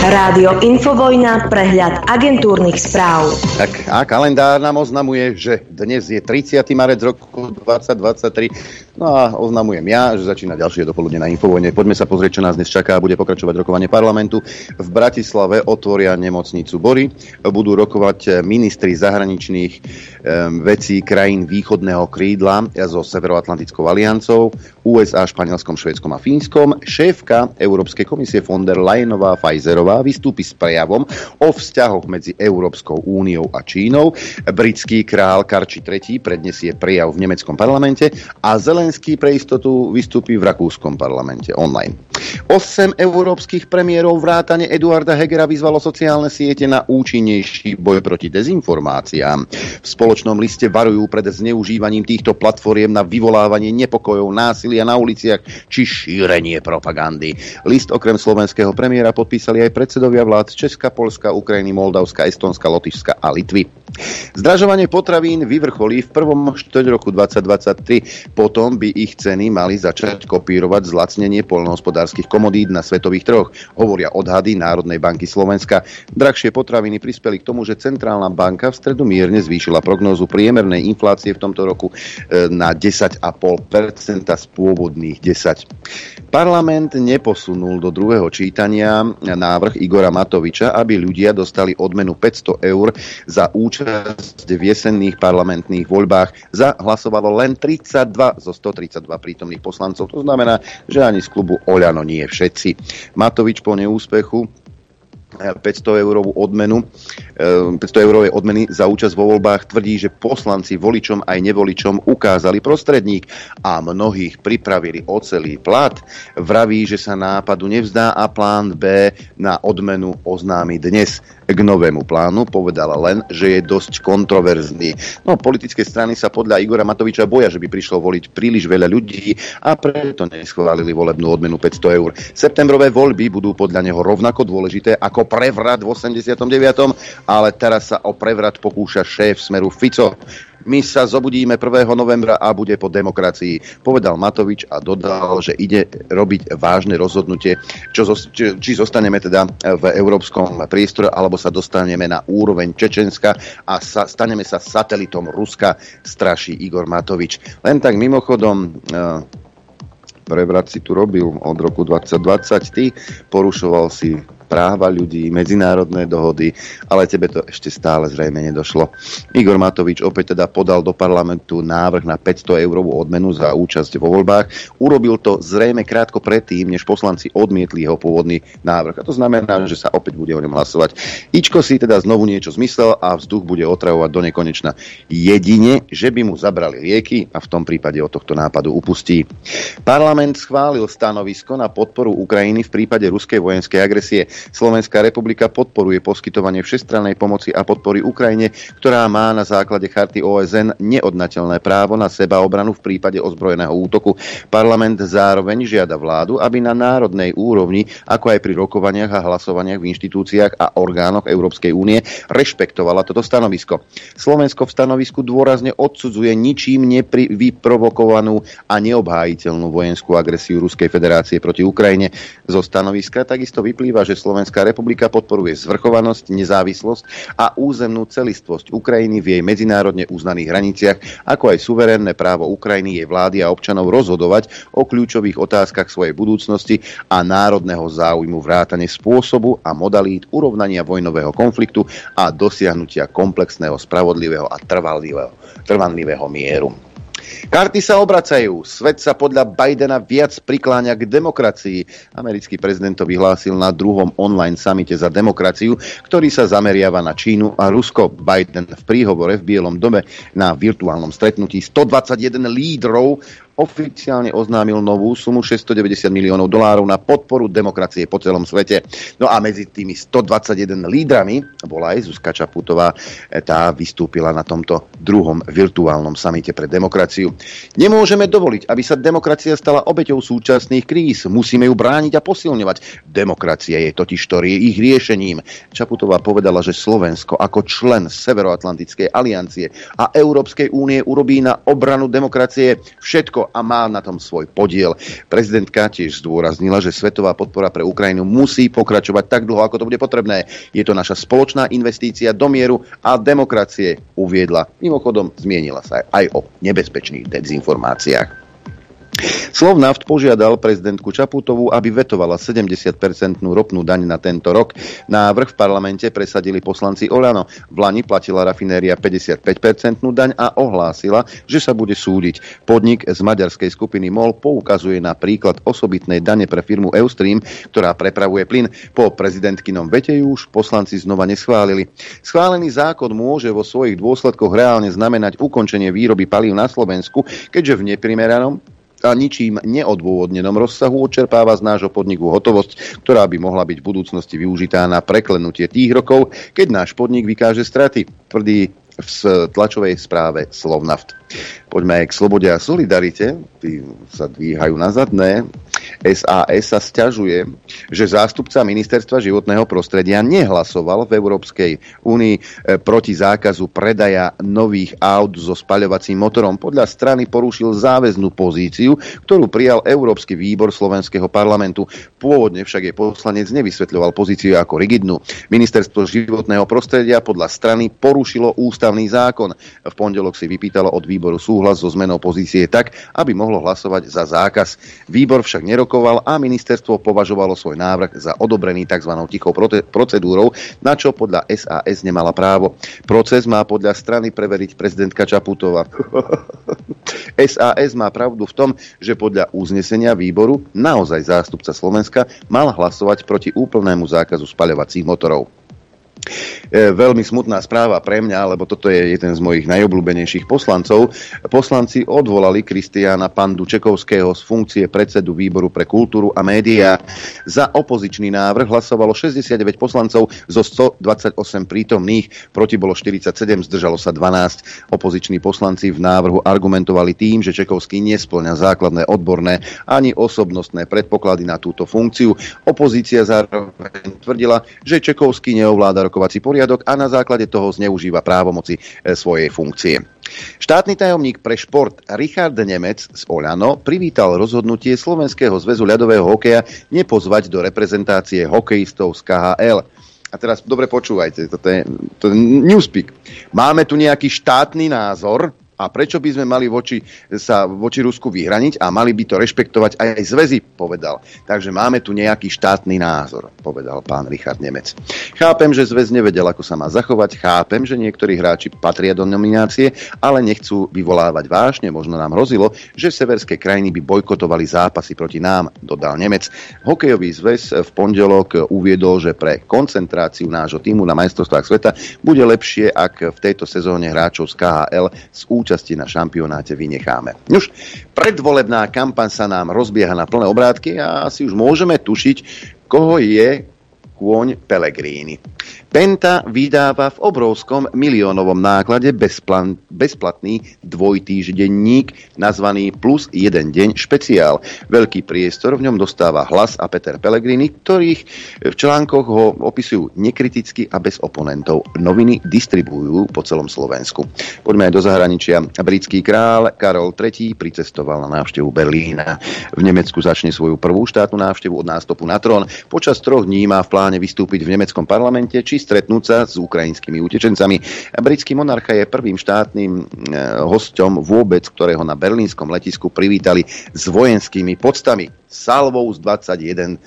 Rádio Infovojna, prehľad agentúrnych správ. Tak a kalendár nám oznamuje, že dnes je 30. marec roku 2023. No a oznamujem ja, že začína ďalšie dopoludne na Infovojne. Poďme sa pozrieť, čo nás dnes čaká. Bude pokračovať rokovanie parlamentu. V Bratislave otvoria nemocnicu Bory. Budú rokovať ministri zahraničných vecí krajín východného krídla so Severoatlantickou aliancou, USA, Španielskom, Švedskom a Fínskom. Šéfka Európskej komisie von der Leyenová Pfizerová vystúpi s prejavom o vzťahoch medzi Európskou úniou a Čínou. Britský král Karči III predniesie prejav v nemeckom parlamente a Zelenský pre istotu vystúpi v rakúskom parlamente online. Osem európskych premiérov vrátane Eduarda Hegera vyzvalo sociálne siete na účinnejší boj proti dezinformáciám. V spoločnom liste varujú pred zneužívaním týchto platformiem na vyvolávanie nepokojov, násilia na uliciach či šírenie propagandy. List okrem slovenského premiéra podpísali aj predsedovia vlád Česka, Polska, Ukrajiny, Moldavska, Estonska, Lotyšska a Litvy. Zdražovanie potravín vyvrcholí v prvom štvrť roku 2023. Potom by ich ceny mali začať kopírovať zlacnenie poľnohospodárskych komodít na svetových trhoch, hovoria odhady Národnej banky Slovenska. Drahšie potraviny prispeli k tomu, že Centrálna banka v stredu mierne zvýšila prognózu priemernej inflácie v tomto roku e, na 10,5% z pôvodných 10. Parlament neposunul do druhého čítania návrh Igora Matoviča, aby ľudia dostali odmenu 500 eur za účasť v jesenných parlamentných voľbách. Za hlasovalo len 32 zo 132 prítomných poslancov. To znamená, že ani z klubu Oľano nie všetci. Matovič po neúspechu 500 eurovú odmenu, 500 eh, eurovej odmeny za účasť vo voľbách tvrdí, že poslanci voličom aj nevoličom ukázali prostredník a mnohých pripravili o celý plat. Vraví, že sa nápadu nevzdá a plán B na odmenu oznámi dnes k novému plánu. Povedala len, že je dosť kontroverzný. No, politické strany sa podľa Igora Matoviča boja, že by prišlo voliť príliš veľa ľudí a preto neschválili volebnú odmenu 500 eur. Septembrové voľby budú podľa neho rovnako dôležité ako prevrat v 89. ale teraz sa o prevrat pokúša šéf Smeru Fico. My sa zobudíme 1. novembra a bude po demokracii, povedal Matovič a dodal, že ide robiť vážne rozhodnutie, čo, či, zostaneme teda v európskom priestore, alebo sa dostaneme na úroveň Čečenska a sa, staneme sa satelitom Ruska, straší Igor Matovič. Len tak mimochodom, eh, prevrat si tu robil od roku 2020. Ty porušoval si práva ľudí, medzinárodné dohody, ale tebe to ešte stále zrejme nedošlo. Igor Matovič opäť teda podal do parlamentu návrh na 500 eurovú odmenu za účasť vo voľbách. Urobil to zrejme krátko predtým, než poslanci odmietli jeho pôvodný návrh. A to znamená, že sa opäť bude o ňom hlasovať. Ičko si teda znovu niečo zmyslel a vzduch bude otravovať do nekonečna. Jedine, že by mu zabrali lieky a v tom prípade od tohto nápadu upustí. Parlament schválil stanovisko na podporu Ukrajiny v prípade ruskej vojenskej agresie. Slovenská republika podporuje poskytovanie všestrannej pomoci a podpory Ukrajine, ktorá má na základe charty OSN neodnateľné právo na seba obranu v prípade ozbrojeného útoku. Parlament zároveň žiada vládu, aby na národnej úrovni, ako aj pri rokovaniach a hlasovaniach v inštitúciách a orgánoch Európskej únie, rešpektovala toto stanovisko. Slovensko v stanovisku dôrazne odsudzuje ničím nevyprovokovanú a neobhájiteľnú vojenskú agresiu Ruskej federácie proti Ukrajine. Zo stanoviska takisto vyplýva, že Slovenská republika podporuje zvrchovanosť, nezávislosť a územnú celistvosť Ukrajiny v jej medzinárodne uznaných hraniciach, ako aj suverénne právo Ukrajiny, jej vlády a občanov rozhodovať o kľúčových otázkach svojej budúcnosti a národného záujmu vrátane spôsobu a modalít urovnania vojnového konfliktu a dosiahnutia komplexného, spravodlivého a trvalivého, trvanlivého mieru. Karty sa obracajú. Svet sa podľa Bidena viac prikláňa k demokracii. Americký prezident to vyhlásil na druhom online samite za demokraciu, ktorý sa zameriava na Čínu a Rusko. Biden v príhovore v Bielom dome na virtuálnom stretnutí 121 lídrov oficiálne oznámil novú sumu 690 miliónov dolárov na podporu demokracie po celom svete. No a medzi tými 121 lídrami bola aj Zuzka Čaputová. Tá vystúpila na tomto druhom virtuálnom samite pre demokraciu. Nemôžeme dovoliť, aby sa demokracia stala obeťou súčasných kríz. Musíme ju brániť a posilňovať. Demokracia je totiž to ich riešením. Čaputová povedala, že Slovensko ako člen Severoatlantickej aliancie a Európskej únie urobí na obranu demokracie všetko, a má na tom svoj podiel. Prezidentka tiež zdôraznila, že svetová podpora pre Ukrajinu musí pokračovať tak dlho, ako to bude potrebné. Je to naša spoločná investícia do mieru a demokracie, uviedla. Mimochodom, zmienila sa aj o nebezpečných dezinformáciách. Slovnaft požiadal prezidentku Čaputovú, aby vetovala 70-percentnú ropnú daň na tento rok. Návrh v parlamente presadili poslanci Olano. V Lani platila rafinéria 55-percentnú daň a ohlásila, že sa bude súdiť. Podnik z maďarskej skupiny MOL poukazuje na príklad osobitnej dane pre firmu Eustream, ktorá prepravuje plyn. Po prezidentkinom vete ju už poslanci znova neschválili. Schválený zákon môže vo svojich dôsledkoch reálne znamenať ukončenie výroby palív na Slovensku, keďže v neprimeranom a ničím neodôvodnenom rozsahu odčerpáva z nášho podniku hotovosť, ktorá by mohla byť v budúcnosti využitá na preklenutie tých rokov, keď náš podnik vykáže straty, tvrdí v tlačovej správe Slovnaft. Poďme aj k slobode a solidarite. Tí sa dvíhajú na zadné. SAS sa stiažuje, že zástupca ministerstva životného prostredia nehlasoval v Európskej únii e, proti zákazu predaja nových aut so spaľovacím motorom. Podľa strany porušil záväznú pozíciu, ktorú prijal Európsky výbor Slovenského parlamentu. Pôvodne však je poslanec nevysvetľoval pozíciu ako rigidnú. Ministerstvo životného prostredia podľa strany porušilo ústavný zákon. V pondelok si vypýtalo od výboru súhlas so zmenou pozície tak, aby mohlo hlasovať za zákaz. Výbor však nerok nerokoval a ministerstvo považovalo svoj návrh za odobrený tzv. tichou procedúrou, na čo podľa SAS nemala právo. Proces má podľa strany preveriť prezidentka Čaputová. SAS má pravdu v tom, že podľa uznesenia výboru naozaj zástupca Slovenska mal hlasovať proti úplnému zákazu spaľovacích motorov. E, veľmi smutná správa pre mňa, lebo toto je jeden z mojich najobľúbenejších poslancov. Poslanci odvolali Kristiána Pandu Čekovského z funkcie predsedu výboru pre kultúru a médiá. Za opozičný návrh hlasovalo 69 poslancov zo 128 prítomných, proti bolo 47, zdržalo sa 12. Opoziční poslanci v návrhu argumentovali tým, že Čekovský nesplňa základné odborné ani osobnostné predpoklady na túto funkciu. Opozícia zároveň tvrdila, že Čekovský neovláda rokovací poriadok a na základe toho zneužíva právomoci e, svojej funkcie. Štátny tajomník pre šport Richard Nemec z Oľano privítal rozhodnutie Slovenského zväzu ľadového hokeja nepozvať do reprezentácie hokejistov z KHL. A teraz dobre počúvajte, toto je, to je newspeak. Máme tu nejaký štátny názor, a prečo by sme mali voči, sa voči Rusku vyhraniť a mali by to rešpektovať aj zväzy, povedal. Takže máme tu nejaký štátny názor, povedal pán Richard Nemec. Chápem, že zväz nevedel, ako sa má zachovať, chápem, že niektorí hráči patria do nominácie, ale nechcú vyvolávať vášne, možno nám hrozilo, že severské krajiny by bojkotovali zápasy proti nám, dodal Nemec. Hokejový zväz v pondelok uviedol, že pre koncentráciu nášho týmu na majstrovstvách sveta bude lepšie, ak v tejto sezóne hráčov z KHL z účasti účasti na šampionáte vynecháme. Už predvolebná kampaň sa nám rozbieha na plné obrátky a asi už môžeme tušiť, koho je kôň Pelegrini. Penta vydáva v obrovskom miliónovom náklade bezplan, bezplatný dvojtýždenník nazvaný Plus jeden deň špeciál. Veľký priestor v ňom dostáva hlas a Peter Pellegrini, ktorých v článkoch ho opisujú nekriticky a bez oponentov. Noviny distribujú po celom Slovensku. Poďme aj do zahraničia. Britský král Karol III pricestoval na návštevu Berlína. V Nemecku začne svoju prvú štátnu návštevu od nástupu na trón. Počas troch dní má v pláne vystúpiť v nemeckom parlamente či stretnúť sa s ukrajinskými utečencami. Britský monarcha je prvým štátnym e, hosťom vôbec, ktorého na berlínskom letisku privítali s vojenskými podstami. Salvou z 21 e,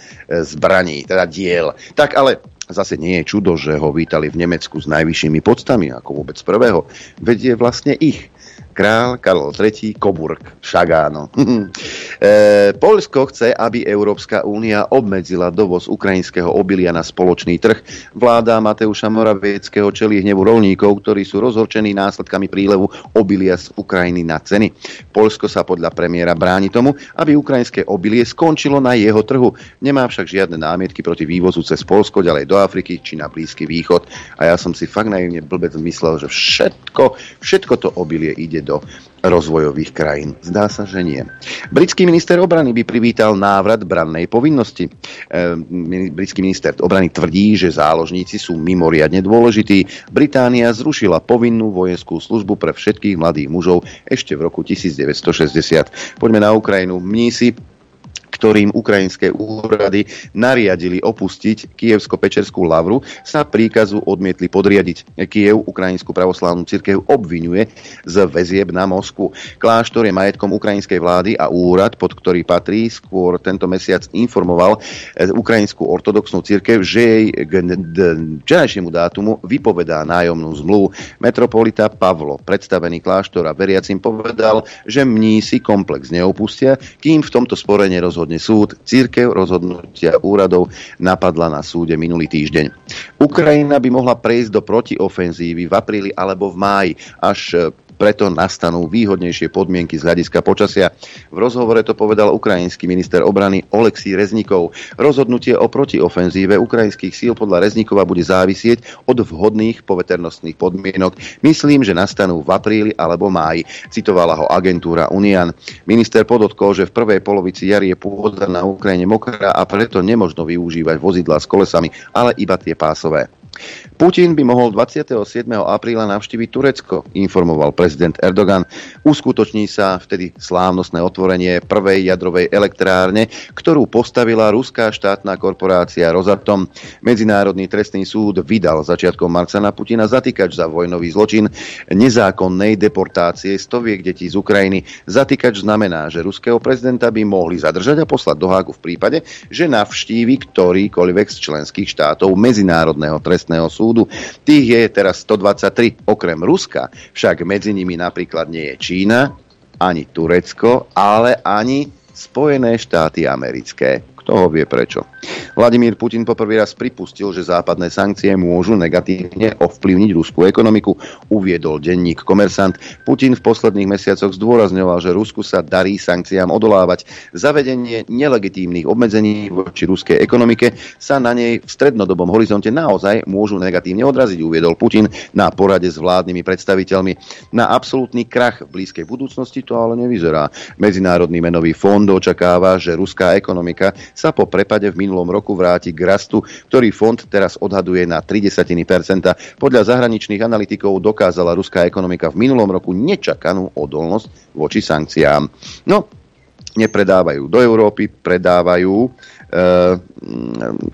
zbraní, teda diel. Tak ale zase nie je čudo, že ho vítali v Nemecku s najvyššími podstami, ako vôbec prvého. Veď je vlastne ich král Karol III, Koburg, Šagáno. e, Polsko chce, aby Európska únia obmedzila dovoz ukrajinského obilia na spoločný trh. Vláda Mateuša Moravieckého čelí hnevu rolníkov, ktorí sú rozhorčení následkami prílevu obilia z Ukrajiny na ceny. Polsko sa podľa premiéra bráni tomu, aby ukrajinské obilie skončilo na jeho trhu. Nemá však žiadne námietky proti vývozu cez Polsko ďalej do Afriky či na Blízky východ. A ja som si fakt naivne blbec myslel, že všetko, všetko to obilie ide do rozvojových krajín. Zdá sa, že nie. Britský minister obrany by privítal návrat brannej povinnosti. E, britský minister obrany tvrdí, že záložníci sú mimoriadne dôležití. Británia zrušila povinnú vojenskú službu pre všetkých mladých mužov ešte v roku 1960. Poďme na Ukrajinu. Mnísi ktorým ukrajinské úrady nariadili opustiť Kievsko-Pečerskú lavru, sa príkazu odmietli podriadiť. Kiev Ukrajinskú pravoslávnu cirkev obvinuje z väzieb na Moskvu. Kláštor je majetkom ukrajinskej vlády a úrad, pod ktorý patrí, skôr tento mesiac informoval Ukrajinskú ortodoxnú cirkev, že jej k včerajšiemu dátumu vypovedá nájomnú zmluvu. Metropolita Pavlo, predstavený kláštora veriacim, povedal, že mnísi komplex neopustia, kým v tomto spore nerozhodnú rozhodne súd. Církev rozhodnutia úradov napadla na súde minulý týždeň. Ukrajina by mohla prejsť do protiofenzívy v apríli alebo v máji, až preto nastanú výhodnejšie podmienky z hľadiska počasia. V rozhovore to povedal ukrajinský minister obrany Oleksí Reznikov. Rozhodnutie o protiofenzíve ukrajinských síl podľa Reznikova bude závisieť od vhodných poveternostných podmienok. Myslím, že nastanú v apríli alebo máji, citovala ho agentúra Unian. Minister podotkol, že v prvej polovici jary je pôvoda na Ukrajine mokrá a preto nemožno využívať vozidla s kolesami, ale iba tie pásové. Putin by mohol 27. apríla navštíviť Turecko, informoval prezident Erdogan. Uskutoční sa vtedy slávnostné otvorenie prvej jadrovej elektrárne, ktorú postavila ruská štátna korporácia Rosatom. Medzinárodný trestný súd vydal začiatkom marca na Putina zatýkač za vojnový zločin nezákonnej deportácie stoviek detí z Ukrajiny. Zatýkač znamená, že ruského prezidenta by mohli zadržať a poslať do Hágu v prípade, že navštívi ktorýkoľvek z členských štátov Medzinárodného trestného trestného súdu. Tých je teraz 123 okrem Ruska, však medzi nimi napríklad nie je Čína, ani Turecko, ale ani Spojené štáty americké. Kto ho vie prečo. Vladimír Putin poprvý raz pripustil, že západné sankcie môžu negatívne ovplyvniť ruskú ekonomiku, uviedol denník Komersant. Putin v posledných mesiacoch zdôrazňoval, že Rusku sa darí sankciám odolávať. Zavedenie nelegitímnych obmedzení voči ruskej ekonomike sa na nej v strednodobom horizonte naozaj môžu negatívne odraziť, uviedol Putin na porade s vládnymi predstaviteľmi. Na absolútny krach v blízkej budúcnosti to ale nevyzerá. Medzinárodný menový fond očakáva, že ruská ekonomika sa po prepade v minulom roku vráti k rastu, ktorý fond teraz odhaduje na 0,3%. Podľa zahraničných analytikov dokázala ruská ekonomika v minulom roku nečakanú odolnosť voči sankciám. No, nepredávajú do Európy, predávajú e,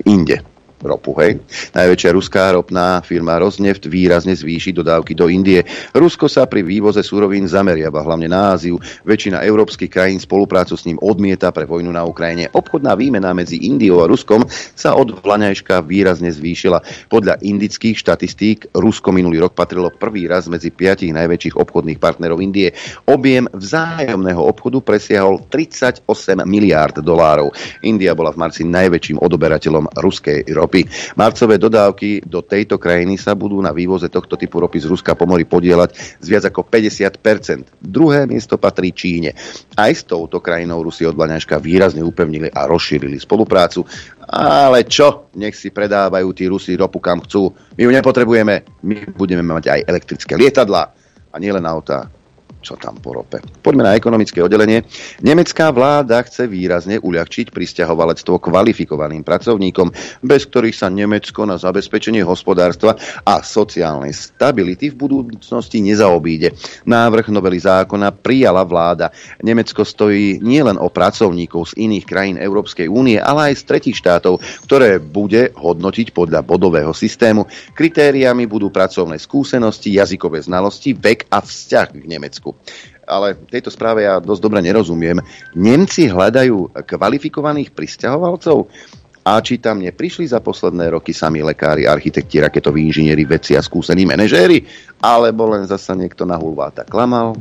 inde ropu. Hej. Najväčšia ruská ropná firma Rosneft výrazne zvýši dodávky do Indie. Rusko sa pri vývoze súrovín zameriava hlavne na Áziu. Väčšina európskych krajín spoluprácu s ním odmieta pre vojnu na Ukrajine. Obchodná výmena medzi Indiou a Ruskom sa od vlaňajška výrazne zvýšila. Podľa indických štatistík Rusko minulý rok patrilo prvý raz medzi piatich najväčších obchodných partnerov Indie. Objem vzájomného obchodu presiahol 38 miliárd dolárov. India bola v marci najväčším odoberateľom ruskej ropy ropy. Marcové dodávky do tejto krajiny sa budú na vývoze tohto typu ropy z Ruska pomory podielať z viac ako 50% Druhé miesto patrí Číne. Aj s touto krajinou Rusi od Blaňaška výrazne upevnili a rozšírili spoluprácu. Ale čo? Nech si predávajú tí Rusi ropu kam chcú. My ju nepotrebujeme. My budeme mať aj elektrické lietadla a nielen autá čo tam po rope. Poďme na ekonomické oddelenie. Nemecká vláda chce výrazne uľahčiť pristahovalectvo kvalifikovaným pracovníkom, bez ktorých sa Nemecko na zabezpečenie hospodárstva a sociálnej stability v budúcnosti nezaobíde. Návrh novely zákona prijala vláda. Nemecko stojí nielen o pracovníkov z iných krajín Európskej únie, ale aj z tretich štátov, ktoré bude hodnotiť podľa bodového systému. Kritériami budú pracovné skúsenosti, jazykové znalosti, vek a vzťah k Nemecku. Slovensku. Ale tejto správe ja dosť dobre nerozumiem. Nemci hľadajú kvalifikovaných pristahovalcov? A či tam neprišli za posledné roky sami lekári, architekti, raketoví inžinieri, vedci a skúsení manažéri? Alebo len zasa niekto na hulváta klamal?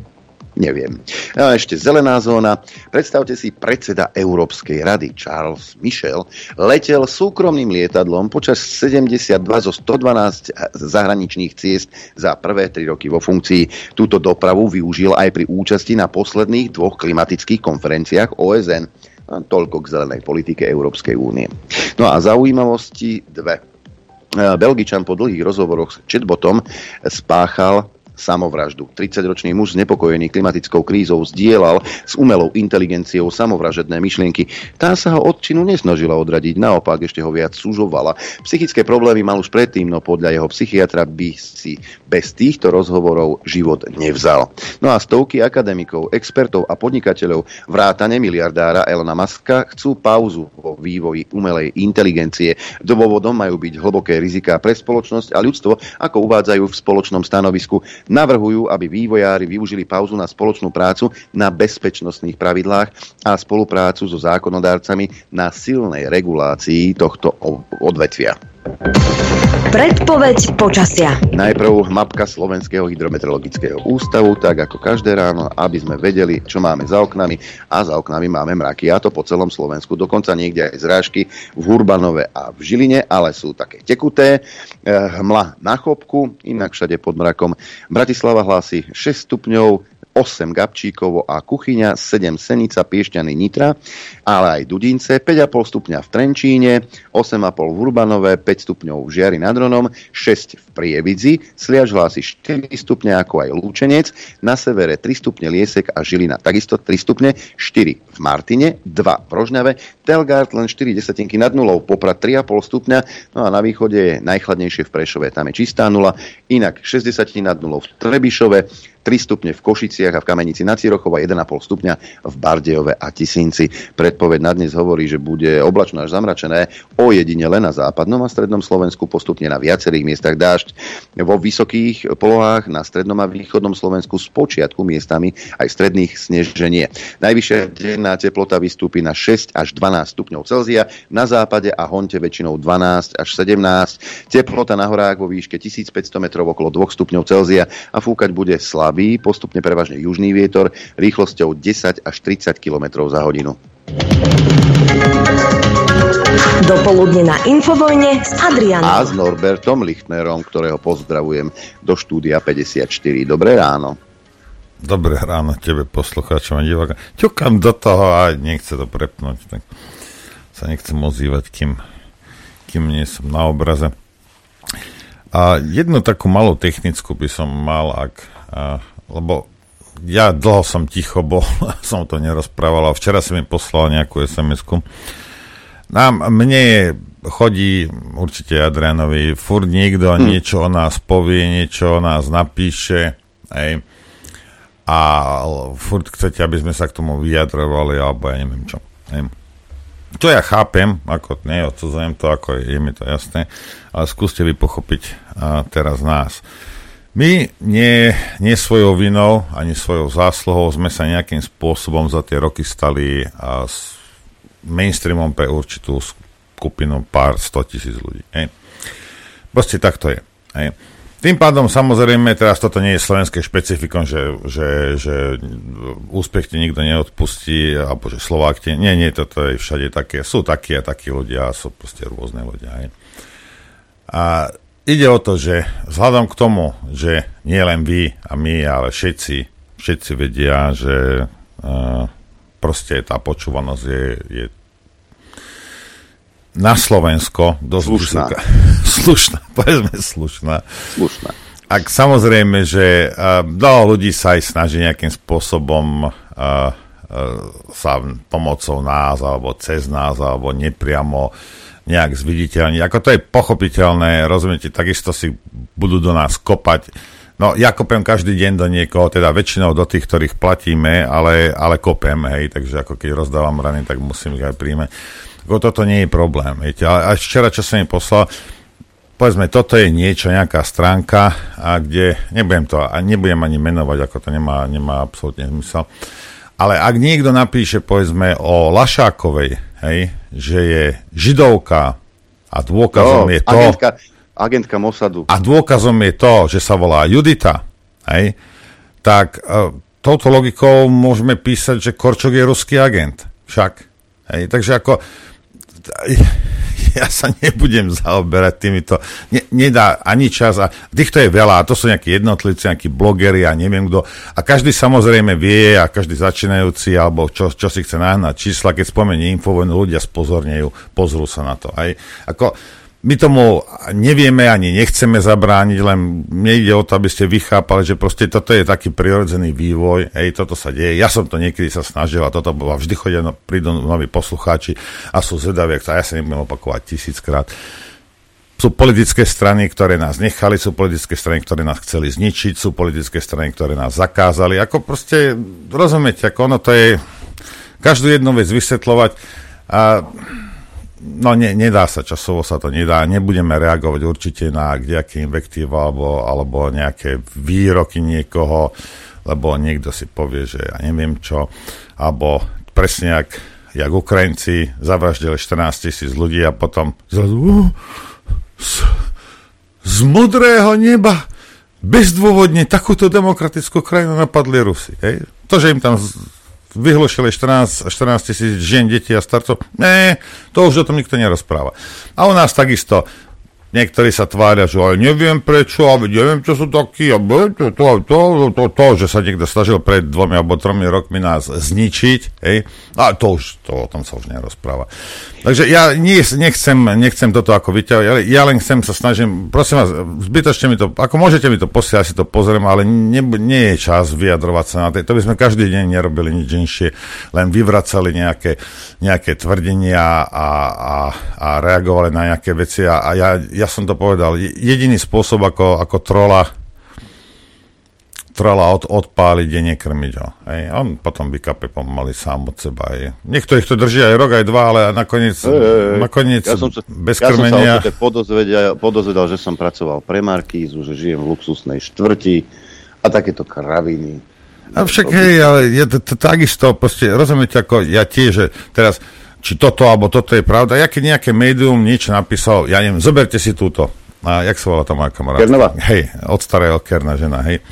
Neviem. A ešte zelená zóna. Predstavte si, predseda Európskej rady Charles Michel letel súkromným lietadlom počas 72 zo 112 zahraničných ciest za prvé 3 roky vo funkcii. Túto dopravu využil aj pri účasti na posledných dvoch klimatických konferenciách OSN. A toľko k zelenej politike Európskej únie. No a zaujímavosti dve Belgičan po dlhých rozhovoroch s chatbotom spáchal samovraždu. 30-ročný muž znepokojený klimatickou krízou zdieľal s umelou inteligenciou samovražedné myšlienky. Tá sa ho od činu nesnažila odradiť, naopak ešte ho viac súžovala. Psychické problémy mal už predtým, no podľa jeho psychiatra by si bez týchto rozhovorov život nevzal. No a stovky akademikov, expertov a podnikateľov vrátane miliardára Elona Muska chcú pauzu vo vývoji umelej inteligencie. Dôvodom majú byť hlboké riziká pre spoločnosť a ľudstvo, ako uvádzajú v spoločnom stanovisku. Navrhujú, aby vývojári využili pauzu na spoločnú prácu na bezpečnostných pravidlách a spoluprácu so zákonodárcami na silnej regulácii tohto odvetvia. Predpoveď počasia. Najprv mapka Slovenského hydrometeorologického ústavu, tak ako každé ráno, aby sme vedeli, čo máme za oknami. A za oknami máme mraky, a to po celom Slovensku. Dokonca niekde aj zrážky v Hurbanove a v Žiline, ale sú také tekuté. Eh, hmla na chopku, inak všade pod mrakom. Bratislava hlási 6 stupňov, 8 Gabčíkovo a Kuchyňa, 7 Senica, Piešťany, Nitra, ale aj Dudince, 5,5 stupňa v Trenčíne, 8,5 v Urbanové, 5 stupňov v Žiari nad Ronom, 6 v Prievidzi, Sliač hlási 4 stupne ako aj Lúčenec, na severe 3 stupne Liesek a Žilina takisto 3 stupne, 4 v Martine, 2 v Rožňave, Telgard len 4 desatinky nad nulou, Poprad 3,5 stupňa, no a na východe je najchladnejšie v Prešove, tam je čistá nula, inak 60 nad nulou v Trebišove, 3 stupne v Košiciach a v Kamenici na Cirochov a 1,5 stupňa v Bardejove a Tisinci. Predpoveď na dnes hovorí, že bude oblačno až zamračené, jedine len na západnom a strednom Slovensku, postupne na viacerých miestach dážď. Vo vysokých polohách na strednom a východnom Slovensku z počiatku miestami aj stredných sneženie. Najvyššia denná teplota vystúpi na 6 až 12 stupňov Celzia, na západe a honte väčšinou 12 až 17. Teplota na horách vo výške 1500 metrov okolo 2 stupňov Celzia a fúkať bude slabý postupne prevažne južný vietor, rýchlosťou 10 až 30 km za hodinu. Dopoludne na Infovojne s Adrianom. A s Norbertom Lichtnerom, ktorého pozdravujem do štúdia 54. Dobré ráno. Dobré ráno tebe, poslucháčom a divákom. Ťukám do toho a nechce to prepnúť, tak sa nechcem ozývať, kým, kým nie som na obraze. A jednu takú malú technickú by som mal, ak a, lebo ja dlho som ticho bol, som to nerozprával a včera si mi poslal nejakú SMS-ku. Nám, mne chodí, určite Adrianovi, furt niekto hm. niečo o nás povie, niečo o nás napíše, hej, a furt chcete, aby sme sa k tomu vyjadrovali, alebo ja neviem čo. Hej. Čo ja chápem, ako neodsudzujem to, ako je, je mi to jasné, ale skúste vy pochopiť a, teraz nás. My nie, nie svojou vinou ani svojou zásluhou sme sa nejakým spôsobom za tie roky stali a s mainstreamom pre určitú skupinu pár 100 tisíc ľudí. Hej. Proste tak to je. Hej. Tým pádom samozrejme, teraz toto nie je slovenské špecifikom, že, že, že úspech ti nikto neodpustí, alebo že Slovák ti... Nie, nie, toto je všade také. Sú takí a takí ľudia, sú proste rôzne ľudia. Hej. A ide o to, že vzhľadom k tomu, že nie len vy a my, ale všetci, všetci vedia, že uh, proste tá počúvanosť je, je na Slovensko dosť slušná. Vysoká. slušná, povedzme slušná. Slušná. Ak samozrejme, že uh, ľudí sa aj snaží nejakým spôsobom uh, uh, sa pomocou nás, alebo cez nás, alebo nepriamo nejak zviditeľniť. Ako to je pochopiteľné, rozumiete, takisto si budú do nás kopať. No, ja kopem každý deň do niekoho, teda väčšinou do tých, ktorých platíme, ale, ale kopem, hej, takže ako keď rozdávam rany, tak musím ich aj príjmať. Ako toto nie je problém, viete, ale až včera, čo som mi poslal, povedzme, toto je niečo, nejaká stránka, a kde, nebudem to, a nebudem ani menovať, ako to nemá, nemá absolútne zmysel, ale ak niekto napíše, povedzme, o Lašákovej, hej, že je židovka a dôkazom no, je to... Agentka, agentka Mossadu. A dôkazom je to, že sa volá Judita, hej, tak uh, touto logikou môžeme písať, že Korčok je ruský agent. Však. Hej, takže ako ja sa nebudem zaoberať týmito, ne, nedá ani čas a týchto je veľa a to sú nejakí jednotlivci, nejakí blogeri a neviem kto a každý samozrejme vie a každý začínajúci alebo čo, čo si chce nahnať čísla, keď spomenie infovojnu, ľudia spozornejú, pozrú sa na to. Aj, ako, my tomu nevieme ani nechceme zabrániť, len mne ide o to, aby ste vychápali, že proste toto je taký prirodzený vývoj, hej, toto sa deje. Ja som to niekedy sa snažil a toto bolo, vždy chodia, no, prídu noví poslucháči a sú zvedaví, a ja sa nebudem opakovať tisíckrát. Sú politické strany, ktoré nás nechali, sú politické strany, ktoré nás chceli zničiť, sú politické strany, ktoré nás zakázali. Ako proste, rozumiete, ako ono to je, každú jednu vec vysvetľovať a no ne, nedá sa, časovo sa to nedá. Nebudeme reagovať určite na nejaké invektíva alebo, alebo nejaké výroky niekoho, lebo niekto si povie, že ja neviem čo, alebo presne jak, jak Ukrajinci zavraždili 14 tisíc ľudí a potom zrazu z, z modrého neba bezdôvodne takúto demokratickú krajinu napadli Rusy. Hej? To, že im tam vyhlošili 14, 14 tisíc žien, detí a starcov. Ne, to už o tom nikto nerozpráva. A u nás takisto Niektorí sa tvária, že aj neviem prečo, a neviem, čo sú takí, a to, to, to, to, to, že sa niekto snažil pred dvomi alebo tromi rokmi nás zničiť, hej, a to už, to o tom sa už nerozpráva. Takže ja nie, nechcem, nechcem toto ako vyťahovať, ale ja len chcem sa snažím, prosím vás, zbytočne mi to, ako môžete mi to posielať, si to pozriem, ale nie, nie je čas vyjadrovať sa na tej, to by sme každý deň nerobili nič inšie, len vyvracali nejaké, nejaké tvrdenia a, a, a reagovali na nejaké veci a, a ja ja som to povedal, jediný spôsob, ako, ako trola trola od, odpáliť je nekrmiť ho. Hej. On potom vykape pomaly sám od seba. Hej. Niektorých to drží aj rok, aj dva, ale nakoniec, e, e, nakoniec ja som sa, bez ja krmenia... Ja som sa podozvedal, podozvedal, že som pracoval pre Markízu, že žijem v luxusnej štvrti a takéto kraviny. A však hej, ale je to, to takisto, proste, rozumiete, ako ja tiež, že teraz či toto alebo toto je pravda. Ja keď nejaké médium niečo napísal, ja neviem, zoberte si túto. A jak sa volá tá moja kamarátka? Kernova? Hej, od starého Kerna žena, hej.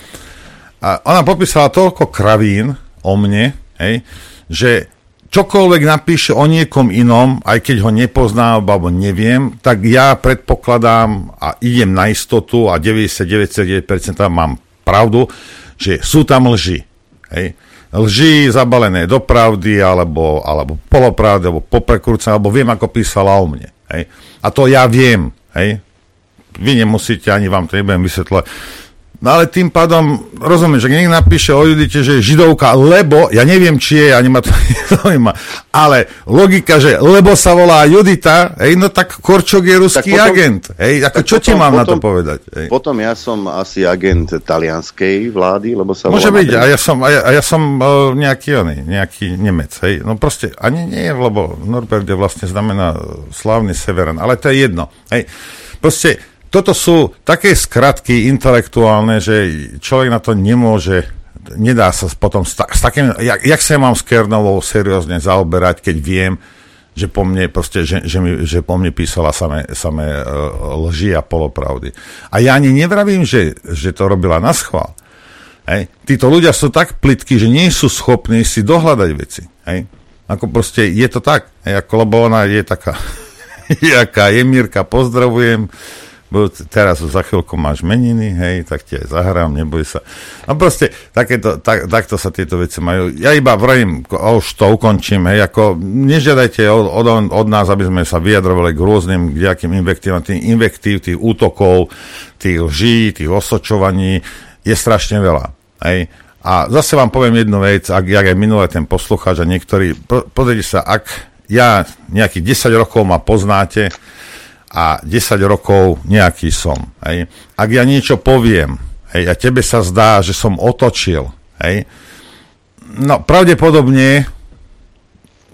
A ona popísala toľko kravín o mne, hej, že čokoľvek napíše o niekom inom, aj keď ho nepoznám alebo neviem, tak ja predpokladám a idem na istotu a 99,9% mám pravdu, že sú tam lži. Hej lži zabalené do pravdy, alebo, alebo polopravdy, alebo poprekrúcené, alebo viem, ako písala o mne. Hej. A to ja viem. Hej. Vy nemusíte, ani vám to nebudem vysvetľovať. No ale tým pádom, rozumiem, že niekto napíše o Judite, že je židovka, lebo, ja neviem, či je, ani ma to nezaujíma, ale logika, že lebo sa volá Judita, hej, no tak Korčok je ruský potom, agent. Hej, ako čo potom, ti mám potom, na to povedať? Hej. Potom ja som asi agent talianskej vlády, lebo sa Môže byť, a ja som, a ja, a ja som uh, nejaký, oný, nejaký Nemec, hej. No proste, ani nie, lebo Norbert je vlastne znamená slávny severan, ale to je jedno. Hej. Proste, toto sú také skratky intelektuálne, že človek na to nemôže, nedá sa potom s, ta, s takým, jak, jak sa mám s Kernovou seriózne zaoberať, keď viem, že po mne, proste, že, že, mi, že po mne písala samé, samé uh, lži a polopravdy. A ja ani nevravím, že, že to robila na schvál. Hej. Títo ľudia sú tak plitky, že nie sú schopní si dohľadať veci. Hej. Ako proste je to tak. Hej, ako, lebo ona je taká, jaká je Mirka, pozdravujem teraz za chvíľku máš meniny, hej, tak ti aj zahrám, neboj sa. No proste, takéto, tak, takto sa tieto veci majú. Ja iba vrajím, už to ukončím, hej, ako nežiadajte od, od, od nás, aby sme sa vyjadrovali k rôznym, nejakým invektívam, tých invektív, tých útokov, tých lží, tých osočovaní, je strašne veľa, hej. A zase vám poviem jednu vec, ak, jak aj minulé ten poslucháč a niektorí, po, pozrite sa, ak ja nejakých 10 rokov ma poznáte, a 10 rokov nejaký som. Hej. Ak ja niečo poviem hej, a tebe sa zdá, že som otočil, hej, no pravdepodobne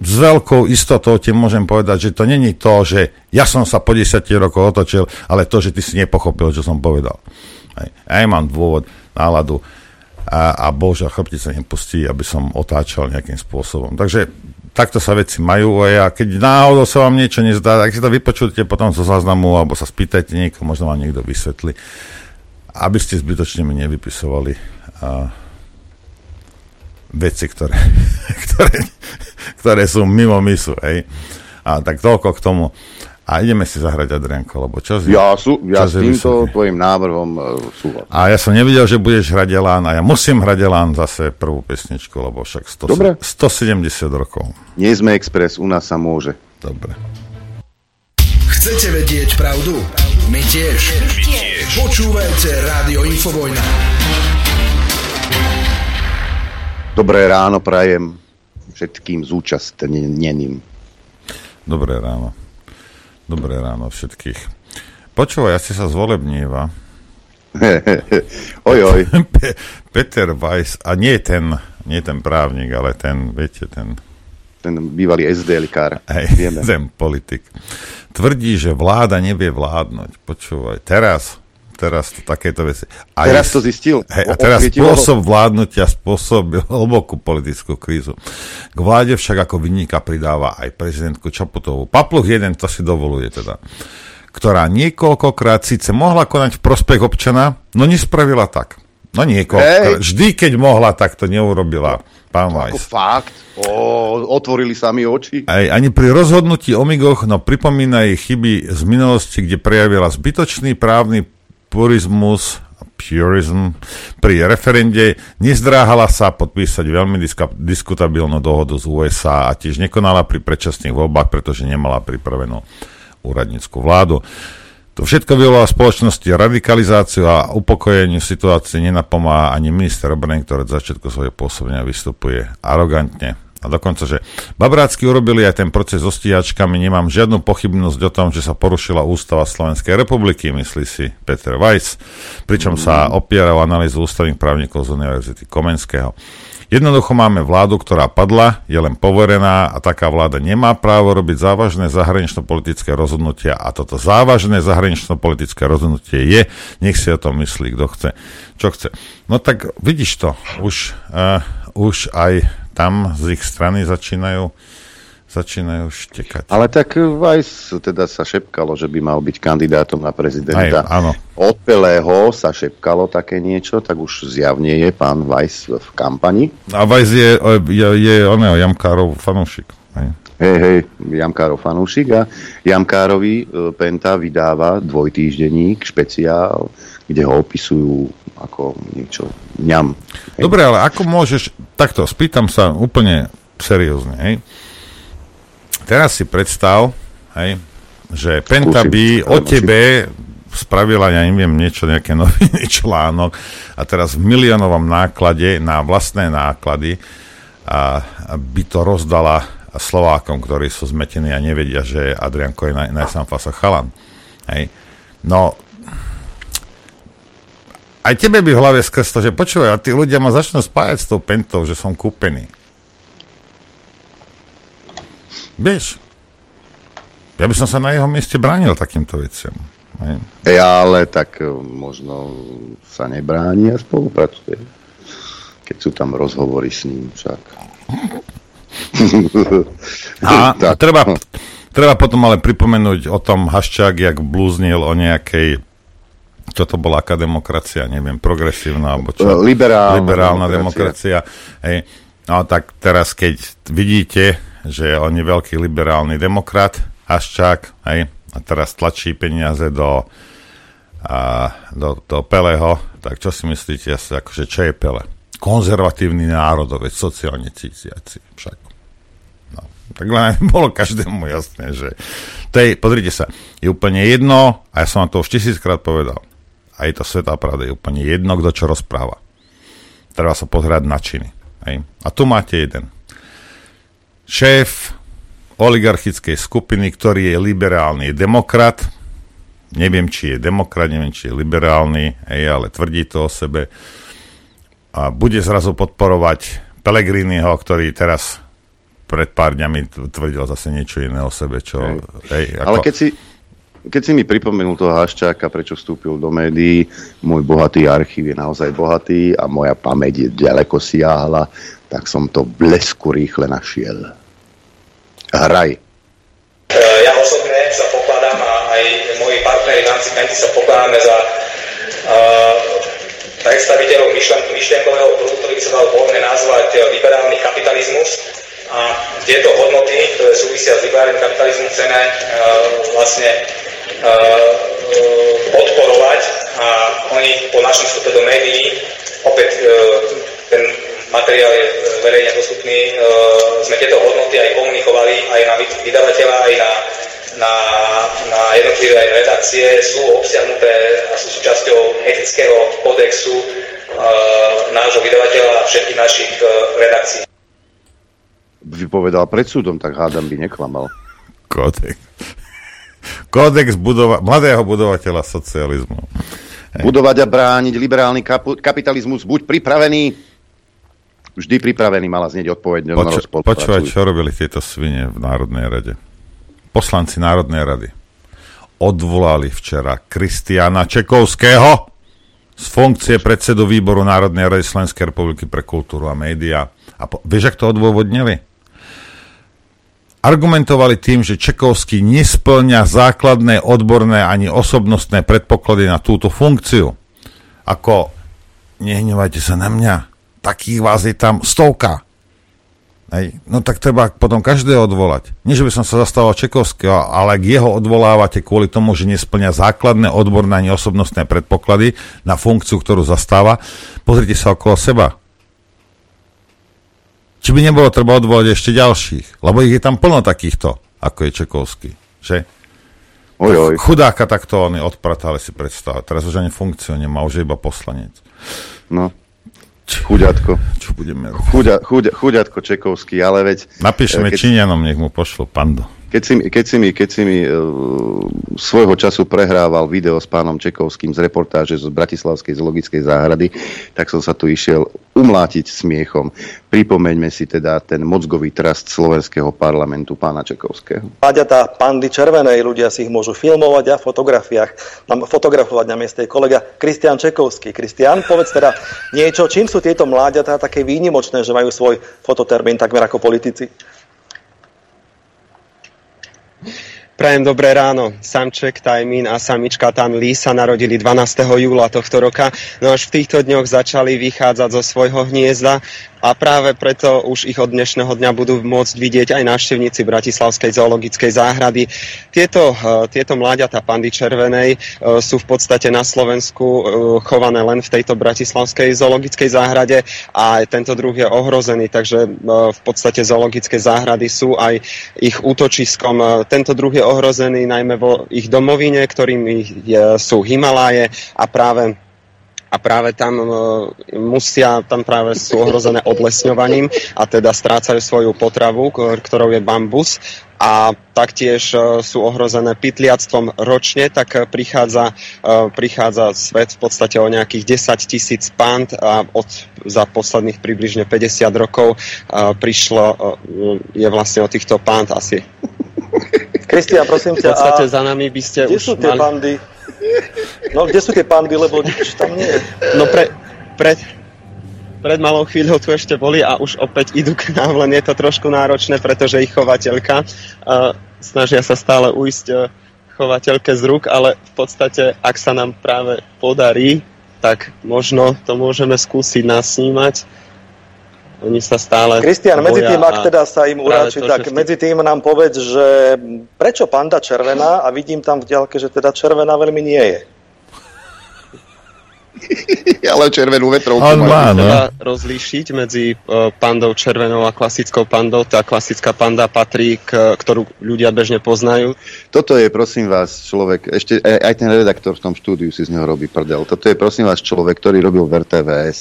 s veľkou istotou ti môžem povedať, že to není to, že ja som sa po 10 rokov otočil, ale to, že ty si nepochopil, čo som povedal. Hej. Ja mám dôvod, náladu a, a bože, chrbtica nepustí, aby som otáčal nejakým spôsobom. Takže takto sa veci majú a keď náhodou sa vám niečo nezdá, tak si to vypočujte potom zo záznamu alebo sa spýtajte niekoho, možno vám niekto vysvetli, aby ste zbytočne mi nevypisovali a, veci, ktoré, ktoré, ktoré sú mimo misu. Hej. A tak toľko k tomu. A ideme si zahrať Adrianko, lebo čas je, Ja, sú, ja s týmto tvojim návrhom uh, súhlasím. A ja som nevidel, že budeš hrať Elán a ja musím hrať Elán zase prvú pesničku, lebo však 100, Dobre. 170 rokov. Nie sme Express, u nás sa môže. Dobre. Chcete vedieť pravdu? My tiež. My tiež. Počúvajte Rádio Infovojna. Dobré ráno prajem všetkým zúčastneným. Dobré ráno. Dobré ráno všetkých. Počúvaj, asi sa zvolebníva. oj, oj. Peter Weiss, a nie ten, nie ten právnik, ale ten, viete, ten ten bývalý SDL-kár. Hej, ten politik. Tvrdí, že vláda nevie vládnuť. Počúvaj, teraz, teraz to takéto veci. A teraz to zistil? Hej, a teraz spôsob vládnutia spôsobil hlbokú politickú krízu. K vláde však ako vyníka pridáva aj prezidentku Čaputovú. Papluch jeden to si dovoluje teda ktorá niekoľkokrát síce mohla konať v prospech občana, no nespravila tak. No niekoľkokrát. Vždy, keď mohla, tak to neurobila. Pán Ako fakt? O, otvorili sa mi oči. Aj, ani pri rozhodnutí o migoch, no pripomína jej chyby z minulosti, kde prejavila zbytočný právny purizmus purism pri referende, nezdráhala sa podpísať veľmi diska, diskutabilnú dohodu z USA a tiež nekonala pri predčasných voľbách, pretože nemala pripravenú úradnícku vládu. To všetko vyvolá spoločnosti radikalizáciu a upokojeniu situácie nenapomáha ani minister obrany, ktorý od začiatku svojho pôsobenia vystupuje arogantne. A dokonca, že Babrácky urobili aj ten proces so stíhačkami, nemám žiadnu pochybnosť o tom, že sa porušila ústava Slovenskej republiky, myslí si Peter Weiss, pričom sa opiera o analýzu ústavných právnikov z Univerzity Komenského. Jednoducho máme vládu, ktorá padla, je len poverená a taká vláda nemá právo robiť závažné zahranično-politické rozhodnutia. A toto závažné zahranično-politické rozhodnutie je, nech si o tom myslí, kto chce, čo chce. No tak vidíš to, už, uh, už aj tam z ich strany začínajú začínajú štekať. Ale tak Vajs teda sa šepkalo, že by mal byť kandidátom na prezidenta. Aj, áno. Od Pelého sa šepkalo také niečo, tak už zjavne je pán Vajs v kampani. A Vajs je, je, je oného Jamkárov fanúšik. Hej, hej, Jamkárov fanúšik a Jamkárovi e, Penta vydáva dvojtýždenník, špeciál, kde ho opisujú ako niečo ňam. Hej. Dobre, ale ako môžeš, takto, spýtam sa úplne seriózne, hej, teraz si predstav, hej, že Penta by o tebe spravila, ja neviem, niečo, nejaké noviny, článok a teraz v miliónovom náklade na vlastné náklady a, a by to rozdala Slovákom, ktorí sú zmetení a nevedia, že Adrianko je naj, najsamfasa chalan. Hej. No, aj tebe by v hlave skreslo, že počúvaj, a tí ľudia ma začnú spájať s tou pentou, že som kúpený. Vieš, ja by som sa na jeho mieste bránil takýmto veciam. Ja, ale tak e, možno sa nebráni a spolupracuje. Keď sú tam rozhovory s ním však. A treba, treba potom ale pripomenúť o tom Haščák, jak blúznil o nejakej čo to bola aká demokracia, neviem, progresívna, alebo čo? Liberálna, liberálna demokracia. demokracia. Hej. No tak teraz, keď vidíte, že on je veľký liberálny demokrat, Haščák, hej, a teraz tlačí peniaze do, a, do, do Peleho, tak čo si myslíte asi, akože čo je Pele? Konzervatívny národovec, sociálne cítiaci však. No, tak len bolo každému jasné, že to je, pozrite sa, je úplne jedno, a ja som vám to už tisíckrát povedal, a je to svetá pravda, je úplne jedno, kto čo rozpráva. Treba sa pozerať na činy. Hej. A tu máte jeden šéf oligarchickej skupiny, ktorý je liberálny demokrat, neviem, či je demokrat, neviem, či je liberálny, hej, ale tvrdí to o sebe a bude zrazu podporovať Pelegriniho, ktorý teraz pred pár dňami tvrdil zase niečo iné o sebe, čo... Hej. Hej, ako... Ale keď si, keď si mi pripomenul toho Haščáka, prečo vstúpil do médií, môj bohatý archív je naozaj bohatý a moja pamäť je ďaleko siahla, tak som to blesku rýchle našiel. Hraj. E, ja osobne sa pokladám a aj moji partneri v rámci Penty sa pokladáme za uh, predstaviteľov myšlen- myšlienkového prúdu, ktorý by sa dal voľne nazvať e, liberálny kapitalizmus. A tieto hodnoty, ktoré súvisia s liberálnym kapitalizmom, chceme uh, vlastne podporovať a oni po našom vstupe do médií, opäť uh, ten materiál je e, verejne dostupný. Sme tieto hodnoty aj komunikovali aj na vydavateľa, aj na na, na jednotlivé redakcie sú obsiahnuté a sú súčasťou etického kódexu uh, nášho vydavateľa a všetkých našich uh, redakcií. Vypovedal pred súdom, tak hádam by neklamal. Kódex. Kódex budova- mladého budovateľa socializmu. Budovať a brániť liberálny kapu- kapitalizmus, buď pripravený, vždy pripravený, mala znieť odpoveď. Poču- počúvať, čo robili tieto svine v Národnej rade. Poslanci Národnej rady odvolali včera Kristiana Čekovského z funkcie predsedu výboru Národnej rady Slovenskej republiky pre kultúru a média. A po- vieš, ak to odôvodnili? Argumentovali tým, že Čekovský nesplňa základné odborné ani osobnostné predpoklady na túto funkciu. Ako, nehnevajte sa na mňa, takých vás je tam stovka. Hej. No tak treba potom každého odvolať. Nie, že by som sa zastával Čekovského, ale ak jeho odvolávate kvôli tomu, že nesplňa základné odborné ani osobnostné predpoklady na funkciu, ktorú zastáva, pozrite sa okolo seba či by nebolo treba odvolať ešte ďalších, lebo ich je tam plno takýchto, ako je Čekovský, že? Oj, oj. Chudáka takto oni odpratali si predstavať. Teraz už ani funkciu nemá, už je iba poslanec. No, chuďatko. Čo budeme robiť? Chuďa, chuďa, chuďatko Čekovský, ale veď... Napíšeme keď- Číňanom, nech mu pošlo pando. Keď si, keď si mi, keď si mi uh, svojho času prehrával video s pánom Čekovským z reportáže z Bratislavskej zoologickej záhrady, tak som sa tu išiel umlátiť smiechom. Pripomeňme si teda ten mozgový trast slovenského parlamentu pána Čekovského. Mláďatá pandy červenej, ľudia si ich môžu filmovať a fotografiách, fotografovať na mieste kolega Kristian Čekovský. Kristian, povedz teda niečo, čím sú tieto mláďatá také výnimočné, že majú svoj fototermín takmer ako politici? Prajem dobré ráno. Samček Tajmín a samička Tan Lee sa narodili 12. júla tohto roka, no až v týchto dňoch začali vychádzať zo svojho hniezda a práve preto už ich od dnešného dňa budú môcť vidieť aj návštevníci Bratislavskej zoologickej záhrady. Tieto, eh, tieto mláďata pandy červenej eh, sú v podstate na Slovensku eh, chované len v tejto Bratislavskej zoologickej záhrade a tento druh je ohrozený, takže v podstate zoologické záhrady sú aj ich útočiskom. Tento druh je ohrozený najmä vo ich domovine, ktorými sú Himaláje a práve a práve tam e, musia, tam práve sú ohrozené odlesňovaním a teda strácajú svoju potravu, ktorou je bambus a taktiež e, sú ohrozené pytliactvom ročne, tak e, prichádza, prichádza svet v podstate o nejakých 10 tisíc pand a od, za posledných približne 50 rokov prišlo, je vlastne o týchto pand asi. Kristian, prosím V ťa, podstate a za nami by ste kde už sú tie mali... pandy? No, kde sú tie pandy, lebo nič tam nie je. No pre, pred, pred malou chvíľou tu ešte boli a už opäť idú k nám, len je to trošku náročné, pretože ich chovateľka uh, snažia sa stále uísť uh, chovateľke z rúk, ale v podstate, ak sa nám práve podarí, tak možno to môžeme skúsiť nasnímať. Oni sa stále Kristian, medzi tým, ak teda sa im uráči, to, tak ste- medzi tým nám povedz, že prečo panda červená a vidím tam v diaľke, že teda červená veľmi nie je. Ale červenú vetrovku On má, no. Treba rozlíšiť medzi uh, pandou červenou a klasickou pandou. Tá klasická panda patrí, k, ktorú ľudia bežne poznajú. Toto je, prosím vás, človek, ešte aj aj ten redaktor v tom štúdiu si z neho robí prdel. Toto je, prosím vás, človek, ktorý robil v RTVS.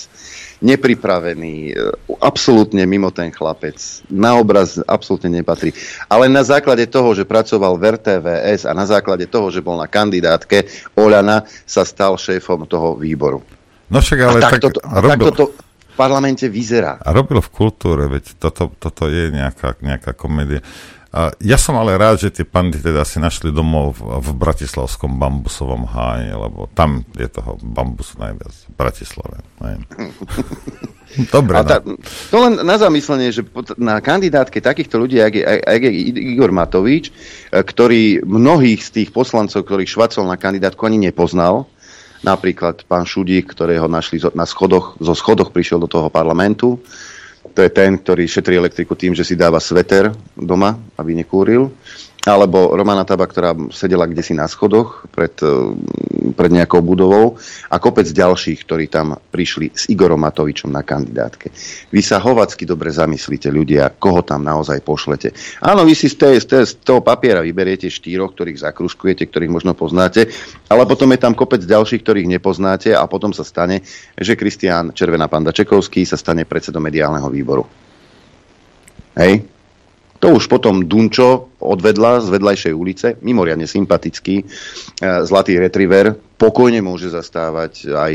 Nepripravený, e, absolútne mimo ten chlapec. Na obraz absolútne nepatrí. Ale na základe toho, že pracoval v RTVS a na základe toho, že bol na kandidátke Oľana, sa stal šéfom toho výboru. No však ale a tak, to, a robil, takto to v parlamente vyzerá. a robil v kultúre, veď toto, toto je nejaká, nejaká komédia. Ja som ale rád, že tie pandy teda si našli domov v, v Bratislavskom bambusovom háji, lebo tam je toho bambusu najviac v Bratislave. Ne? Dobre, A no. tá, to len na zamyslenie, že na kandidátke takýchto ľudí, ako je, ako je Igor Matovič, e, ktorý mnohých z tých poslancov, ktorých švacol na kandidátku, ani nepoznal, napríklad pán Šudík, ktorého našli na schodoch, zo schodoch prišiel do toho parlamentu, to je ten, ktorý šetrí elektriku tým, že si dáva sveter doma, aby nekúril. Alebo Romana Taba, ktorá sedela kde si na schodoch pred, eh, pred nejakou budovou a kopec ďalších, ktorí tam prišli s Igorom Matovičom na kandidátke. Vy sa hovacky dobre zamyslíte ľudia, koho tam naozaj pošlete. Áno, vy si z, tej, z, tej, z toho papiera vyberiete štyroch, ktorých zakruskujete, ktorých možno poznáte, ale potom je tam kopec ďalších, ktorých nepoznáte a potom sa stane, že Kristián Červená panda Čekovský sa stane predsedom mediálneho výboru. Hej? To už potom Dunčo odvedla z vedľajšej ulice, mimoriadne sympatický, e, zlatý retriever, pokojne môže zastávať aj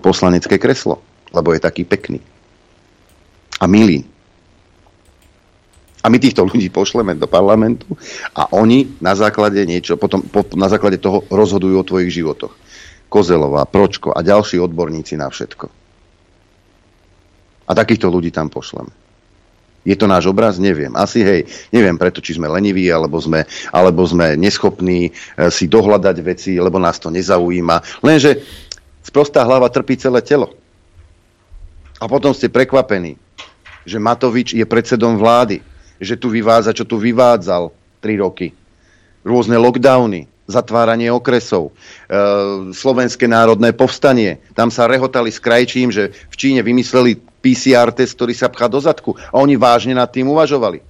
poslanecké kreslo, lebo je taký pekný a milý. A my týchto ľudí pošleme do parlamentu a oni na základe niečo, potom po, na základe toho rozhodujú o tvojich životoch. Kozelová, Pročko a ďalší odborníci na všetko. A takýchto ľudí tam pošleme. Je to náš obraz? Neviem. Asi hej. Neviem preto, či sme leniví, alebo sme, alebo sme neschopní e, si dohľadať veci, lebo nás to nezaujíma. Lenže sprostá hlava trpí celé telo. A potom ste prekvapení, že Matovič je predsedom vlády. Že tu vyvádza, čo tu vyvádzal 3 roky. Rôzne lockdowny, zatváranie okresov, e, Slovenské národné povstanie. Tam sa rehotali s krajčím, že v Číne vymysleli PCR test, ktorý sa pchá do zadku. A oni vážne nad tým uvažovali.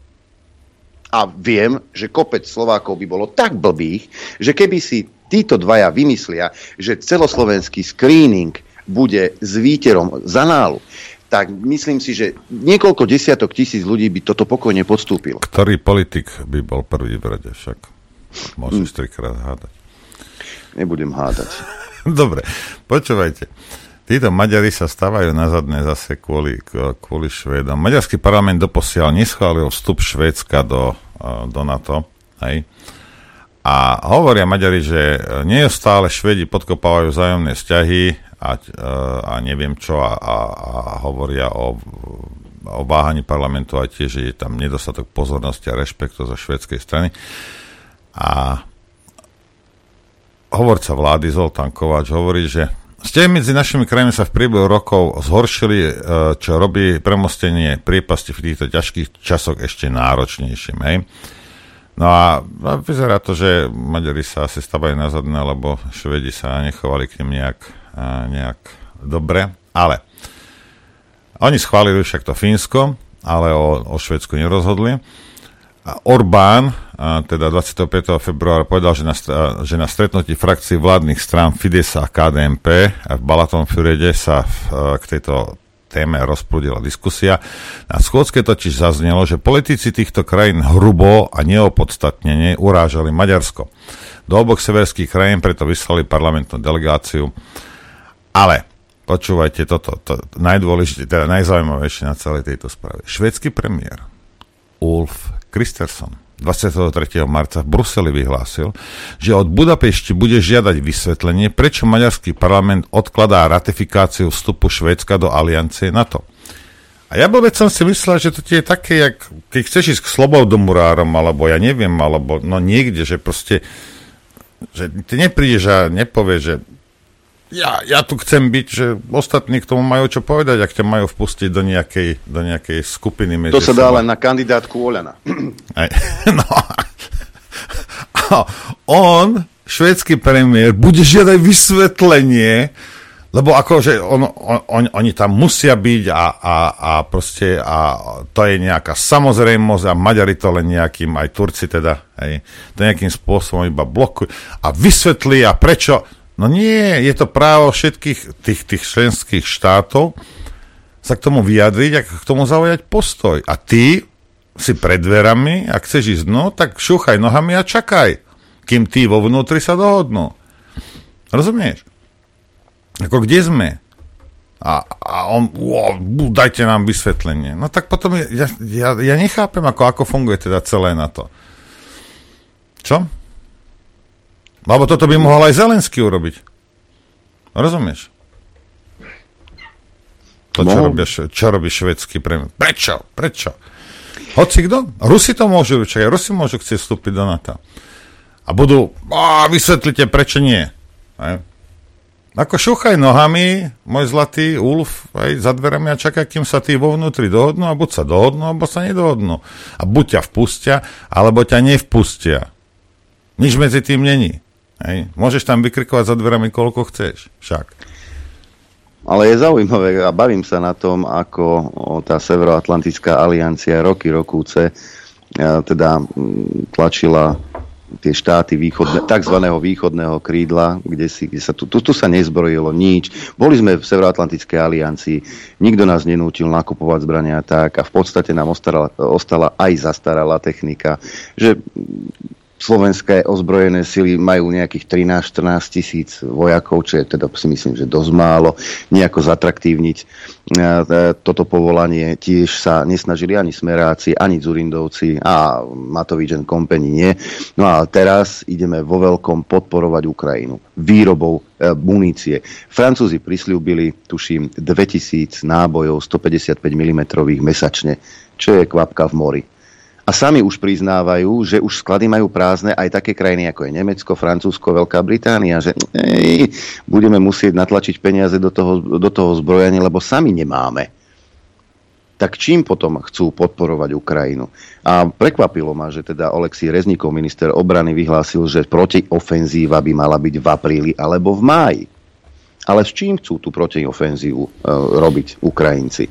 A viem, že kopec Slovákov by bolo tak blbých, že keby si títo dvaja vymyslia, že celoslovenský screening bude s výterom za nálu, tak myslím si, že niekoľko desiatok tisíc ľudí by toto pokojne podstúpilo. Ktorý politik by bol prvý v rade však? Môžeš hm. trikrát hádať. Nebudem hádať. Dobre, počúvajte. Títo Maďari sa stávajú na zadné zase kvôli, kvôli Švédom. Maďarský parlament doposiaľ neschválil vstup Švédska do, do NATO. Hej. A hovoria Maďari, že neustále Švedi podkopávajú vzájomné vzťahy a, a neviem čo a, a, a hovoria o, o váhaní parlamentu a tiež, že je tam nedostatok pozornosti a rešpektu zo švedskej strany. A hovorca vlády Zoltán Kováč hovorí, že ste medzi našimi krajinami sa v priebehu rokov zhoršili, e, čo robí premostenie priepasti v týchto ťažkých časoch ešte náročnejším. Hej? No a vyzerá to, že Maďari sa asi stavajú na zadné, lebo Švedi sa nechovali k nim nejak, nejak dobre. Ale oni schválili však to Fínsko, ale o, o Švedsku nerozhodli. Orbán, teda 25. februára, povedal, že na, že na stretnutí frakcií vládnych strán Fidesz a KDMP v Balatonfjorede sa k tejto téme rozprúdila diskusia. Na schôdzke totiž zaznelo, že politici týchto krajín hrubo a neopodstatnene urážali Maďarsko. Do oboch severských krajín preto vyslali parlamentnú delegáciu. Ale počúvajte toto, to najdôležitejšie, teda najzaujímavejšie na celej tejto správe. Švedský premiér Ulf Kristersson 23. marca v Bruseli vyhlásil, že od Budapešti bude žiadať vysvetlenie, prečo maďarský parlament odkladá ratifikáciu vstupu Švédska do aliancie NATO. A ja vôbec som si myslel, že to je také, jak, keď chceš ísť k slobodomurárom, alebo ja neviem, alebo no niekde, že proste, že ty neprídeš a nepovieš, že ja, ja tu chcem byť, že ostatní k tomu majú čo povedať, ak ťa majú vpustiť do nejakej, do nejakej skupiny. Medzi to sa dá len na kandidátku Oľana. no. on, švédsky premiér, bude žiadať vysvetlenie, lebo akože on, on, on, oni tam musia byť a, a, a proste a to je nejaká samozrejmosť a Maďari to len nejakým, aj Turci teda, hej, to nejakým spôsobom iba blokujú a vysvetlí a prečo No nie, je to právo všetkých tých, tých členských štátov sa k tomu vyjadriť a k tomu zaujať postoj. A ty si pred dverami, ak chceš ísť no, tak šúchaj nohami a čakaj, kým tí vo vnútri sa dohodnú. Rozumieš? Ako kde sme? A, a on, wow, dajte nám vysvetlenie. No tak potom ja, ja, ja nechápem, ako, ako funguje teda celé na to. Čo? Lebo toto by mohol aj Zelenský urobiť. Rozumieš? To, čo, robí, čo robí švedský premiér. Prečo? Prečo? Hoci kto? Rusi to môžu, čo aj Rusi môžu chcieť vstúpiť do NATO. A budú, a vysvetlite, prečo nie. Aj? Ako šuchaj nohami, môj zlatý Ulf, aj za dverami a čaká, kým sa tí vo vnútri dohodnú a buď sa dohodnú, alebo sa nedohodnú. A buď ťa vpustia, alebo ťa nevpustia. Nič medzi tým není. Hej. Môžeš tam vykrikovať za dverami, koľko chceš. Však. Ale je zaujímavé a bavím sa na tom, ako tá Severoatlantická aliancia roky rokúce e, teda tlačila tie štáty východne, tzv. východného krídla, kde, si, kde sa tu, tu, tu sa nezbrojilo nič. Boli sme v Severoatlantickej aliancii, nikto nás nenútil nakupovať zbrania tak a v podstate nám ostala, ostala aj zastaralá technika, že slovenské ozbrojené sily majú nejakých 13-14 tisíc vojakov, čo je teda si myslím, že dosť málo. Nejako zatraktívniť e, toto povolanie tiež sa nesnažili ani smeráci, ani Zurindovci a Matovič Company nie. No a teraz ideme vo veľkom podporovať Ukrajinu výrobou e, munície. Francúzi prislúbili, tuším, 2000 nábojov 155 mm mesačne, čo je kvapka v mori a sami už priznávajú, že už sklady majú prázdne aj také krajiny ako je Nemecko, Francúzsko, Veľká Británia, že ej, budeme musieť natlačiť peniaze do toho, do toho zbrojenia, lebo sami nemáme. Tak čím potom chcú podporovať Ukrajinu? A prekvapilo ma, že teda Oleksij Reznikov, minister obrany, vyhlásil, že protiofenzíva by mala byť v apríli alebo v máji. Ale s čím chcú tú protiofenzívu e, robiť Ukrajinci?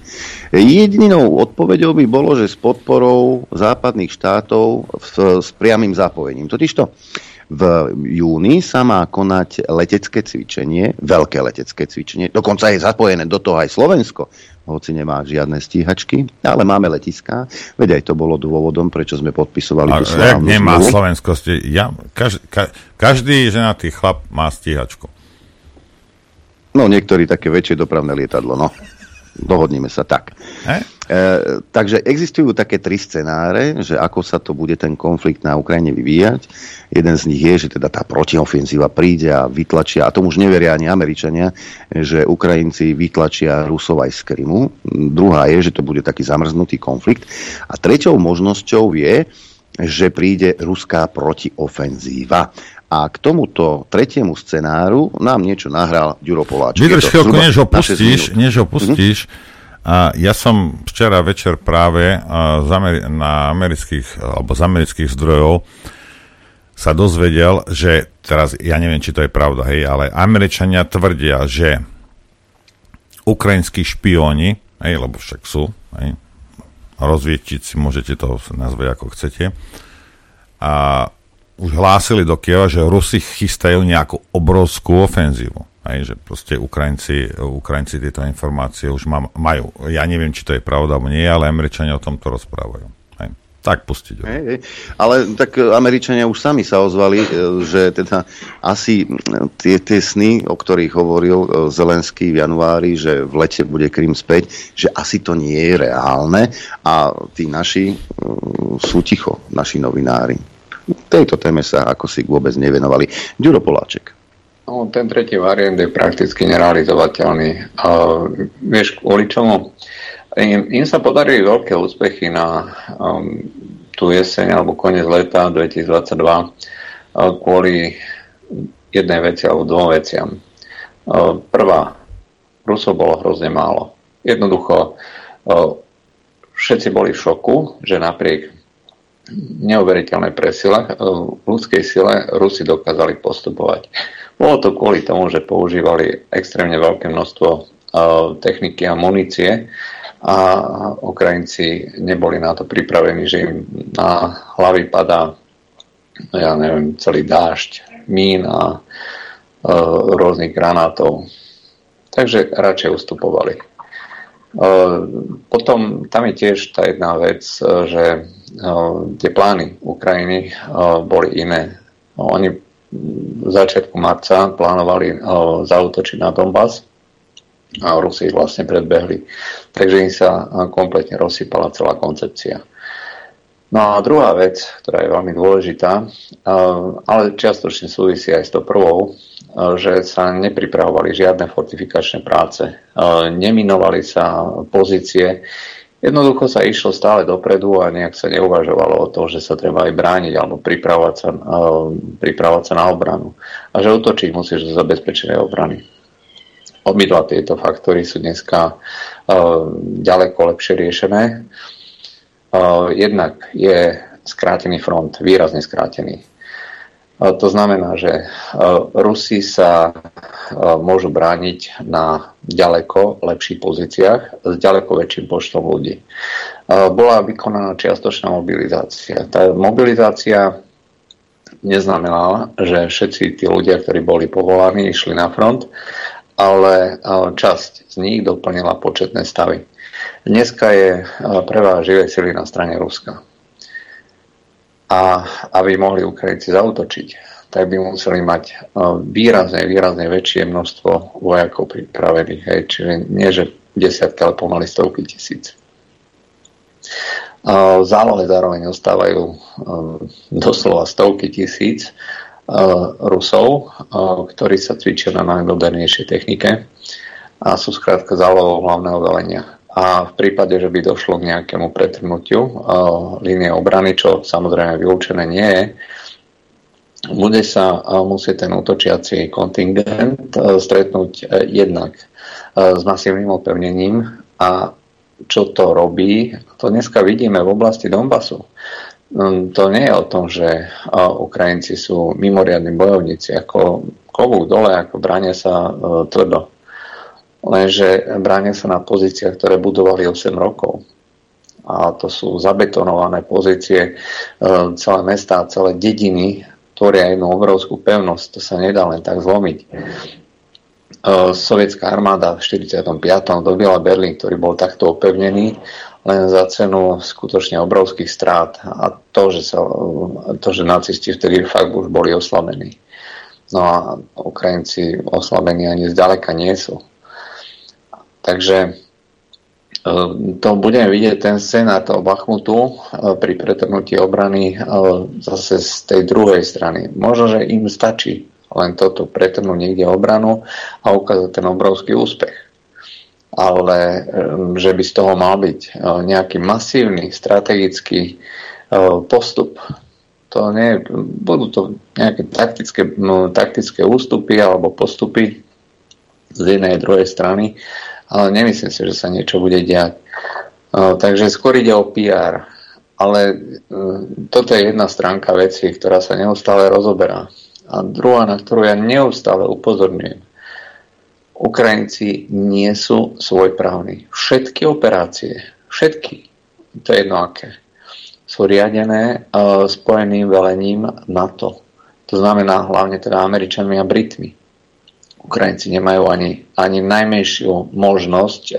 Jedinou odpoveďou by bolo, že s podporou západných štátov s priamým zapojením. Totižto v júni sa má konať letecké cvičenie, veľké letecké cvičenie, dokonca je zapojené do toho aj Slovensko, hoci nemá žiadne stíhačky, ale máme letiská. Veď aj to bolo dôvodom, prečo sme podpisovali tú slávnu nemá Slovensko, ja, každý, každý ženatý chlap má stíhačku. No, niektorí také väčšie dopravné lietadlo, no. Dohodníme sa tak. E, takže existujú také tri scenáre, že ako sa to bude ten konflikt na Ukrajine vyvíjať. Jeden z nich je, že teda tá protiofenzíva príde a vytlačia, a tomu už neveria ani Američania, že Ukrajinci vytlačia Rusov aj z Krymu. Druhá je, že to bude taký zamrznutý konflikt. A treťou možnosťou je, že príde ruská protiofenzíva. A k tomuto tretiemu scenáru nám niečo nahral Ďuro Poláček. Vydrž chvíľku, než ho pustíš, než ho pustíš. Mm-hmm. A ja som včera večer práve z Ameri- na amerických, alebo z amerických zdrojov sa dozvedel, že teraz, ja neviem, či to je pravda, hej, ale Američania tvrdia, že ukrajinskí špióni, hej, lebo však sú, hej, rozvietici, môžete to nazvať ako chcete, a už hlásili do Kieva, že Rusi chystajú nejakú obrovskú ofenzívu. Hej, že proste Ukrajinci, Ukrajinci tieto informácie už má, majú. Ja neviem, či to je pravda alebo nie, ale Američania o tomto rozprávajú. Hej. Tak pustiť. Hej, hej. Ale tak Američania už sami sa ozvali, e, že teda asi tie, tie sny, o ktorých hovoril e, Zelenský v januári, že v lete bude Krym späť, že asi to nie je reálne a tí naši e, sú ticho, naši novinári tejto téme sa ako si vôbec nevenovali. Ďuro Poláček. No, ten tretí variant je prakticky nerealizovateľný. Uh, vieš, kvôli čomu? Im, im sa podarili veľké úspechy na um, tú jeseň alebo koniec leta 2022 uh, kvôli jednej veci alebo dvom veciam. Uh, prvá, Rusov bolo hrozne málo. Jednoducho, uh, všetci boli v šoku, že napriek neuveriteľnej presile, v ľudskej sile Rusi dokázali postupovať. Bolo to kvôli tomu, že používali extrémne veľké množstvo techniky a munície a Ukrajinci neboli na to pripravení, že im na hlavy padá ja neviem, celý dážď mín a rôznych granátov. Takže radšej ustupovali. Potom tam je tiež tá jedna vec, že tie plány Ukrajiny boli iné. Oni v začiatku marca plánovali zautočiť na Donbass a Rusi ich vlastne predbehli. Takže im sa kompletne rozsypala celá koncepcia. No a druhá vec, ktorá je veľmi dôležitá, ale čiastočne súvisí aj s tou prvou, že sa nepripravovali žiadne fortifikačné práce, neminovali sa pozície, Jednoducho sa išlo stále dopredu a nejak sa neuvažovalo o to, že sa treba aj brániť alebo pripravovať sa, uh, pripravovať sa na obranu. A že utočiť musíš do zabezpečenej obrany. obidva tieto faktory sú dneska ďaleko lepšie riešené. Jednak je skrátený front, výrazne skrátený. To znamená, že Rusi sa môžu brániť na ďaleko lepších pozíciách s ďaleko väčším počtom ľudí. Bola vykonaná čiastočná mobilizácia. Tá mobilizácia neznamenala, že všetci tí ľudia, ktorí boli povolaní, išli na front, ale časť z nich doplnila početné stavy. Dneska je preváž živej sily na strane Ruska a aby mohli Ukrajinci zautočiť, tak by museli mať e, výrazne, výrazne väčšie množstvo vojakov pripravených. Hej. Čiže nie, že desiatky, ale pomaly stovky tisíc. V zálohe zároveň ostávajú e, doslova stovky tisíc e, Rusov, ktorí sa cvičia na najmodernejšej technike a sú skrátka zálohou hlavného velenia a v prípade, že by došlo k nejakému pretrnutiu línie obrany, čo samozrejme vylúčené nie je, bude sa musieť ten útočiaci kontingent stretnúť uh, jednak uh, s masívnym opevnením a čo to robí, to dneska vidíme v oblasti Donbasu. Um, to nie je o tom, že Ukrajinci sú mimoriadní bojovníci, ako kovú dole, ako bránia sa uh, tvrdo lenže bránia sa na pozíciách, ktoré budovali 8 rokov. A to sú zabetonované pozície, e, celé mesta, celé dediny, tvoria jednu obrovskú pevnosť, to sa nedá len tak zlomiť. E, sovietská armáda v 45. dobila Berlín, ktorý bol takto opevnený, len za cenu skutočne obrovských strát a to, že, sa, to, že nacisti vtedy fakt už boli oslabení. No a Ukrajinci oslabení ani zďaleka nie sú. Takže e, to budeme vidieť ten scenár toho Bachmutu e, pri pretrhnutí obrany e, zase z tej druhej strany. Možno, že im stačí len toto pretrhnúť niekde obranu a ukázať ten obrovský úspech. Ale že by z toho mal byť nejaký masívny strategický postup, to nie, budú to nejaké taktické, taktické ústupy alebo postupy z jednej a druhej strany, ale nemyslím si, že sa niečo bude diať. Takže skôr ide o PR. Ale e, toto je jedna stránka veci, ktorá sa neustále rozoberá. A druhá, na ktorú ja neustále upozorňujem. Ukrajinci nie sú svojprávni. Všetky operácie, všetky, to je jedno aké, sú riadené uh, spojeným velením NATO. To znamená hlavne teda Američanmi a Britmi. Ukrajinci nemajú ani, ani najmenšiu možnosť e,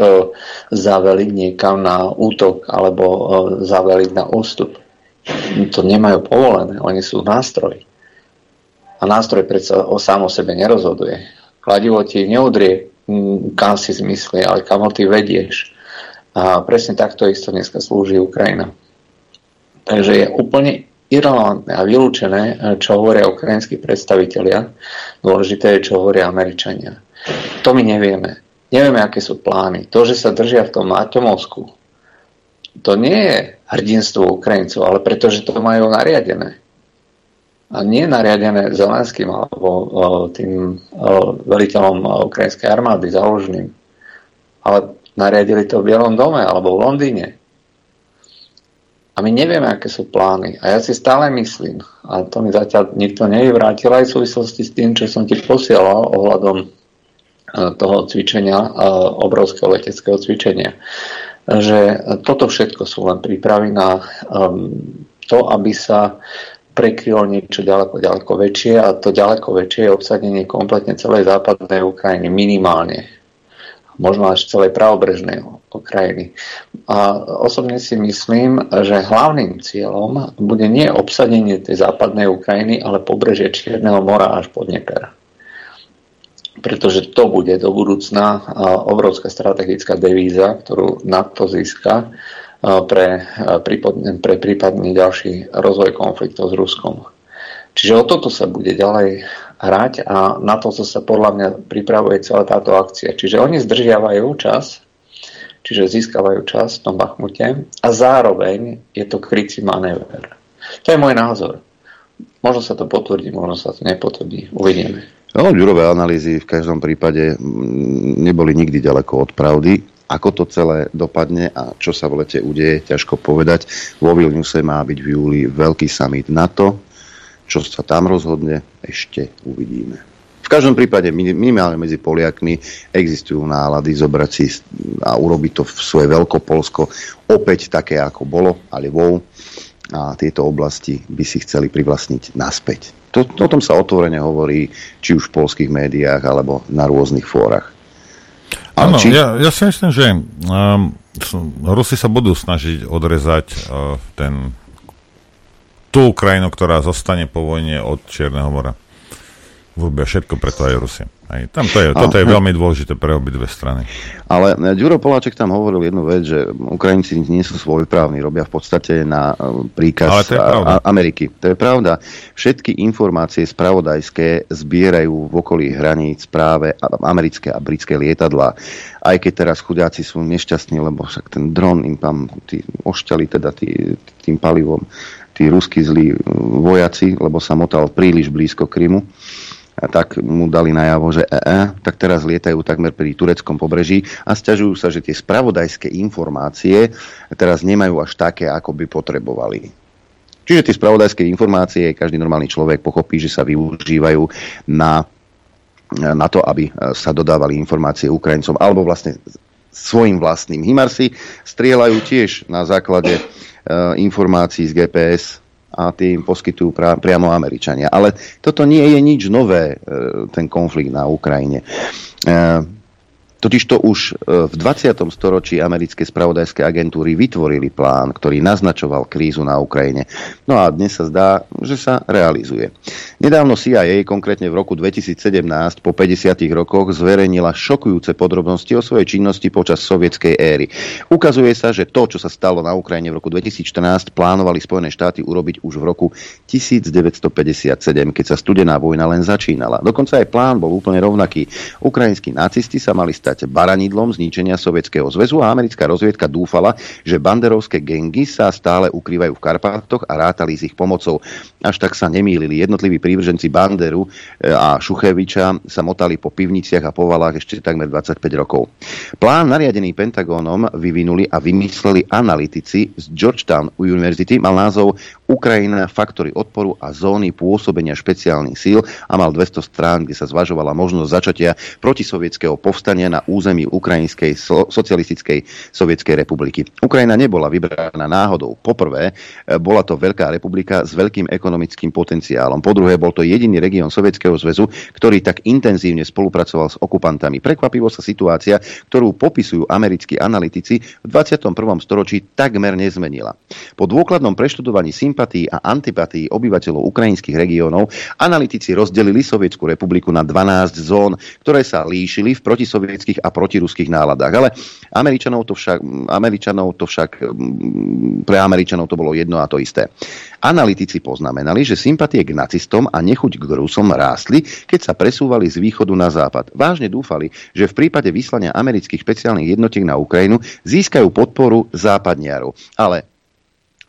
zaveliť niekam na útok alebo e, zaveliť na ústup. To nemajú povolené, oni sú nástroj. A nástroj predsa o sám o sebe nerozhoduje. Kladivo ti neudrie, kam si zmysli, ale kam ho ty vedieš. A presne takto isto dneska slúži Ukrajina. Takže je úplne irrelevantné a vylúčené, eh, čo hovoria ukrajinskí predstavitelia. Dôležité je, čo hovoria Američania. To my nevieme. Nevieme, aké sú plány. To, že sa držia v tom Atomovsku, to nie je hrdinstvo Ukrajincov, ale pretože to majú nariadené. A nie nariadené Zelenským alebo eh, tým eh, veliteľom ukrajinskej armády záložným, ale nariadili to v Bielom dome alebo v Londýne. A my nevieme, aké sú plány. A ja si stále myslím, a to mi zatiaľ nikto nevyvrátil aj v súvislosti s tým, čo som ti posielal ohľadom e, toho cvičenia, e, obrovského leteckého cvičenia, že toto všetko sú len prípravy na to, aby sa prekrylo niečo ďaleko, ďaleko väčšie a to ďaleko väčšie je obsadenie kompletne celej západnej Ukrajiny minimálne možno až celej pravobrežnej Ukrajiny. A osobne si myslím, že hlavným cieľom bude nie obsadenie tej západnej Ukrajiny, ale pobrežie Čierneho mora až pod Dnieper. Pretože to bude do budúcna obrovská strategická devíza, ktorú NATO získa pre, pre prípadný ďalší rozvoj konfliktov s Ruskom. Čiže o toto sa bude ďalej hrať a na to sa podľa mňa pripravuje celá táto akcia. Čiže oni zdržiavajú čas, čiže získavajú čas v tom Bachmute a zároveň je to krycí manéver. To je môj názor. Možno sa to potvrdí, možno sa to nepotvrdí. Uvidíme. No, Ďurové analýzy v každom prípade neboli nikdy ďaleko od pravdy. Ako to celé dopadne a čo sa v lete udeje, ťažko povedať. Vo Vilniuse má byť v júli veľký summit NATO. Čo sa tam rozhodne, ešte uvidíme. V každom prípade minimálne medzi Poliakmi existujú nálady zobrať si a urobiť to v svoje Veľkopolsko opäť také, ako bolo, ale wow. A tieto oblasti by si chceli privlastniť naspäť. To, o tom sa otvorene hovorí či už v polských médiách, alebo na rôznych fórach. Áno, či... ja, ja si myslím, že um, Rusi sa budú snažiť odrezať uh, ten, tú Ukrajinu, ktorá zostane po vojne od Čierneho mora. Urobia všetko preto aj Rusia. Aj tam to je, toto je veľmi dôležité pre obidve strany. Ale eh, Ďuro Poláček tam hovoril jednu vec, že Ukrajinci nie sú svojprávni, robia v podstate na eh, príkaz Ale to je a, Ameriky. To je pravda. Všetky informácie spravodajské zbierajú v okolí hraníc práve americké a britské lietadlá. Aj keď teraz chudáci sú nešťastní, lebo však ten dron im tam tí, ošťali teda tý, tým palivom tí ruskí zlí eh, vojaci, lebo sa motal príliš blízko Krymu tak mu dali najavo, že e, e, tak teraz lietajú takmer pri tureckom pobreží a stiažujú sa, že tie spravodajské informácie teraz nemajú až také, ako by potrebovali. Čiže tie spravodajské informácie každý normálny človek pochopí, že sa využívajú na, na to, aby sa dodávali informácie Ukrajincom alebo vlastne svojim vlastným. Himarsi strieľajú tiež na základe e, informácií z GPS a im poskytujú pra, priamo Američania. Ale toto nie je nič nové, e, ten konflikt na Ukrajine. Totižto už e, v 20. storočí americké spravodajské agentúry vytvorili plán, ktorý naznačoval krízu na Ukrajine. No a dnes sa zdá, že sa realizuje. Nedávno CIA, konkrétne v roku 2017, po 50 rokoch, zverejnila šokujúce podrobnosti o svojej činnosti počas sovietskej éry. Ukazuje sa, že to, čo sa stalo na Ukrajine v roku 2014, plánovali Spojené štáty urobiť už v roku 1957, keď sa studená vojna len začínala. Dokonca aj plán bol úplne rovnaký. Ukrajinskí nacisti sa mali stať stať baranidlom zničenia Sovietskeho zväzu a americká rozviedka dúfala, že banderovské gengy sa stále ukrývajú v Karpátoch a rátali s ich pomocou. Až tak sa nemýlili. Jednotliví prívrženci Banderu e, a Šucheviča sa motali po pivniciach a povalách ešte takmer 25 rokov. Plán nariadený Pentagónom vyvinuli a vymysleli analytici z Georgetown University, mal názov Ukrajina, faktory odporu a zóny pôsobenia špeciálnych síl a mal 200 strán, kde sa zvažovala možnosť začatia protisovietského povstania na území Ukrajinskej so- socialistickej sovietskej republiky. Ukrajina nebola vybraná náhodou. Poprvé, e, bola to veľká republika s veľkým ekonomickým potenciálom. Po druhé, bol to jediný región Sovietskeho zväzu, ktorý tak intenzívne spolupracoval s okupantami. Prekvapivo sa situácia, ktorú popisujú americkí analytici v 21. storočí takmer nezmenila. Po dôkladnom preštudovaní sympatí a antipatí obyvateľov ukrajinských regiónov analytici rozdelili Sovietsku republiku na 12 zón, ktoré sa líšili v protisovietských a protiruských náladách. Ale Američanov to však, Američanov to však pre Američanov to bolo jedno a to isté. Analytici poznamenali, že sympatie k nacistom a nechuť k Rusom rástli, keď sa presúvali z východu na západ. Vážne dúfali, že v prípade vyslania amerických špeciálnych jednotiek na Ukrajinu získajú podporu západniarov. Ale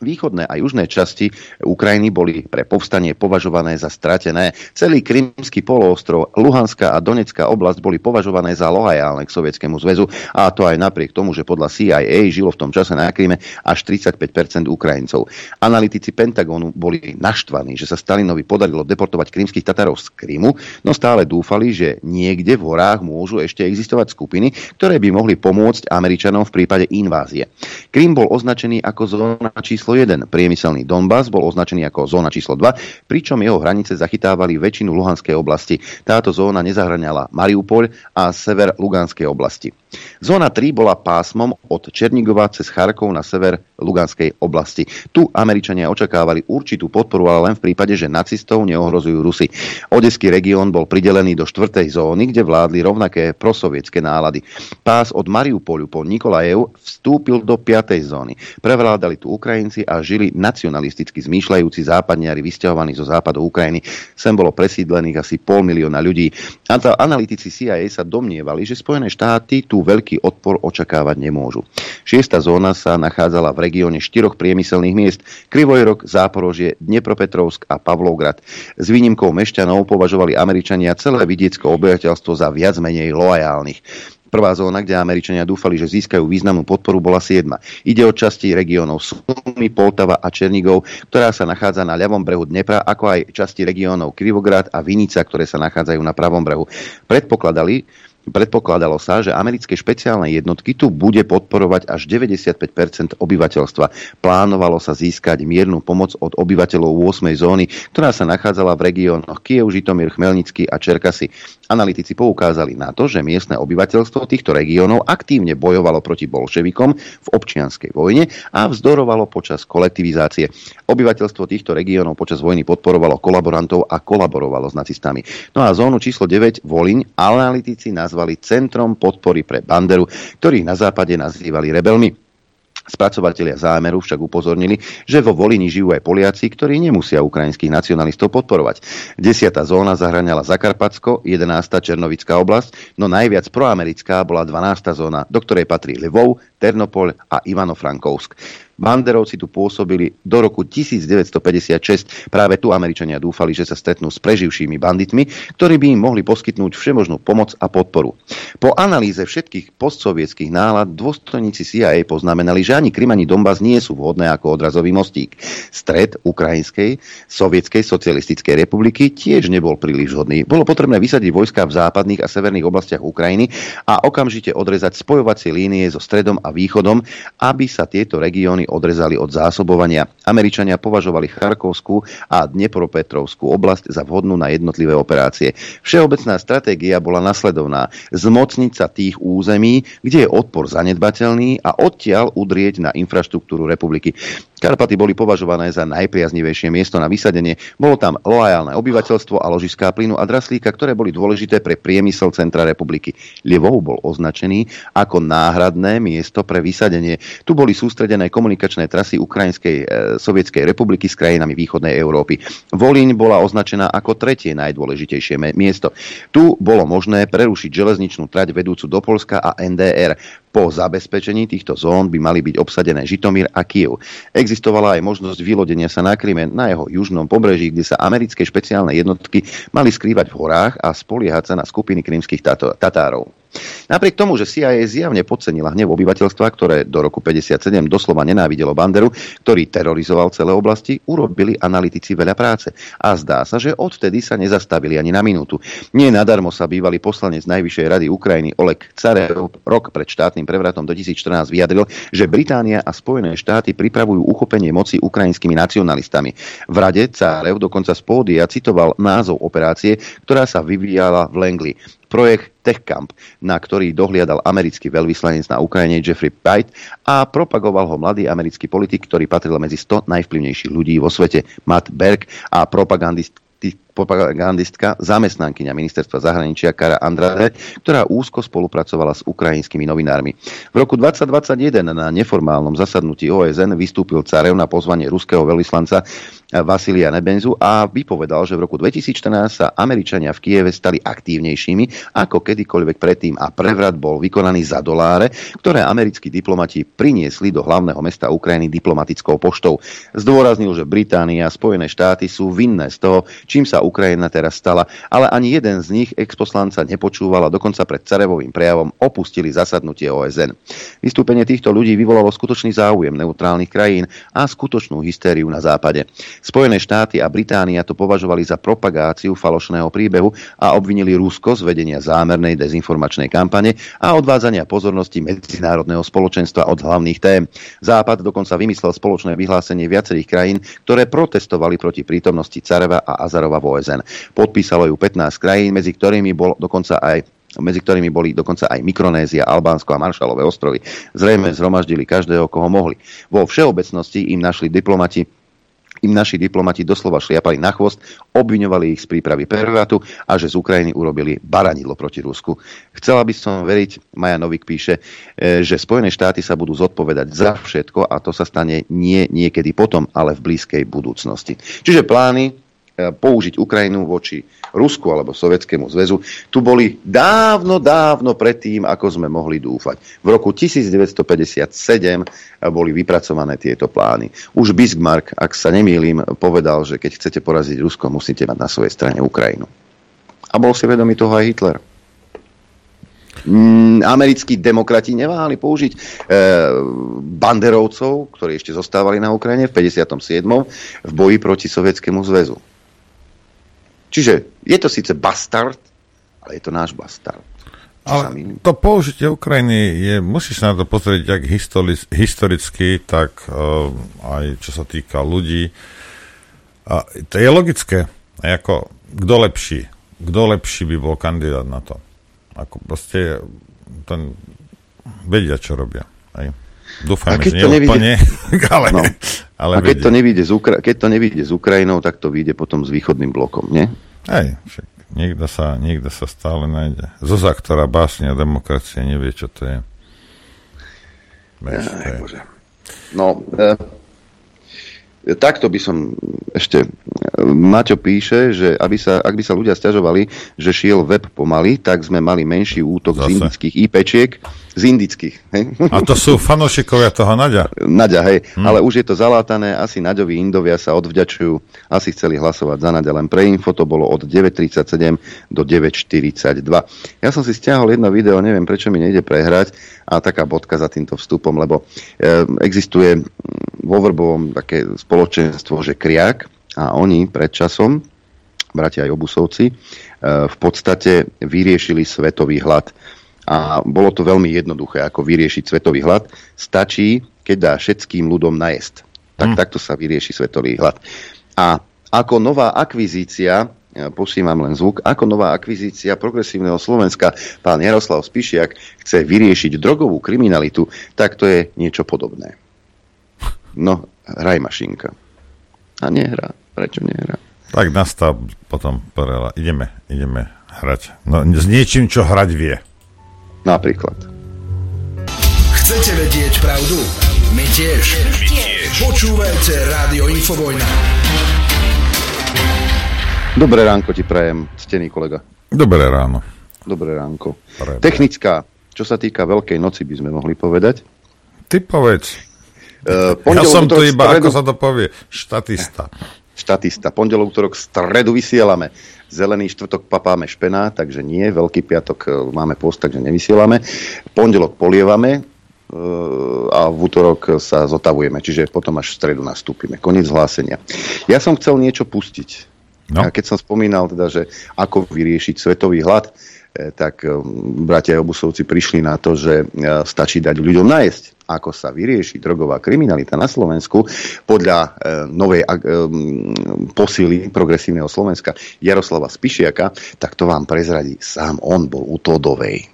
Východné a južné časti Ukrajiny boli pre povstanie považované za stratené. Celý Krymský poloostrov, Luhanská a Donetská oblasť boli považované za lojálne k Sovietskému zväzu a to aj napriek tomu, že podľa CIA žilo v tom čase na Kryme až 35% Ukrajincov. Analytici Pentagonu boli naštvaní, že sa Stalinovi podarilo deportovať krymských Tatarov z Krymu, no stále dúfali, že niekde v horách môžu ešte existovať skupiny, ktoré by mohli pomôcť Američanom v prípade invázie. Krym bol označený ako zóna číslo číslo 1. Priemyselný Donbass bol označený ako zóna číslo 2, pričom jeho hranice zachytávali väčšinu Luhanskej oblasti. Táto zóna nezahraňala Mariupol a sever Luganskej oblasti. Zóna 3 bola pásmom od Černigova cez Charkov na sever Luganskej oblasti. Tu Američania očakávali určitú podporu, ale len v prípade, že nacistov neohrozujú Rusy. Odeský región bol pridelený do štvrtej zóny, kde vládli rovnaké prosovietské nálady. Pás od Mariupolu po Nikolajev vstúpil do 5. zóny. Prevládali tu Ukrajinci utečenci a žili nacionalisticky zmýšľajúci západniari vysťahovaní zo západu Ukrajiny. Sem bolo presídlených asi pol milióna ľudí. Analytici CIA sa domnievali, že Spojené štáty tu veľký odpor očakávať nemôžu. Šiesta zóna sa nachádzala v regióne štyroch priemyselných miest Krivojrok, Záporožie, Dnepropetrovsk a Pavlovgrad. S výnimkou mešťanov považovali Američania celé vidiecké obyvateľstvo za viac menej loajálnych. Prvá zóna, kde Američania dúfali, že získajú významnú podporu, bola 7. Ide o časti regiónov Sumy, Poltava a Černigov, ktorá sa nachádza na ľavom brehu Dnepra, ako aj časti regiónov Krivograd a Vinica, ktoré sa nachádzajú na pravom brehu. Predpokladali, Predpokladalo sa, že americké špeciálne jednotky tu bude podporovať až 95% obyvateľstva. Plánovalo sa získať miernu pomoc od obyvateľov 8. zóny, ktorá sa nachádzala v regiónoch Kiev, Žitomír, Chmelnický a Čerkasy. Analytici poukázali na to, že miestne obyvateľstvo týchto regiónov aktívne bojovalo proti bolševikom v občianskej vojne a vzdorovalo počas kolektivizácie. Obyvateľstvo týchto regiónov počas vojny podporovalo kolaborantov a kolaborovalo s nacistami. No a zónu číslo 9 Voliň analytici nazvali Centrom podpory pre Banderu, ktorých na západe nazývali rebelmi. Spracovatelia zámeru však upozornili, že vo Volini žijú aj Poliaci, ktorí nemusia ukrajinských nacionalistov podporovať. Desiatá zóna zahraňala Zakarpacko, 11. Černovická oblasť, no najviac proamerická bola 12. zóna, do ktorej patrí Lvov, Ternopol a Ivano-Frankovsk. Banderovci tu pôsobili do roku 1956. Práve tu Američania dúfali, že sa stretnú s preživšími banditmi, ktorí by im mohli poskytnúť všemožnú pomoc a podporu. Po analýze všetkých postsovietských nálad dôstojníci CIA poznamenali, že ani Krym ani Donbass nie sú vhodné ako odrazový mostík. Stred Ukrajinskej, Sovietskej socialistickej republiky tiež nebol príliš vhodný. Bolo potrebné vysadiť vojska v západných a severných oblastiach Ukrajiny a okamžite odrezať spojovacie línie so stredom a východom, aby sa tieto regióny odrezali od zásobovania. Američania považovali Charkovskú a Dnepropetrovskú oblasť za vhodnú na jednotlivé operácie. Všeobecná stratégia bola nasledovná. Zmocniť sa tých území, kde je odpor zanedbateľný a odtiaľ udrieť na infraštruktúru republiky. Karpaty boli považované za najpriaznivejšie miesto na vysadenie. Bolo tam loajálne obyvateľstvo a ložiská plynu a draslíka, ktoré boli dôležité pre priemysel centra republiky. Lievov bol označený ako náhradné miesto pre vysadenie. Tu boli sústredené komunikačné trasy Ukrajinskej e, sovietskej republiky s krajinami východnej Európy. Volín bola označená ako tretie najdôležitejšie miesto. Tu bolo možné prerušiť železničnú trať vedúcu do Polska a NDR. Po zabezpečení týchto zón by mali byť obsadené Žitomír a Kiev. Existovala aj možnosť vylodenia sa na Kryme na jeho južnom pobreží, kde sa americké špeciálne jednotky mali skrývať v horách a spoliehať sa na skupiny krymských Tatárov. Napriek tomu, že CIA zjavne podcenila hnev obyvateľstva, ktoré do roku 57 doslova nenávidelo Banderu, ktorý terorizoval celé oblasti, urobili analytici veľa práce. A zdá sa, že odvtedy sa nezastavili ani na minútu. Nie nadarmo sa bývalý poslanec Najvyššej rady Ukrajiny Oleg Carev rok pred štátnym prevratom 2014 vyjadril, že Británia a Spojené štáty pripravujú uchopenie moci ukrajinskými nacionalistami. V rade Carev dokonca z pódia citoval názov operácie, ktorá sa vyvíjala v Langley projekt TechCamp, na ktorý dohliadal americký veľvyslanec na Ukrajine Jeffrey Pite a propagoval ho mladý americký politik, ktorý patril medzi 100 najvplyvnejších ľudí vo svete, Matt Berg a propagandist propagandistka, zamestnankyňa ministerstva zahraničia Kara Andrade, ktorá úzko spolupracovala s ukrajinskými novinármi. V roku 2021 na neformálnom zasadnutí OSN vystúpil Carev na pozvanie ruského veľvyslanca Vasilia Nebenzu a vypovedal, že v roku 2014 sa Američania v Kieve stali aktívnejšími ako kedykoľvek predtým a prevrat bol vykonaný za doláre, ktoré americkí diplomati priniesli do hlavného mesta Ukrajiny diplomatickou poštou. Zdôraznil, že Británia a Spojené štáty sú vinné z toho, čím sa Ukrajina teraz stala, ale ani jeden z nich exposlanca nepočúval a dokonca pred Carevovým prejavom opustili zasadnutie OSN. Vystúpenie týchto ľudí vyvolalo skutočný záujem neutrálnych krajín a skutočnú hystériu na západe. Spojené štáty a Británia to považovali za propagáciu falošného príbehu a obvinili Rusko z vedenia zámernej dezinformačnej kampane a odvádzania pozornosti medzinárodného spoločenstva od hlavných tém. Západ dokonca vymyslel spoločné vyhlásenie viacerých krajín, ktoré protestovali proti prítomnosti Careva a Azarova v OSN. Podpísalo ju 15 krajín, medzi ktorými bol dokonca aj medzi ktorými boli dokonca aj Mikronézia, Albánsko a Maršalové ostrovy. Zrejme zhromaždili každého, koho mohli. Vo všeobecnosti im našli diplomati im naši diplomati doslova šliapali na chvost, obviňovali ich z prípravy pervrátu a že z Ukrajiny urobili baranidlo proti Rusku. Chcela by som veriť, Maja Novik píše, e, že Spojené štáty sa budú zodpovedať za všetko a to sa stane nie niekedy potom, ale v blízkej budúcnosti. Čiže plány použiť Ukrajinu voči Rusku alebo Sovietskému zväzu, tu boli dávno, dávno predtým, ako sme mohli dúfať. V roku 1957 boli vypracované tieto plány. Už Bismarck, ak sa nemýlim, povedal, že keď chcete poraziť Rusko, musíte mať na svojej strane Ukrajinu. A bol si vedomý toho aj Hitler. Mm, americkí demokrati neváhali použiť e, banderovcov, ktorí ešte zostávali na Ukrajine v 57. v boji proti Sovietskému zväzu. Čiže je to síce bastard, ale je to náš bastard. Ale to použitie Ukrajiny je, musíš na to pozrieť jak historicky, tak uh, aj čo sa týka ľudí. A to je logické. Ako, kto lepší? Kto lepší by bol kandidát na to? Ako proste ten vedia, čo robia. Aj. Dúfajme, že neúplne, ale, no. ale A keď to, nevíde z Ukra- keď to nevíde s Ukrajinou, tak to vyjde potom s východným blokom, nie? Hej, však niekto sa, niekto sa stále nájde. Zoza, ktorá básne o demokracie, nevie, čo to je. Veš, to je. No, e, takto by som ešte... Maťo píše, že aby sa, ak by sa ľudia stiažovali, že šiel web pomaly, tak sme mali menší útok Zase. z indických IPčiek, z indických. Hej? A to sú fanošikovia toho Naďa? Naďa, hej. Hm. Ale už je to zalátané, asi Naďovi Indovia sa odvďačujú, asi chceli hlasovať za Naďa, len pre info to bolo od 9.37 do 9.42. Ja som si stiahol jedno video, neviem prečo mi nejde prehrať, a taká bodka za týmto vstupom, lebo e, existuje vo Vrbovom také spoločenstvo, že Kriak a oni pred časom, bratia aj obusovci, e, v podstate vyriešili svetový hlad a bolo to veľmi jednoduché, ako vyriešiť svetový hlad. Stačí, keď dá všetkým ľudom najest. Tak hmm. takto sa vyrieši svetový hlad. A ako nová akvizícia, posímam len zvuk, ako nová akvizícia progresívneho Slovenska pán Jaroslav Spišiak chce vyriešiť drogovú kriminalitu, tak to je niečo podobné. No, hraj mašinka. A nehrá. Prečo nehrá? Tak nastav potom porela. Ideme, ideme hrať. No, s niečím, čo hrať vie. Napríklad. Chcete vedieť pravdu? My tiež. My tiež. Počúvajte Rádio Infovojna. Dobré ránko ti prajem, stený kolega. Dobré ráno. Dobré ránko. Prebe. Technická, čo sa týka Veľkej noci, by sme mohli povedať. Ty povedz. Uh, ja som tu iba, stredu... ako sa to povie, štatista. Štatista. Pondelok, útorok, stredu vysielame. Zelený štvrtok papáme špená, takže nie. Veľký piatok e, máme post, takže nevysielame. Pondelok polievame e, a v útorok sa zotavujeme, čiže potom až v stredu nastúpime. Koniec hlásenia. Ja som chcel niečo pustiť. No. A keď som spomínal teda, že ako vyriešiť svetový hlad, tak bratia obusovci prišli na to, že stačí dať ľuďom najesť ako sa vyrieši drogová kriminalita na Slovensku podľa e, novej e, posily progresívneho Slovenska Jaroslava Spišiaka, tak to vám prezradí sám on bol u Todovej.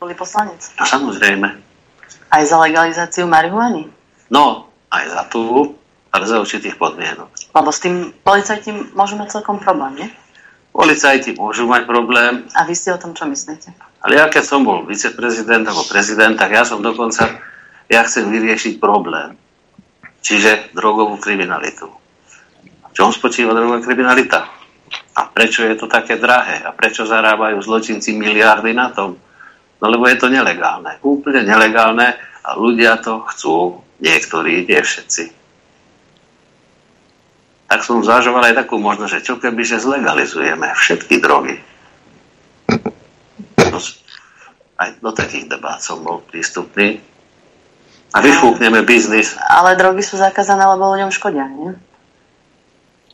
Boli poslanec. A samozrejme. Aj za legalizáciu marihuany? No, aj za tú, ale za určitých podmienok. Lebo s tým policajti môžu mať celkom problém, nie? Policajti môžu mať problém. A vy si o tom čo myslíte? Ale ja keď som bol viceprezident alebo prezident, tak ja som dokonca ja chcem vyriešiť problém, čiže drogovú kriminalitu. V čom spočíva drogová kriminalita? A prečo je to také drahé? A prečo zarábajú zločinci miliardy na tom? No lebo je to nelegálne. Úplne nelegálne a ľudia to chcú. Niektorí, nie všetci. Tak som zvažoval aj takú možnosť, že čo keby, že zlegalizujeme všetky drogy. Aj do takých debát som bol prístupný a vyfúkneme biznis. Ale drogy sú zakázané, lebo ľuďom škodia, nie?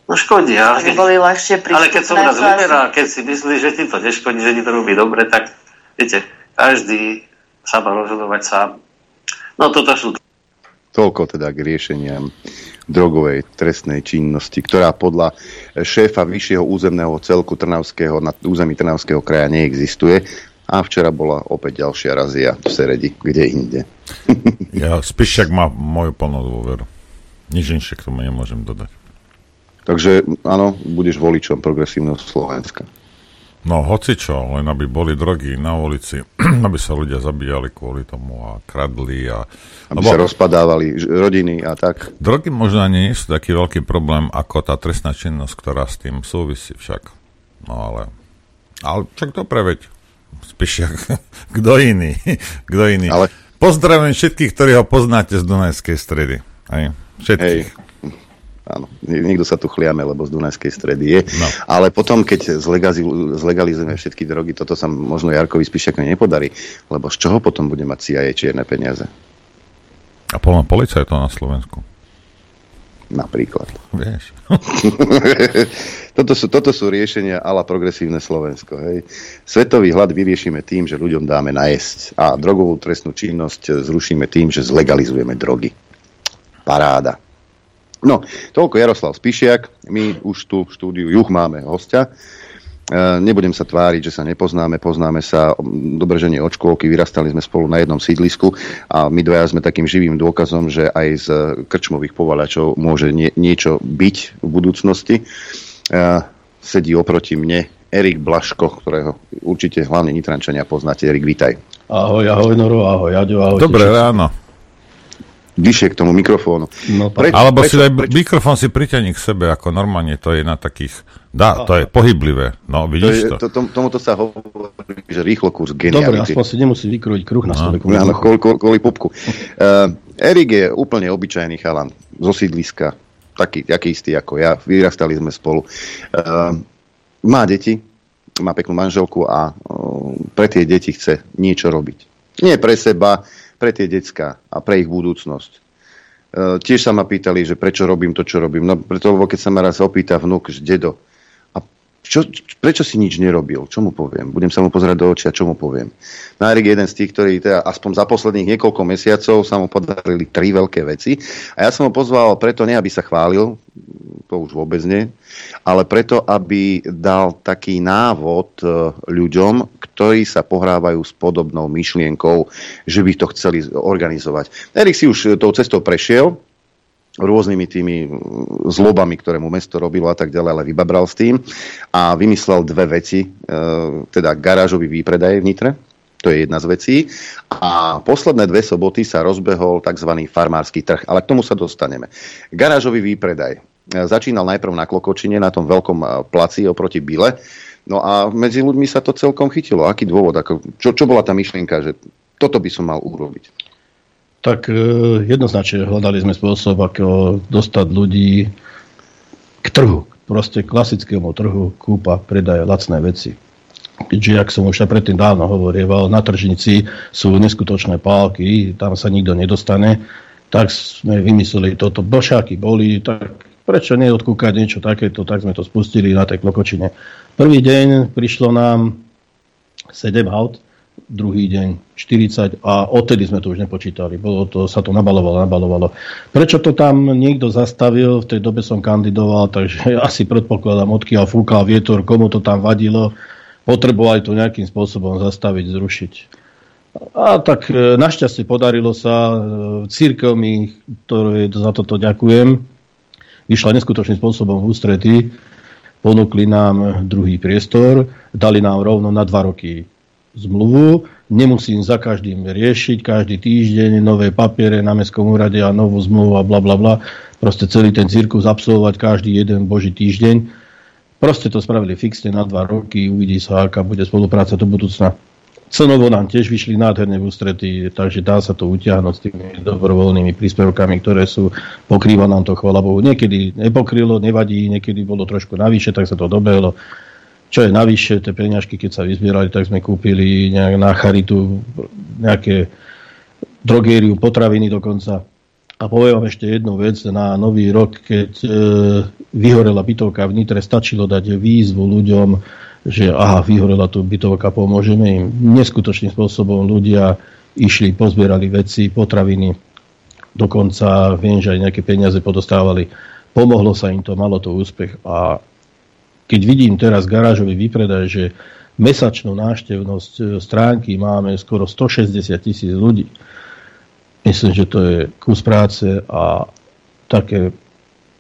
No škodia. Keď, boli ľahšie ale keď som raz vyberal, keď si myslíš, že ti to neškodí, že ti to robí dobre, tak viete, každý sa má rozhodovať sám. No toto sú... Toľko teda k riešeniam drogovej trestnej činnosti, ktorá podľa šéfa vyššieho územného celku Trnavského na území Trnavského kraja neexistuje. A včera bola opäť ďalšia razia v Seredi, kde inde. Ja Spišiak má moju plnú dôveru. Nič inšie k tomu nemôžem dodať. Takže áno, budeš voličom progresívneho Slovenska. No, hoci čo, len aby boli drogy na ulici, aby sa ľudia zabíjali kvôli tomu a kradli a... Aby Lebo... sa rozpadávali rodiny a tak. Drogy možno nie sú taký veľký problém ako tá trestná činnosť, ktorá s tým súvisí však. No ale... Ale čak to preveď. Spíš kto iný. kto iný. Ale... Pozdravujem všetkých, ktorí ho poznáte z Dunajskej stredy. Hej. Všetkých. Hej. Áno, niekto sa tu chliame, lebo z Dunajskej stredy je. No. Ale potom, keď zlegalizujeme všetky drogy, toto sa možno Jarkovi spíš ako nepodarí, lebo z čoho potom bude mať CIA čierne peniaze? A polná to na Slovensku. Napríklad. Vieš. toto, sú, toto sú riešenia ala progresívne Slovensko. Hej. Svetový hlad vyriešime tým, že ľuďom dáme najesť a drogovú trestnú činnosť zrušíme tým, že zlegalizujeme drogy. Paráda. No, toľko Jaroslav Spišiak. My už tu v štúdiu Juch máme hostia. E, nebudem sa tváriť, že sa nepoznáme, poznáme sa dobre, že nie od škôlky, vyrastali sme spolu na jednom sídlisku a my dvaja sme takým živým dôkazom, že aj z krčmových povalačov môže nie, niečo byť v budúcnosti. E, sedí oproti mne Erik Blaško, ktorého určite hlavne Nitrančania poznáte. Erik, vítaj. Ahoj, ahoj Noro, ahoj Jaďo, ahoj. Dobré ráno vyššie k tomu mikrofónu. No, Pre, Alebo prečo, si daj prečo? mikrofón si priťaní k sebe, ako normálne to je na takých... Dá, to je pohyblivé. No, vidíš to? Je, to? to tomuto sa hovorí, že rýchlo kurz geniality. Dobre, aspoň si nemusí vykrojiť kruh na sebe. No, áno, kvôli, kvôli pupku. Uh, Erik je úplne obyčajný chalan zo sídliska, taký, taký istý ako ja. Vyrastali sme spolu. Uh, má deti, má peknú manželku a uh, pre tie deti chce niečo robiť. Nie pre seba, pre tie decka a pre ich budúcnosť. E, tiež sa ma pýtali, že prečo robím to, čo robím. No preto, keď sa ma raz opýta vnúk, že dedo, čo, prečo si nič nerobil? Čo mu poviem? Budem sa mu pozerať do očia, čo mu poviem? Nárik je jeden z tých, ktorí teda aspoň za posledných niekoľko mesiacov sa mu podarili tri veľké veci. A ja som ho pozval preto nie, aby sa chválil, to už vôbec nie, ale preto, aby dal taký návod e, ľuďom, ktorí sa pohrávajú s podobnou myšlienkou, že by to chceli organizovať. Erik si už tou cestou prešiel, rôznymi tými zlobami, ktoré mu mesto robilo a tak ďalej, ale vybabral s tým a vymyslel dve veci, e, teda garážový výpredaj v Nitre, to je jedna z vecí. A posledné dve soboty sa rozbehol tzv. farmársky trh, ale k tomu sa dostaneme. Garážový výpredaj. Začínal najprv na Klokočine, na tom veľkom eh, placi oproti Bile. No a medzi ľuďmi sa to celkom chytilo. Aký dôvod? Ako, čo, čo bola tá myšlienka, že toto by som mal urobiť? Tak eh, jednoznačne hľadali sme spôsob, ako dostať ľudí k trhu. Proste klasickému trhu kúpa, predaje lacné veci. Keďže, ak som už predtým dávno hovorieval, na tržnici sú neskutočné pálky, tam sa nikto nedostane, tak sme vymysleli toto. Bošáky boli, tak prečo neodkúkať niečo takéto, tak sme to spustili na tej klokočine. Prvý deň prišlo nám 7 aut, druhý deň 40 a odtedy sme to už nepočítali. Bolo to, sa to nabalovalo, nabalovalo. Prečo to tam niekto zastavil, v tej dobe som kandidoval, takže asi predpokladám, odkiaľ fúkal vietor, komu to tam vadilo, potrebovali to nejakým spôsobom zastaviť, zrušiť. A tak e, našťastie podarilo sa, e, církev mi, ktoré za toto ďakujem, vyšla neskutočným spôsobom v ústretí, ponúkli nám druhý priestor, dali nám rovno na dva roky zmluvu, nemusím za každým riešiť, každý týždeň nové papiere na Mestskom úrade a novú zmluvu a bla bla bla. Proste celý ten cirkus absolvovať každý jeden boží týždeň. Proste to spravili fixne na dva roky, uvidí sa, aká bude spolupráca do budúcna. Cenovo nám tiež vyšli nádherne v ústretí, takže dá sa to utiahnuť s tými dobrovoľnými príspevkami, ktoré sú, pokrýva nám to, chvala Bohu. Niekedy nepokrylo, nevadí, niekedy bolo trošku navyše, tak sa to dobehlo. Čo je navyše, tie peňažky, keď sa vyzbierali, tak sme kúpili nejak na charitu nejaké drogériu, potraviny dokonca. A poviem vám ešte jednu vec. Na nový rok, keď e, vyhorela bytovka v Nitre, stačilo dať výzvu ľuďom, že aha, vyhorela tu bytovka, pomôžeme im. Neskutočným spôsobom ľudia išli, pozbierali veci, potraviny, dokonca viem, že aj nejaké peniaze podostávali. Pomohlo sa im to, malo to úspech a keď vidím teraz garážový výpredaj, že mesačnú náštevnosť e, stránky máme skoro 160 tisíc ľudí, myslím, že to je kus práce a také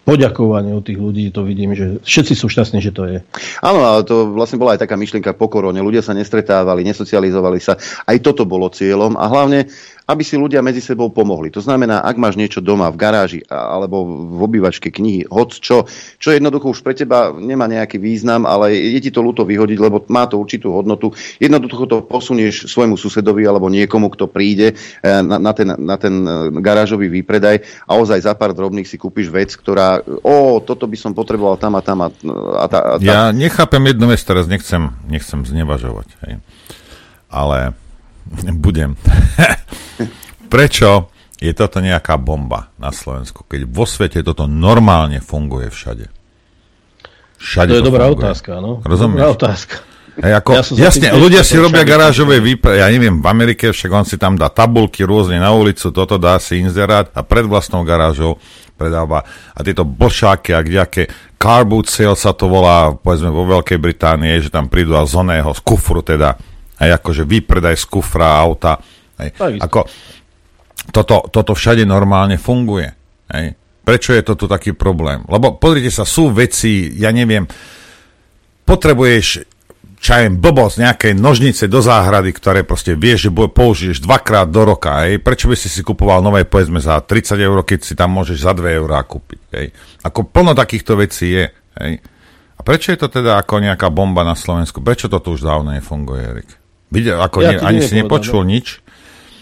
poďakovanie od tých ľudí, to vidím, že všetci sú šťastní, že to je. Áno, ale to vlastne bola aj taká myšlienka po korone. Ľudia sa nestretávali, nesocializovali sa. Aj toto bolo cieľom a hlavne aby si ľudia medzi sebou pomohli. To znamená, ak máš niečo doma v garáži alebo v obývačke knihy, hoď čo, čo jednoducho už pre teba nemá nejaký význam, ale je ti to ľúto vyhodiť, lebo má to určitú hodnotu. Jednoducho to posunieš svojmu susedovi alebo niekomu, kto príde eh, na, na, ten, na ten eh, garážový výpredaj a ozaj za pár drobných si kúpiš vec, ktorá, o, toto by som potreboval tam a tam a, a, tá, a tá. Ja nechápem jednu vec, teraz nechcem, nechcem znevažovať. Hej. Ale budem. Prečo je toto nejaká bomba na Slovensku, keď vo svete toto normálne funguje všade? Všade to je to dobrá funguje. otázka, no. Rozumieš? Dobrá otázka. Hej, ako, ja jasne, ľudia si robia garážové výpre, ja neviem, v Amerike však on si tam dá tabulky rôzne na ulicu, toto dá si inzerát a pred vlastnou garážou predáva a tieto bošáky a kdejaké car boot sale sa to volá, povedzme vo Veľkej Británii, že tam prídu a z oného, z kufru teda, aj akože výpredaj z kufra auta. Hej. Ako, toto, toto všade normálne funguje. Hej. Prečo je to tu taký problém? Lebo pozrite sa, sú veci, ja neviem, potrebuješ čajem blbosť nejakej nožnice do záhrady, ktoré proste vieš, že použiješ dvakrát do roka. Hej. Prečo by si si kupoval nové, povedzme, za 30 eur, keď si tam môžeš za 2 eurá kúpiť. Hej. Ako plno takýchto vecí je. Hej. A prečo je to teda ako nejaká bomba na Slovensku? Prečo to tu už dávno nefunguje, Erik? Videl, ako ja nie, ani si nepočul no. nič?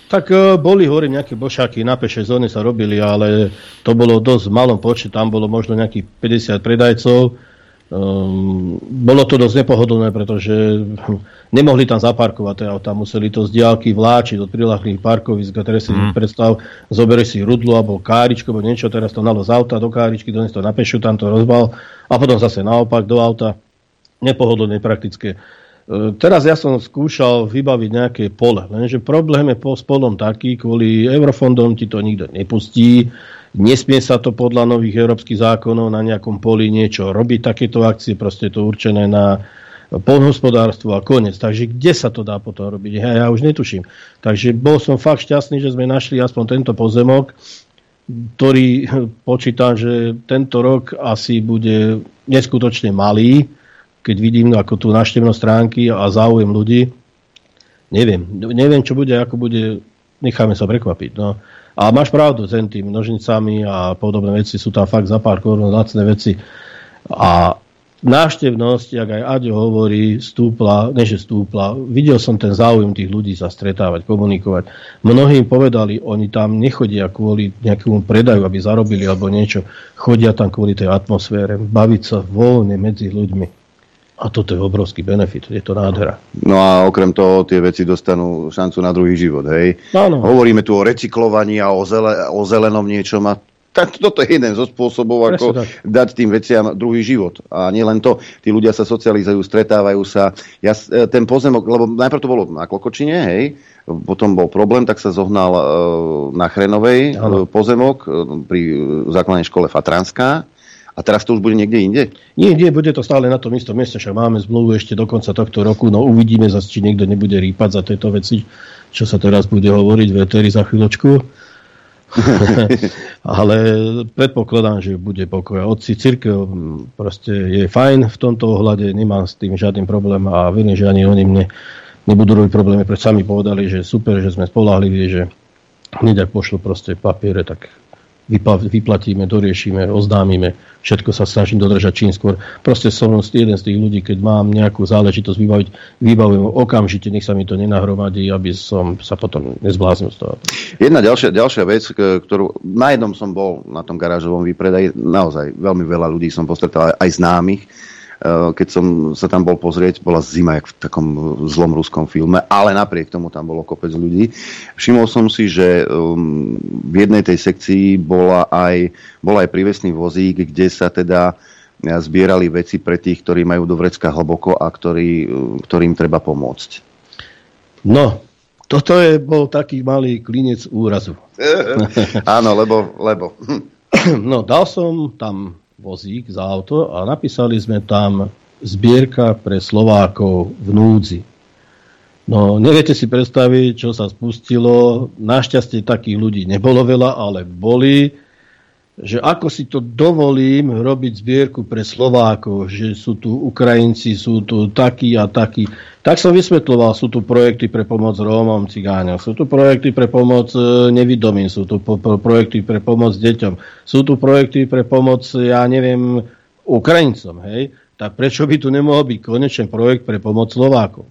Tak uh, boli hore nejaké bošáky, na pešej zóne sa robili, ale to bolo dosť v malom počte, tam bolo možno nejakých 50 predajcov. Um, bolo to dosť nepohodlné, pretože nemohli tam zaparkovať tie autá, museli to z diálky vláčiť od prilahlých parkovisk a teraz si mm. predstav, zoberieš si rudlu alebo káričko, alebo niečo, teraz to nalo z auta do káričky, dones to na pešu, tam to rozbal a potom zase naopak do auta. Nepohodlné, praktické. E, teraz ja som skúšal vybaviť nejaké pole, lenže problém je po, s taký, kvôli eurofondom ti to nikto nepustí, nesmie sa to podľa nových európskych zákonov na nejakom poli niečo robiť, takéto akcie, proste je to určené na polnohospodárstvo a konec. Takže kde sa to dá potom robiť? Ja, ja už netuším. Takže bol som fakt šťastný, že sme našli aspoň tento pozemok, ktorý počítam, že tento rok asi bude neskutočne malý, keď vidím ako tú návštevnosť stránky a záujem ľudí, neviem. Neviem, čo bude, ako bude, necháme sa prekvapiť. No. A máš pravdu, s tými nožnicami a podobné veci sú tam fakt za pár korun lacné veci. A návštevnosť, jak aj Aďo hovorí, stúpla, neže stúpla. Videl som ten záujem tých ľudí sa stretávať, komunikovať. Mnohí im povedali, oni tam nechodia kvôli nejakému predaju, aby zarobili alebo niečo. Chodia tam kvôli tej atmosfére, baviť sa voľne medzi ľuďmi. A toto je obrovský benefit, je to nádhera. No a okrem toho tie veci dostanú šancu na druhý život, hej? Áno. Hovoríme tu o recyklovaní a o, zele, o zelenom niečom a tak toto je jeden zo spôsobov, ako tak. dať tým veciam druhý život. A nie len to, tí ľudia sa socializujú, stretávajú sa. Ja, e, ten pozemok, lebo najprv to bolo na Klokočine, hej, potom bol problém, tak sa zohnal e, na Chrenovej ano. pozemok e, pri základnej škole Fatranská a teraz to už bude niekde inde? Nie, nie, bude to stále na tom istom mieste, však máme zmluvu ešte do konca tohto roku, no uvidíme zase, či niekto nebude rýpať za tieto veci, čo sa teraz bude hovoriť v Eteri za chvíľočku. Ale predpokladám, že bude pokoj. Otci církev proste je fajn v tomto ohľade, nemám s tým žiadny problém a verím, že ani oni mne nebudú robiť problémy, preto sami povedali, že super, že sme spolahliví, že hneď ak pošlo proste papiere, tak vyplatíme, doriešime, oznámime, všetko sa snažím dodržať čím skôr. Proste som jeden z tých ľudí, keď mám nejakú záležitosť vybaviť, vybavujem okamžite, nech sa mi to nenahromadí, aby som sa potom nezbláznil z toho. Jedna ďalšia, ďalšia vec, ktorú na jednom som bol na tom garážovom výpredaji, naozaj veľmi veľa ľudí som postretal aj známych, keď som sa tam bol pozrieť, bola zima, jak v takom zlom ruskom filme, ale napriek tomu tam bolo kopec ľudí. Všimol som si, že um, v jednej tej sekcii bola aj, bol aj prívesný vozík, kde sa teda eh, zbierali veci pre tých, ktorí majú do vrecka hlboko a ktorý, eh, ktorým treba pomôcť. No, toto je, bol taký malý klinec úrazu. Áno, lebo, lebo. No, dal som tam vozík za auto a napísali sme tam zbierka pre Slovákov v núdzi. No, neviete si predstaviť, čo sa spustilo. Našťastie takých ľudí nebolo veľa, ale boli. Že ako si to dovolím robiť zbierku pre Slovákov, že sú tu Ukrajinci, sú tu takí a takí. Tak som vysvetloval, sú tu projekty pre pomoc Rómom, Cigáňom, sú tu projekty pre pomoc e, nevidomým, sú tu po, po, projekty pre pomoc deťom, sú tu projekty pre pomoc, ja neviem, Ukrajincom, hej? Tak prečo by tu nemohol byť konečne projekt pre pomoc Slovákov?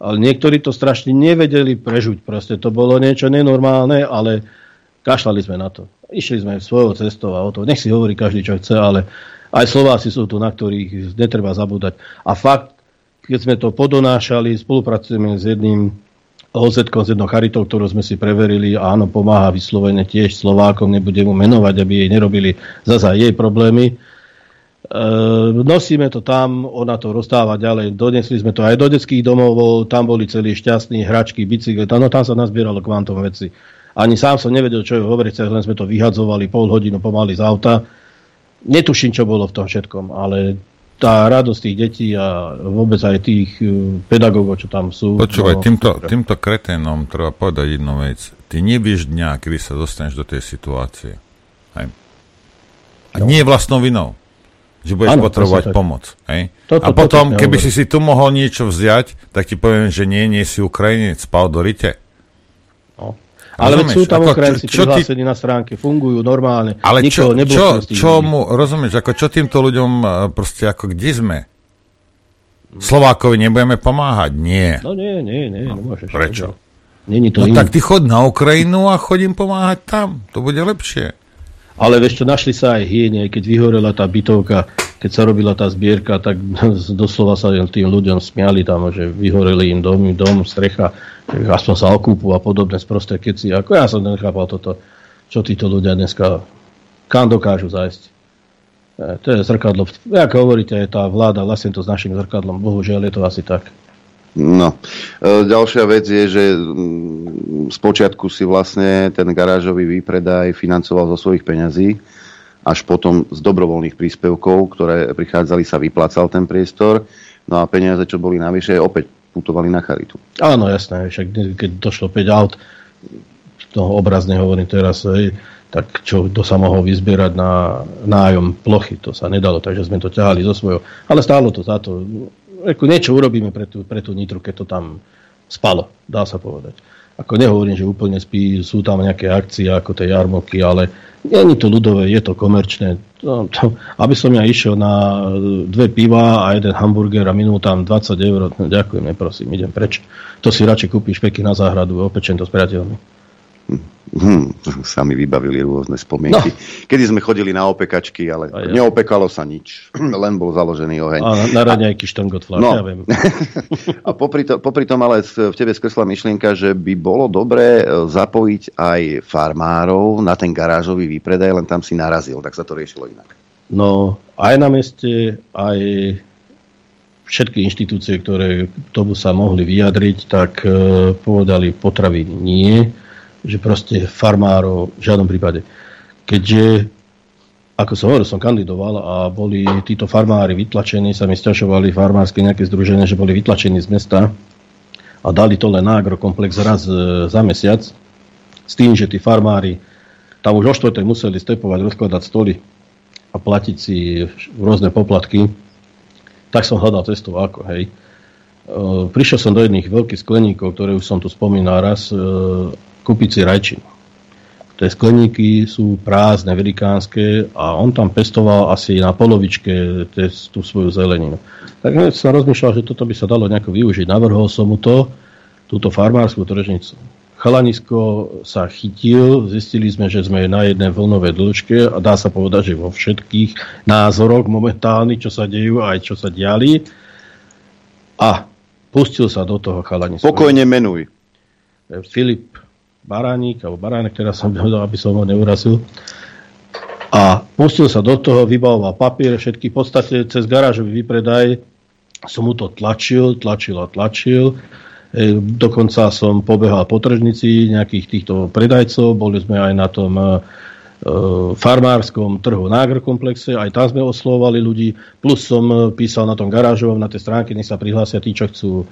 Ale niektorí to strašne nevedeli prežuť, proste to bolo niečo nenormálne, ale kašľali sme na to išli sme svojou cestou a o to. Nech si hovorí každý, čo chce, ale aj Slováci sú tu, na ktorých netreba zabúdať. A fakt, keď sme to podonášali, spolupracujeme s jedným oz s jednou charitou, ktorú sme si preverili a áno, pomáha vyslovene tiež Slovákom, nebudem mu menovať, aby jej nerobili zasa jej problémy. E, nosíme to tam, ona to rozdáva ďalej, donesli sme to aj do detských domov, tam boli celí šťastní, hračky, bicykle, no tam sa nazbieralo kvantum veci. Ani sám som nevedel, čo je hovoriť, len sme to vyhadzovali pol hodinu pomaly z auta. Netuším, čo bolo v tom všetkom, ale tá radosť tých detí a vôbec aj tých uh, pedagógov, čo tam sú. Počúvaj, no, týmto, týmto kreténom treba povedať jednu vec. Ty nevieš dňa, kedy sa dostaneš do tej situácie. Hej. A no. nie vlastnou vinou. Že budeš ano, potrebovať pomoc. Hej? Toto, a potom, toto keby si si tu mohol niečo vziať, tak ti poviem, že nie, nie si Ukrajinec, spal do rite. Ale rozumieš, sú tam Ukrajinci čo, čo prihlásení ty... na stránke, fungujú normálne. Ale čo, čo, čo mu, rozumieš, ako čo týmto ľuďom e, proste, ako kde sme? Slovákovi nebudeme pomáhať? Nie. No nie, nie, nie, no, nemôžeš. Prečo? Není to no iný. tak ty chod na Ukrajinu a chodím pomáhať tam. To bude lepšie. Ale vieš čo, našli sa aj hyene, keď vyhorela tá bytovka, keď sa robila tá zbierka, tak doslova sa tým ľuďom smiali tam, že vyhoreli im dom, dom strecha, aspoň sa okúpu a podobné sprosté keci. Ako ja som nechápal toto, čo títo ľudia dneska, kam dokážu zájsť. E, to je zrkadlo. Ako hovoríte, tá vláda vlastne to s našim zrkadlom. Bohužiaľ je to asi tak. No, e, ďalšia vec je, že z počiatku si vlastne ten garážový výpredaj financoval zo svojich peňazí, až potom z dobrovoľných príspevkov, ktoré prichádzali, sa vyplácal ten priestor, no a peniaze, čo boli navyše, opäť putovali na charitu. Áno, jasné, však keď došlo 5 aut, to obrazne hovorím teraz, tak čo, to sa mohol vyzbierať na nájom plochy, to sa nedalo, takže sme to ťahali zo svojho. Ale stálo to za to niečo urobíme pre tú, pre tú nitru, keď to tam spalo, dá sa povedať. Ako nehovorím, že úplne spí, sú tam nejaké akcie ako tie jarmoky, ale je to ľudové, je to komerčné. To, to, aby som ja išiel na dve piva a jeden hamburger a minul tam 20 eur, no, ďakujem, neprosím, idem preč. To si radšej kúpiš peky na záhradu, opečen to s priateľmi. Hm, sa mi vybavili rôzne spomienky. No. Kedy sme chodili na opekačky, ale ja. neopekalo sa nič. Len bol založený oheň. A na raňajky štrngot no. ja viem. a popri, to, popri tom ale v tebe skresla myšlienka, že by bolo dobré e, zapojiť aj farmárov na ten garážový výpredaj, len tam si narazil, tak sa to riešilo inak. No, aj na meste, aj všetky inštitúcie, ktoré tomu sa mohli vyjadriť, tak e, povedali potraviny nie že proste farmárov v žiadnom prípade. Keďže, ako som hovoril, som kandidoval a boli títo farmári vytlačení, sa mi stiažovali farmárske nejaké združenie, že boli vytlačení z mesta a dali to len na agrokomplex raz e, za mesiac s tým, že tí farmári tam už o štvrtej museli stepovať, rozkladať stoly a platiť si rôzne poplatky, tak som hľadal cestu ako, hej. E, prišiel som do jedných veľkých skleníkov, ktoré už som tu spomínal raz, e, kúpiť si rajčinu. Tie skleníky sú prázdne, velikánske a on tam pestoval asi na polovičke tú svoju zeleninu. Tak som rozmýšľal, že toto by sa dalo nejako využiť. Navrhol som mu to, túto farmárskú tržnicu. Chalanisko sa chytil, zistili sme, že sme na jednej vlnovej dĺžke a dá sa povedať, že vo všetkých názoroch momentálnych, čo sa dejú aj čo sa diali. A pustil sa do toho chalanisko. Pokojne menuj. Filip baránik, alebo baránek, ktorá som povedal, aby som ho neurazil. A pustil sa do toho, vybavoval papier, všetky v podstate cez garážový vypredaj som mu to tlačil, tlačil a tlačil. E, dokonca som pobehal po tržnici nejakých týchto predajcov, boli sme aj na tom e, farmárskom trhu na agrokomplexe, aj tam sme oslovovali ľudí, plus som e, písal na tom garážovom, na tej stránke, nech sa prihlásia tí, čo chcú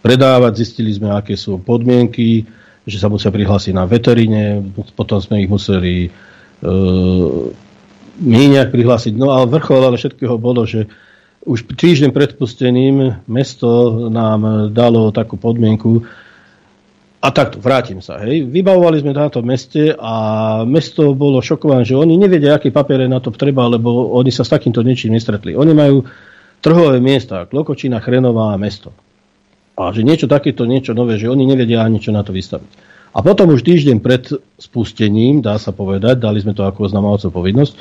predávať, zistili sme, aké sú podmienky, že sa musia prihlásiť na veterine, potom sme ich museli e, my nejak prihlásiť. No a vrchol ale všetkého bolo, že už týždeň pred pustením mesto nám dalo takú podmienku, a takto, vrátim sa. Hej. Vybavovali sme táto meste a mesto bolo šokované, že oni nevedia, aké papiere na to treba, lebo oni sa s takýmto niečím nestretli. Oni majú trhové miesta, Klokočina, Chrenová a mesto. A že niečo takéto, niečo nové, že oni nevedia ani čo na to vystaviť. A potom už týždeň pred spustením, dá sa povedať, dali sme to ako oznamovacú povinnosť,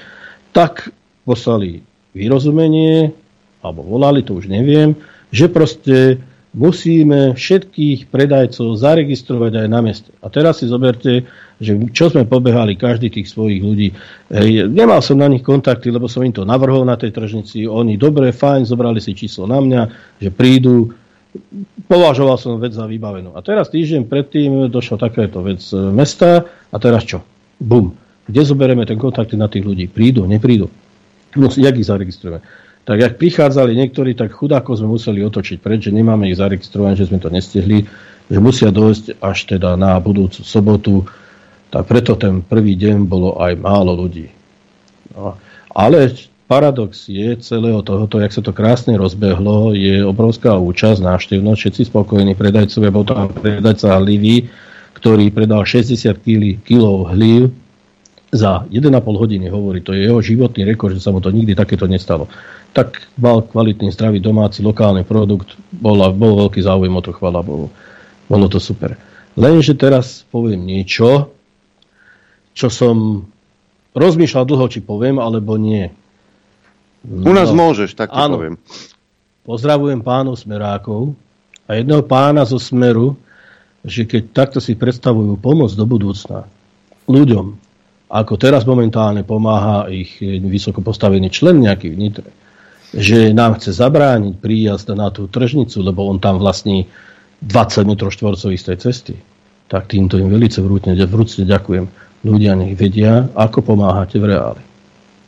tak poslali vyrozumenie, alebo volali, to už neviem, že proste musíme všetkých predajcov zaregistrovať aj na meste. A teraz si zoberte, že čo sme pobehali, každý tých svojich ľudí. Hej, nemal som na nich kontakty, lebo som im to navrhol na tej tržnici. Oni dobre, fajn, zobrali si číslo na mňa, že prídu. Považoval som vec za vybavenú. A teraz týždeň predtým došla takáto vec mesta a teraz čo? Bum. Kde zoberieme ten kontakt na tých ľudí? Prídu, neprídu? No, jak ich zaregistrujeme? tak ak prichádzali niektorí, tak chudáko sme museli otočiť preč, že nemáme ich zaregistrované, že sme to nestihli, že musia dojsť až teda na budúcu sobotu, tak preto ten prvý deň bolo aj málo ľudí. No, ale paradox je celého tohoto, jak sa to krásne rozbehlo, je obrovská účasť, návštevnosť, všetci spokojní predajcovia, bol tam predajca hlivý, ktorý predal 60 kg hliv za 1,5 hodiny, hovorí, to je jeho životný rekord, že sa mu to nikdy takéto nestalo tak mal kvalitný, zdravý domáci, lokálny produkt, bol, bol veľký záujem o to, chvala Bohu. Bolo to super. Lenže teraz poviem niečo, čo som rozmýšľal dlho, či poviem, alebo nie. U nás no, môžeš, tak to áno. poviem. Pozdravujem pánov Smerákov a jedného pána zo Smeru, že keď takto si predstavujú pomoc do budúcna ľuďom, ako teraz momentálne pomáha ich vysoko postavený člen nejaký v Nitre, že nám chce zabrániť príjazd na tú tržnicu, lebo on tam vlastní 20 m štvorcových z tej cesty, tak týmto im velice vrúcne, vrúcne ďakujem. Ľudia nech vedia, ako pomáhate v reáli.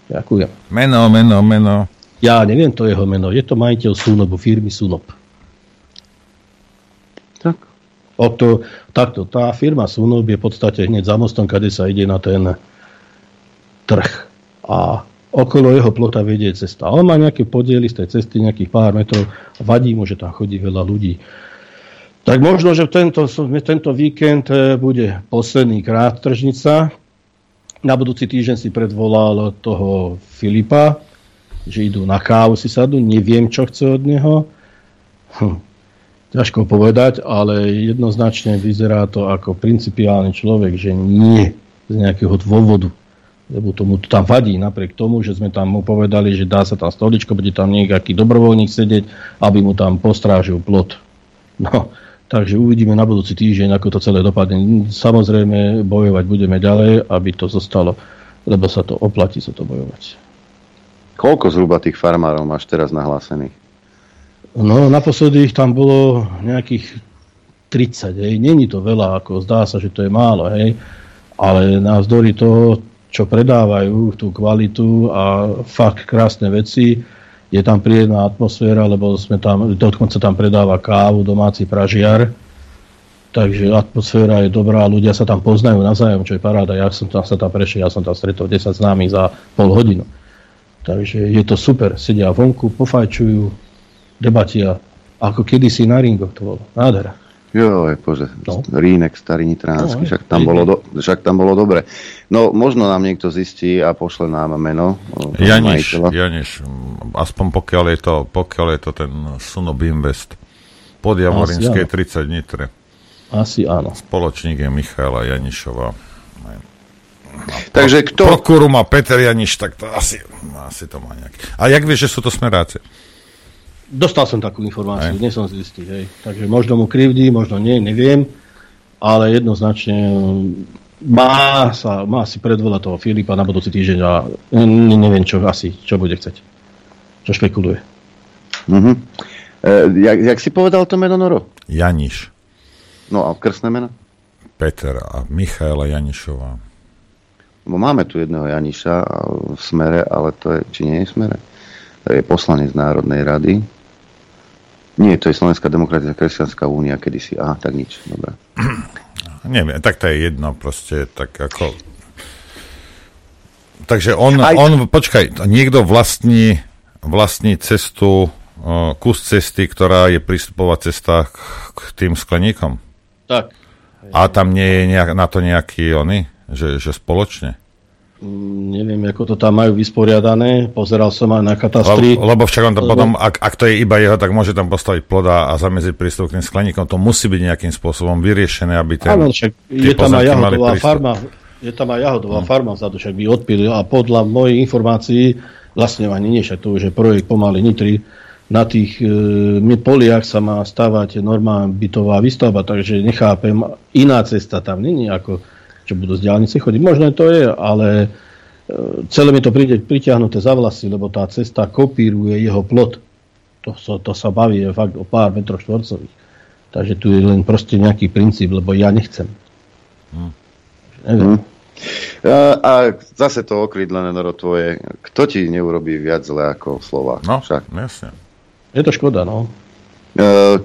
Ďakujem. Meno, meno, meno. Ja neviem to jeho meno. Je to majiteľ Sunobu, firmy Sunop. Tak. O to, takto, tá firma Sunop je v podstate hneď za mostom, kade sa ide na ten trh. A okolo jeho plota vedie cesta. On má nejaké podiely z tej cesty, nejakých pár metrov, vadí mu, že tam chodí veľa ľudí. Tak možno, že tento, tento víkend e, bude posledný krát tržnica. Na budúci týždeň si predvolal toho Filipa, že idú na kávu si sadu, neviem, čo chce od neho. Hm. Ťažko povedať, ale jednoznačne vyzerá to ako principiálny človek, že nie z nejakého dôvodu lebo tomu to tam vadí, napriek tomu, že sme tam mu povedali, že dá sa tam stoličko, bude tam nejaký dobrovoľník sedieť, aby mu tam postrážil plot. No, takže uvidíme na budúci týždeň, ako to celé dopadne. Samozrejme, bojovať budeme ďalej, aby to zostalo, lebo sa to oplatí sa to bojovať. Koľko zhruba tých farmárov máš teraz nahlásených? No, naposledy ich tam bolo nejakých 30, hej. Není to veľa, ako zdá sa, že to je málo, hej. Ale navzdory toho čo predávajú, tú kvalitu a fakt krásne veci. Je tam príjemná atmosféra, lebo sme tam, dokonca tam predáva kávu, domáci pražiar. Takže atmosféra je dobrá, ľudia sa tam poznajú navzájom, čo je paráda. Ja som tam sa tam prešiel, ja som tam stretol 10 známych za pol hodinu. Takže je to super. Sedia vonku, pofajčujú, debatia, ako kedysi na ringoch to bolo. Nádhera. Jo, bože, no. Rínek, starý nitránsky, no, však, tam bolo do, však tam bolo dobre. No, možno nám niekto zistí a pošle nám meno. Janiš, Janiš, aspoň pokiaľ je to, pokiaľ je to ten Sunob Invest pod Javorinskej 30 Nitre. Asi áno. Spoločník je Michaela Janišová. Takže kto... Prokuru má Peter Janiš, tak to asi, asi to má nejaký. A jak vieš, že sú to smeráci? Dostal som takú informáciu, nie som si istý. Hej. Takže možno mu krivdí, možno nie, neviem. Ale jednoznačne mm, má, sa, má si predvolať toho Filipa na budúci týždeň a ne, neviem, čo asi, čo bude chceť. Čo špekuluje. Mm-hmm. E, jak, jak si povedal to meno Noro? Janiš. No a krstné meno? Peter a Michaela Janišová. Bo máme tu jedného Janiša v smere, ale to je, či nie je v smere? To je poslanec Národnej rady nie, to je Slovenská demokratická kresťanská únia kedysi. Aha, tak nič. Dobre. Neviem, tak to je jedno proste, tak ako takže on, Aj- on, počkaj, niekto vlastní, vlastní cestu, kus cesty, ktorá je prístupová cesta k, k tým skleníkom. Tak. A tam nie je nejak, na to nejaký oni, že, že spoločne. Neviem, ako to tam majú vysporiadané. Pozeral som aj na katastri. Lebo, lebo však on to potom, ak, ak to je iba jeho, tak môže tam postaviť ploda a zamedziť prístup k tým skleníkom. To musí byť nejakým spôsobom vyriešené, aby ten, Áno, však je tam aj jahodová farma. Je tam aj jahodová farma vzadu, však by odpili. A podľa mojich informácií, vlastne ani nie, však to už je projekt pomaly Nitry, na tých e, poliach sa má stavať normálna bytová výstavba, takže nechápem, iná cesta tam není, ako čo budú z diálnice chodiť. Možno to je, ale e, celé mi to príde pritiahnuté za vlasy, lebo tá cesta kopíruje jeho plot. To, sa- to sa baví je fakt o pár metrov štvorcových. Takže tu je len proste nejaký princíp, lebo ja nechcem. Neviem. Hm. A, a zase to okrydlené noro tvoje, kto ti neurobí viac zle ako slova? No, Však. jasne. Je to škoda, no. E,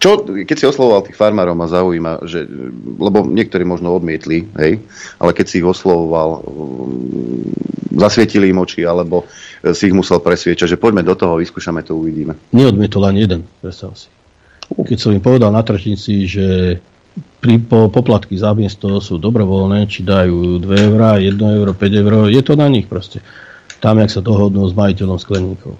Čo, keď si oslovoval tých farmárov, ma zaujíma, že, lebo niektorí možno odmietli, hej, ale keď si ich oslovoval, mm, zasvietili im oči, alebo e, si ich musel presviečať, že poďme do toho, vyskúšame to, uvidíme. Neodmietol ani jeden, predstav si. Keď som im povedal na tržnici, že pri, po, poplatky za miesto sú dobrovoľné, či dajú 2 eurá, 1 euro, 5 eur, je to na nich proste. Tam, jak sa dohodnú s majiteľom skleníkov.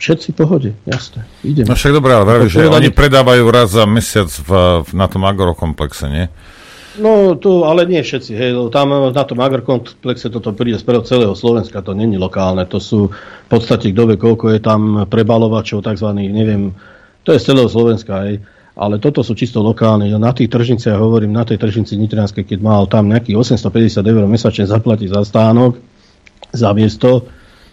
Všetci v pohode, jasné. Idem. No však dobré, ale vraví, že oni predávajú raz za mesiac v, v, na tom agrokomplexe, nie? No, tu, ale nie všetci. Hej, tam na tom agrokomplexe toto príde z celého Slovenska, to není lokálne. To sú v podstate, kto vie, koľko je tam prebalovačov, tzv. neviem, to je z celého Slovenska, hej. Ale toto sú čisto lokálne. Ja Na tých tržniciach, hovorím, na tej tržnici Nitrianskej, keď mal tam nejakých 850 eur mesačne zaplatiť za stánok, za miesto,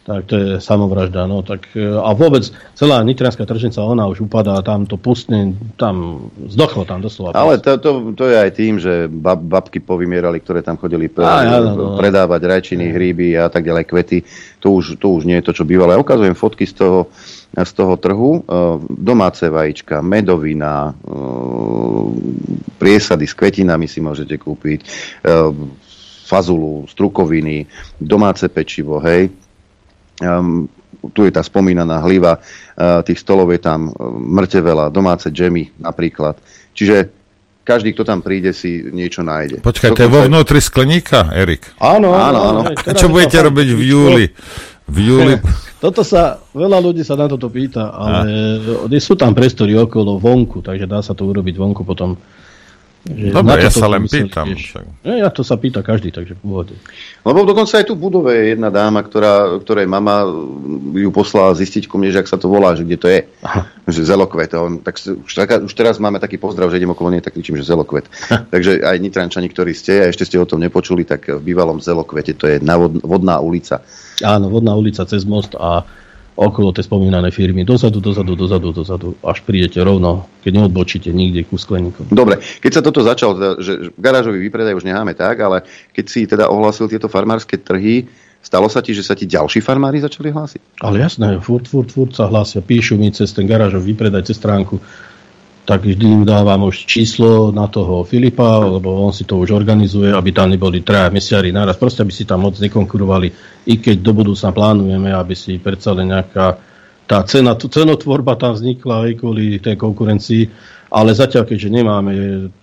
tak to je samovražda. No, tak, e, a vôbec celá Nitrianská tržnica, ona už upadá, tam to pustne, tam zdochlo tam doslova. Ale to, to, to je aj tým, že bab, babky povymierali, ktoré tam chodili pre, Á, áno, no. predávať rajčiny, hríby a tak ďalej, kvety. To už, to už nie je to, čo bývalo. Ja ukazujem fotky z toho, z toho trhu. E, Domáce vajíčka, medovina, e, priesady s kvetinami si môžete kúpiť, fazulu, strukoviny, domáce pečivo, hej. Um, tu je tá spomínaná hliva, uh, tých stolov je tam uh, mŕte veľa, domáce džemy napríklad. Čiže každý, kto tam príde, si niečo nájde. Počkaj, to je vo vnútri skleníka, Erik? Áno, Áno, áno. A čo budete robiť v júli? V júli... Toto sa, veľa ľudí sa na toto pýta, ale sú tam priestory okolo vonku, takže dá sa to urobiť vonku potom. Že Dobre, ja sa len pýtam. tiež. Ja, ja to sa pýta každý, takže v pôvode. Lebo dokonca aj tu v budove je jedna dáma, ktorá, ktorej mama ju poslala zistiť ku mne, že ak sa to volá, že kde to je. Že zelokvet. On, tak, už, taká, už teraz máme taký pozdrav, že idem okolo nej, tak kričím, že zelokvet. Takže aj Nitrančani, ktorí ste a ešte ste o tom nepočuli, tak v bývalom zelokvete to je navod, vodná ulica. Áno, vodná ulica cez most a okolo tej spomínanej firmy. Dozadu, dozadu, dozadu, dozadu, až prídete rovno, keď neodbočíte nikde ku skleníkom. Dobre, keď sa toto začalo, teda, že garážový výpredaj už necháme tak, ale keď si teda ohlásil tieto farmárske trhy, stalo sa ti, že sa ti ďalší farmári začali hlásiť? Ale jasné, furt, furt, furt sa hlásia, píšu mi cez ten garážový výpredaj, cez stránku. Tak vždy im dávam už číslo na toho Filipa, lebo on si to už organizuje, aby tam neboli traja mesiari naraz. Proste, aby si tam moc nekonkurovali. I keď do budúcna plánujeme, aby si predsa len nejaká tá cena, cenotvorba tam vznikla aj kvôli tej konkurencii, ale zatiaľ, keďže nemáme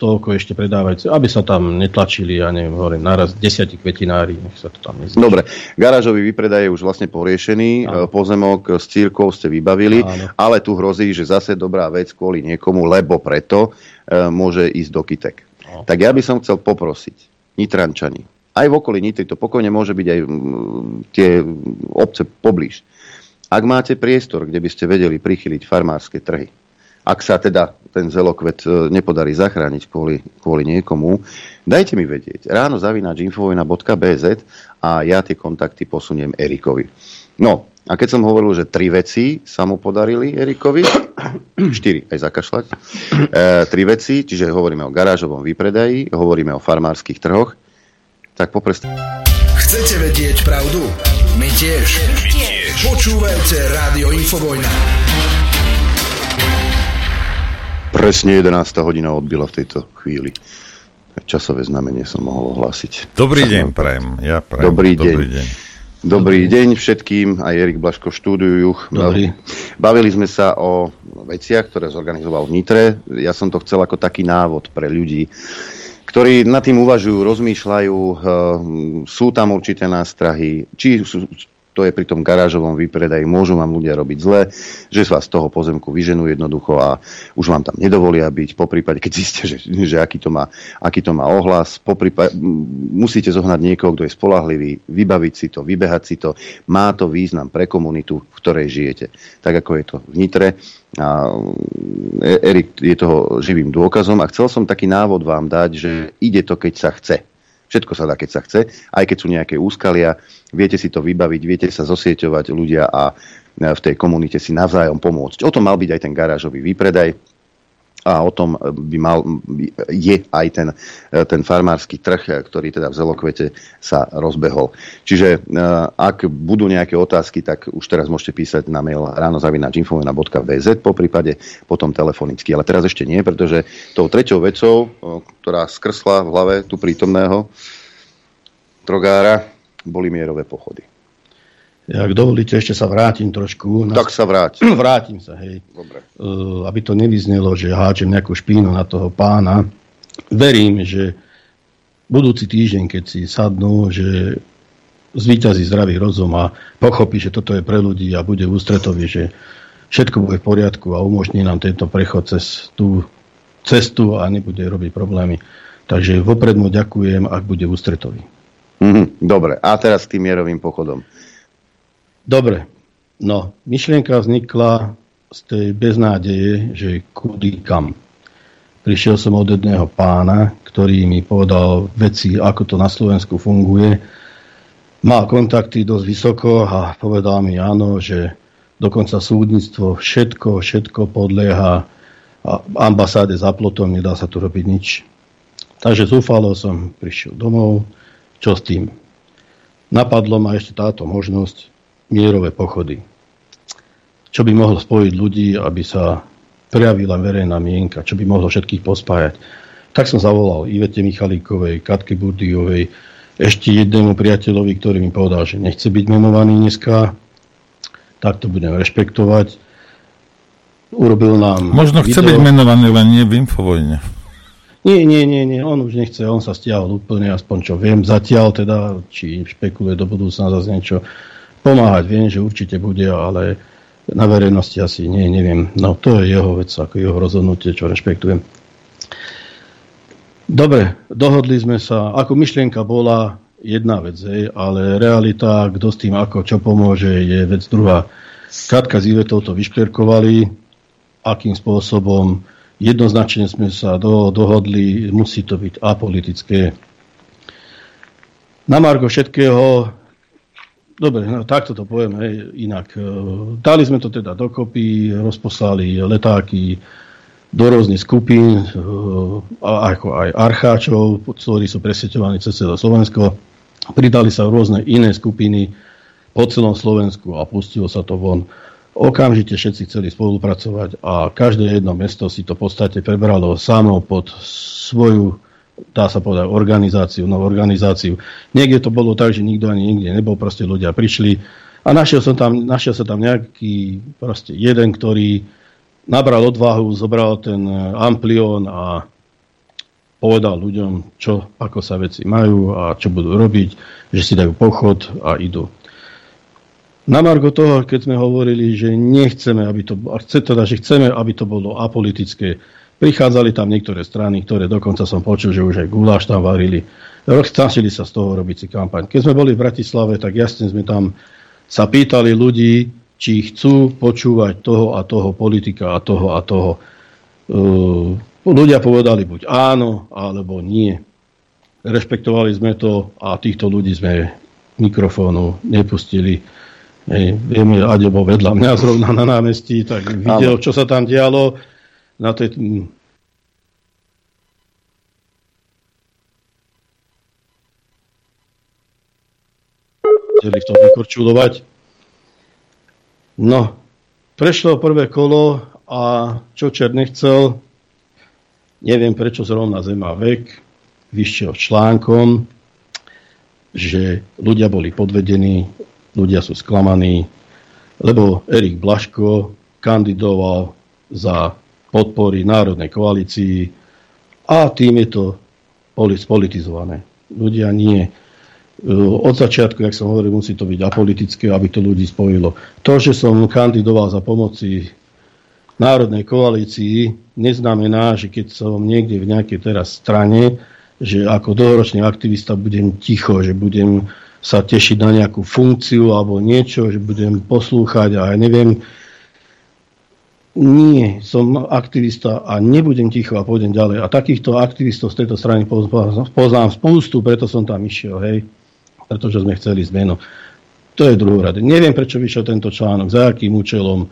toľko ešte predávajúce, aby sa tam netlačili, ja neviem, hovorím, naraz desiatí kvetinári, nech sa to tam nezvýši. Dobre, garážový výpredaj je už vlastne poriešený, e, pozemok s církou ste vybavili, Áno. ale tu hrozí, že zase dobrá vec kvôli niekomu, lebo preto e, môže ísť do kytek. No. Tak ja by som chcel poprosiť Nitrančani, aj v okolí Nitry, to pokojne môže byť aj tie obce poblíž. Ak máte priestor, kde by ste vedeli prichyliť farmárske trhy, ak sa teda ten zelokvet e, nepodarí zachrániť kvôli, kvôli niekomu, dajte mi vedieť. Ráno zavináč infovojna.bz a ja tie kontakty posuniem Erikovi. No, a keď som hovoril, že tri veci sa mu podarili Erikovi, štyri, aj zakašľať, e, tri veci, čiže hovoríme o garážovom výpredaji, hovoríme o farmárskych trhoch, tak poprest... Chcete vedieť pravdu? My tiež. My tiež. Počúvajte Rádio Infovojna. Presne 11. hodina odbila v tejto chvíli. časové znamenie som mohol ohlásiť. Dobrý deň, prajem. Ja prajem. Dobrý deň. Dobrý deň. Dobrý deň všetkým, aj Erik Blaško štúdiujú. Dobrý. Bavili sme sa o veciach, ktoré zorganizoval v Nitre. Ja som to chcel ako taký návod pre ľudí, ktorí nad tým uvažujú, rozmýšľajú, eh, sú tam určité nástrahy, či sú, to je pri tom garážovom výpredaji, môžu vám ľudia robiť zle, že vás z toho pozemku vyženú jednoducho a už vám tam nedovolia byť, po prípade, keď zistia, že, že aký, to má, aký to má ohlas, po prípade, musíte zohnať niekoho, kto je spolahlivý, vybaviť si to, vybehať si to, má to význam pre komunitu, v ktorej žijete. Tak ako je to v Nitre. A e, Erik je toho živým dôkazom a chcel som taký návod vám dať, že ide to, keď sa chce. Všetko sa dá, keď sa chce, aj keď sú nejaké úskalia, viete si to vybaviť, viete sa zosieťovať ľudia a e, v tej komunite si navzájom pomôcť. O tom mal byť aj ten garážový výpredaj a o tom by mal, je aj ten, e, ten farmársky trh, ktorý teda v Zelokvete sa rozbehol. Čiže e, ak budú nejaké otázky, tak už teraz môžete písať na mail ránozavinačinfovena.bz po prípade potom telefonicky. Ale teraz ešte nie, pretože tou treťou vecou, ktorá skrsla v hlave tu prítomného drogára, boli mierové pochody. Ak dovolíte, ešte sa vrátim trošku. Tak sa vrátim. Vrátim sa, hej. Dobre. Uh, aby to nevyznelo, že háčem nejakú špínu na toho pána. Verím, že budúci týždeň, keď si sadnú, že zvýťazí zdravý rozum a pochopí, že toto je pre ľudí a bude ústretový, že všetko bude v poriadku a umožní nám tento prechod cez tú cestu a nebude robiť problémy. Takže vopred mu ďakujem, ak bude ústretový. Mm-hmm, dobre, a teraz k tým mierovým pochodom. Dobre, no, myšlienka vznikla z tej beznádeje, že kudy kam. Prišiel som od jedného pána, ktorý mi povedal veci, ako to na Slovensku funguje. Mal kontakty dosť vysoko a povedal mi áno, že dokonca súdnictvo, všetko, všetko podlieha ambasáde za plotom, nedá sa tu robiť nič. Takže zúfalo som prišiel domov, čo s tým. Napadlo ma ešte táto možnosť, mierové pochody. Čo by mohlo spojiť ľudí, aby sa prejavila verejná mienka, čo by mohlo všetkých pospájať. Tak som zavolal Ivete Michalíkovej, Katke Burdiovej, ešte jednému priateľovi, ktorý mi povedal, že nechce byť menovaný dneska, tak to budem rešpektovať. Urobil nám Možno chce video. byť menovaný, len nie v Infovojne. Nie, nie, nie, nie, on už nechce, on sa stiahol úplne, aspoň čo viem, zatiaľ teda, či špekuluje do budúcna zase niečo pomáhať. Viem, že určite bude, ale na verejnosti asi nie, neviem. No to je jeho vec, ako jeho rozhodnutie, čo rešpektujem. Dobre, dohodli sme sa. Ako myšlienka bola jedna vec, hej, ale realita, kto s tým ako čo pomôže, je vec druhá. Katka s Ivetou to vyšperkovali, akým spôsobom. Jednoznačne sme sa do, dohodli, musí to byť apolitické. Na Margo všetkého Dobre, no, takto to poviem hej, inak. E, dali sme to teda dokopy, rozposlali letáky do rôznych skupín, e, ako aj archáčov, ktorí sú presieťovaní cez celé Slovensko. Pridali sa rôzne iné skupiny po celom Slovensku a pustilo sa to von. Okamžite všetci chceli spolupracovať a každé jedno mesto si to v podstate prebralo samo pod svoju dá sa povedať, organizáciu, no organizáciu. Niekde to bolo tak, že nikto ani nikde nebol, proste ľudia prišli a našiel, som tam, našiel sa tam nejaký proste jeden, ktorý nabral odvahu, zobral ten e, amplión a povedal ľuďom, čo, ako sa veci majú a čo budú robiť, že si dajú pochod a idú. Na margo toho, keď sme hovorili, že nechceme, aby to, teda, že chceme, aby to bolo apolitické, Prichádzali tam niektoré strany, ktoré dokonca som počul, že už aj guláš tam varili. Snažili sa z toho robiť si kampaň. Keď sme boli v Bratislave, tak jasne sme tam sa pýtali ľudí, či chcú počúvať toho a toho politika a toho a toho. Uh, ľudia povedali buď áno, alebo nie. Rešpektovali sme to a týchto ľudí sme mikrofónu nepustili. Hej, vieme, Aďo bol vedľa mňa zrovna na námestí, tak videl, čo sa tam dialo na tej... Chceli v tom vykorčulovať. No, prešlo prvé kolo a čo Čer nechcel, neviem prečo zrovna Zem má vek, vyšiel článkom, že ľudia boli podvedení, ľudia sú sklamaní, lebo Erik Blaško kandidoval za podpory Národnej koalícii a tým je to spolitizované. Ľudia nie. Od začiatku, jak som hovoril, musí to byť apolitické, aby to ľudí spojilo. To, že som kandidoval za pomoci národnej koalícii neznamená, že keď som niekde v nejakej teraz strane, že ako dlhoročný aktivista budem ticho, že budem sa tešiť na nejakú funkciu alebo niečo, že budem poslúchať a ja neviem. Nie, som aktivista a nebudem ticho a pôjdem ďalej. A takýchto aktivistov z tejto strany poznám spoustu, preto som tam išiel, hej. Pretože sme chceli zmenu. To je druhý Neviem, prečo vyšiel tento článok, za akým účelom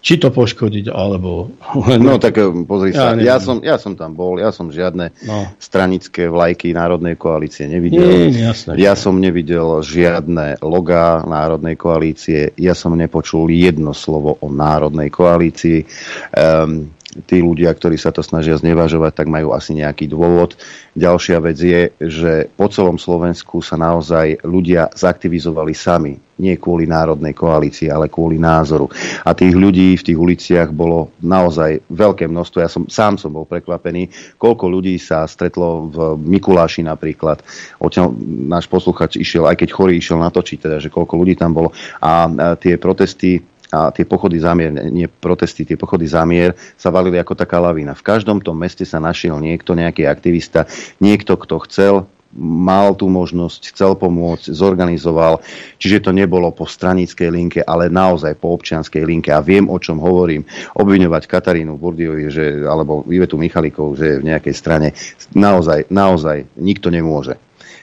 či to poškodiť, alebo... No tak eh, pozri sa, ja, ja, som, ja som tam bol, ja som žiadne no. stranické vlajky Národnej koalície nevidel. Nie, jasné, ja som nevidel žiadne logá Národnej koalície, ja som nepočul jedno slovo o Národnej koalícii. Um, tí ľudia, ktorí sa to snažia znevažovať, tak majú asi nejaký dôvod. Ďalšia vec je, že po celom Slovensku sa naozaj ľudia zaktivizovali sami. Nie kvôli národnej koalícii, ale kvôli názoru. A tých ľudí v tých uliciach bolo naozaj veľké množstvo. Ja som, sám som bol prekvapený, koľko ľudí sa stretlo v Mikuláši napríklad. Odtiaľ náš posluchač išiel, aj keď chorý išiel natočiť, teda, že koľko ľudí tam bolo. A tie protesty a tie pochody zamier, nie protesty, tie pochody zamier sa valili ako taká lavína. V každom tom meste sa našiel niekto, nejaký aktivista, niekto, kto chcel mal tú možnosť, chcel pomôcť, zorganizoval. Čiže to nebolo po stranickej linke, ale naozaj po občianskej linke. A viem, o čom hovorím. Obviňovať Katarínu Burdiovi, že, alebo Ivetu Michalikov, že je v nejakej strane, naozaj, naozaj nikto nemôže.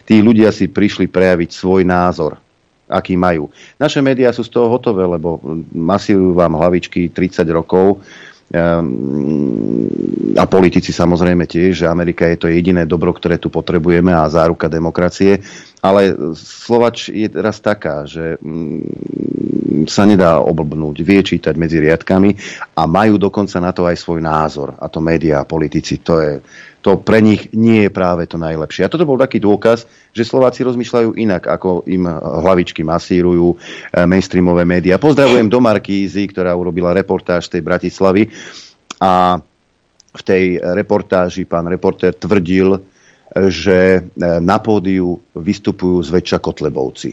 Tí ľudia si prišli prejaviť svoj názor aký majú. Naše médiá sú z toho hotové, lebo masírujú vám hlavičky 30 rokov ehm, a politici samozrejme tiež, že Amerika je to jediné dobro, ktoré tu potrebujeme a záruka demokracie. Ale Slovač je raz taká, že sa nedá oblbnúť, vie čítať medzi riadkami a majú dokonca na to aj svoj názor. A to médiá a politici, to je, to pre nich nie je práve to najlepšie. A toto bol taký dôkaz, že Slováci rozmýšľajú inak, ako im hlavičky masírujú eh, mainstreamové médiá. Pozdravujem do Markízy, ktorá urobila reportáž z tej Bratislavy a v tej reportáži pán reportér tvrdil, že eh, na pódiu vystupujú zväčša Kotlebovci.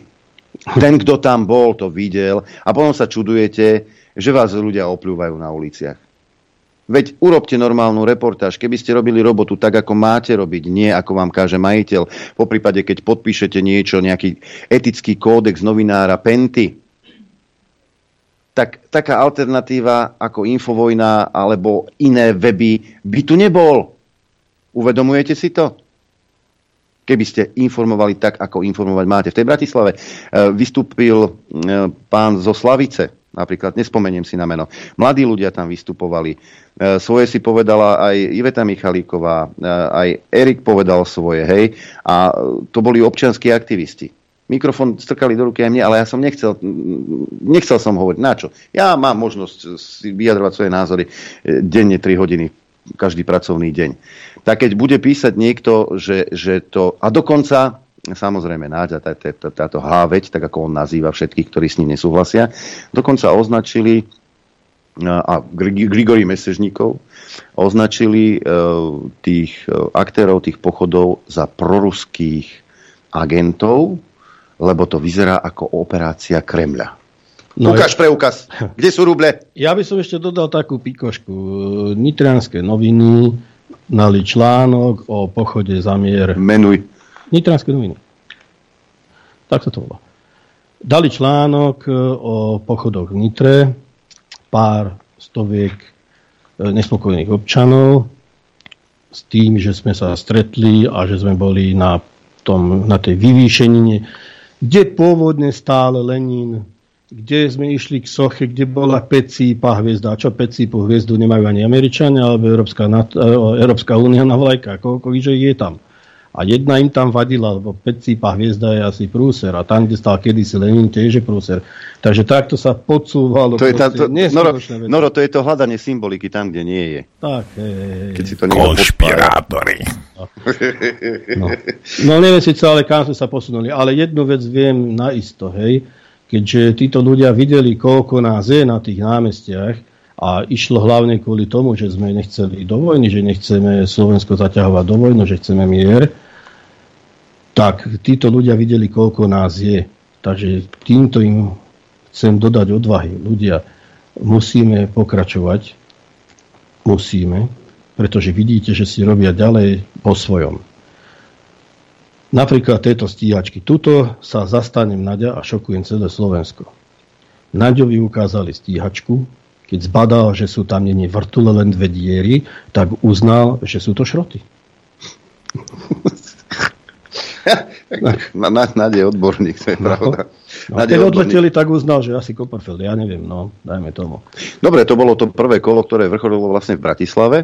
Ten, kto tam bol, to videl a potom sa čudujete, že vás ľudia opľúvajú na uliciach. Veď urobte normálnu reportáž, keby ste robili robotu tak, ako máte robiť, nie ako vám káže majiteľ. Po prípade, keď podpíšete niečo, nejaký etický kódex novinára Penty, tak taká alternatíva ako Infovojna alebo iné weby by tu nebol. Uvedomujete si to? Keby ste informovali tak, ako informovať máte. V tej Bratislave e, vystúpil e, pán zo Slavice, napríklad, nespomeniem si na meno. Mladí ľudia tam vystupovali. E, svoje si povedala aj Iveta Michalíková, e, aj Erik povedal svoje, hej. A to boli občianskí aktivisti. Mikrofón strkali do ruky aj mne, ale ja som nechcel, nechcel som hovoriť. Na čo? Ja mám možnosť si vyjadrovať svoje názory e, denne 3 hodiny, každý pracovný deň. Tak keď bude písať niekto, že, že to... A dokonca samozrejme Náďa, táto háveť, tak ako on nazýva všetkých, ktorí s ním nesúhlasia, dokonca označili a Grigory Mesežníkov označili e, tých e, aktérov tých pochodov za proruských agentov, lebo to vyzerá ako operácia Kremľa. No Ukáž, preukaz. Kde sú ruble? Ja by som ešte dodal takú pikošku. Nitranské noviny nali článok o pochode za mier. Menuj. Nitranské noviny. Tak sa to volá. Dali článok e, o pochodoch v Nitre, pár stoviek e, nespokojných občanov s tým, že sme sa stretli a že sme boli na, tom, na tej vyvýšenine, kde pôvodne stále Lenin, kde sme išli k soche, kde bola Pecípa hviezda. A čo Pecípu hviezdu nemajú ani Američania, alebo Európska, e, Európska únia na vlajka. Koľko že je tam. A jedna im tam vadila, lebo Pecípa hviezda je asi prúser a tam, kde stal kedysi Lenin, tiež je prúser. Takže takto sa podsúvalo. To je tá, to, Noro, veci. Noro, to je to hľadanie symboliky tam, kde nie je. Tak, hej, hej. Keď si to Konšpirátori. No. no neviem síce, ale kam sme sa posunuli. Ale jednu vec viem naisto, hej. Keďže títo ľudia videli, koľko nás je na tých námestiach a išlo hlavne kvôli tomu, že sme nechceli do vojny, že nechceme Slovensko zaťahovať do vojny, že chceme mier, tak títo ľudia videli, koľko nás je. Takže týmto im chcem dodať odvahy. Ľudia, musíme pokračovať, musíme, pretože vidíte, že si robia ďalej po svojom. Napríklad tieto stíhačky. Tuto sa zastanem Naďa a šokujem celé Slovensko. Naďovi ukázali stíhačku, keď zbadal, že sú tam není vrtule len dve diery, tak uznal, že sú to šroty. Na, na, Naď je odborník, to je No. pravda. No, keď odborník. odleteli, tak uznal, že asi Copperfield. Ja neviem, no, dajme tomu. Dobre, to bolo to prvé kolo, ktoré vrcholilo vlastne v Bratislave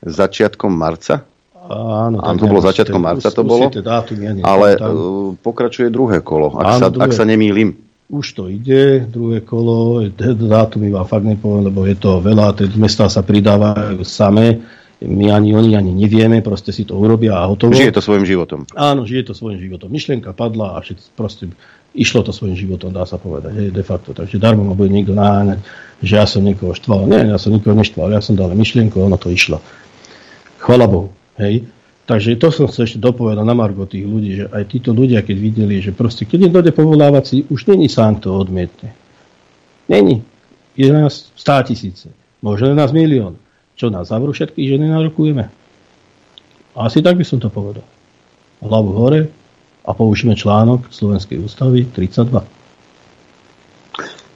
začiatkom marca. Áno, Áno, to bolo začiatkom marca to bolo. dátumy ja Ale nepamätám. uh, pokračuje druhé kolo, ak, Áno, sa, druhé. ak sa nemýlim. Už to ide, druhé kolo, dátumy vám fakt nepoviem, lebo je to veľa, tie mestá sa pridávajú samé, my ani oni ani nevieme, proste si to urobia a hotovo. Žije to svojim životom. Áno, žije to svojim životom. Myšlienka padla a všetci proste išlo to svojim životom, dá sa povedať, hej, de facto. Takže darmo ma bude niekto naháňať, že ja som niekoho štval. Nie, ja som nikoho neštval, ja som dal myšlienku, ono to išlo. Chvala Bohu, hej. Takže to som chcel ešte dopovedať na Margo tých ľudí, že aj títo ľudia, keď videli, že proste, keď im dojde povolávací, už není sám, kto odmietne. Není. Je nás 100 tisíce. Možno je nás milión. Čo nás zavrú všetkých, že nenarokujeme? Asi tak by som to povedal. Hlavu hore a použíme článok Slovenskej ústavy 32.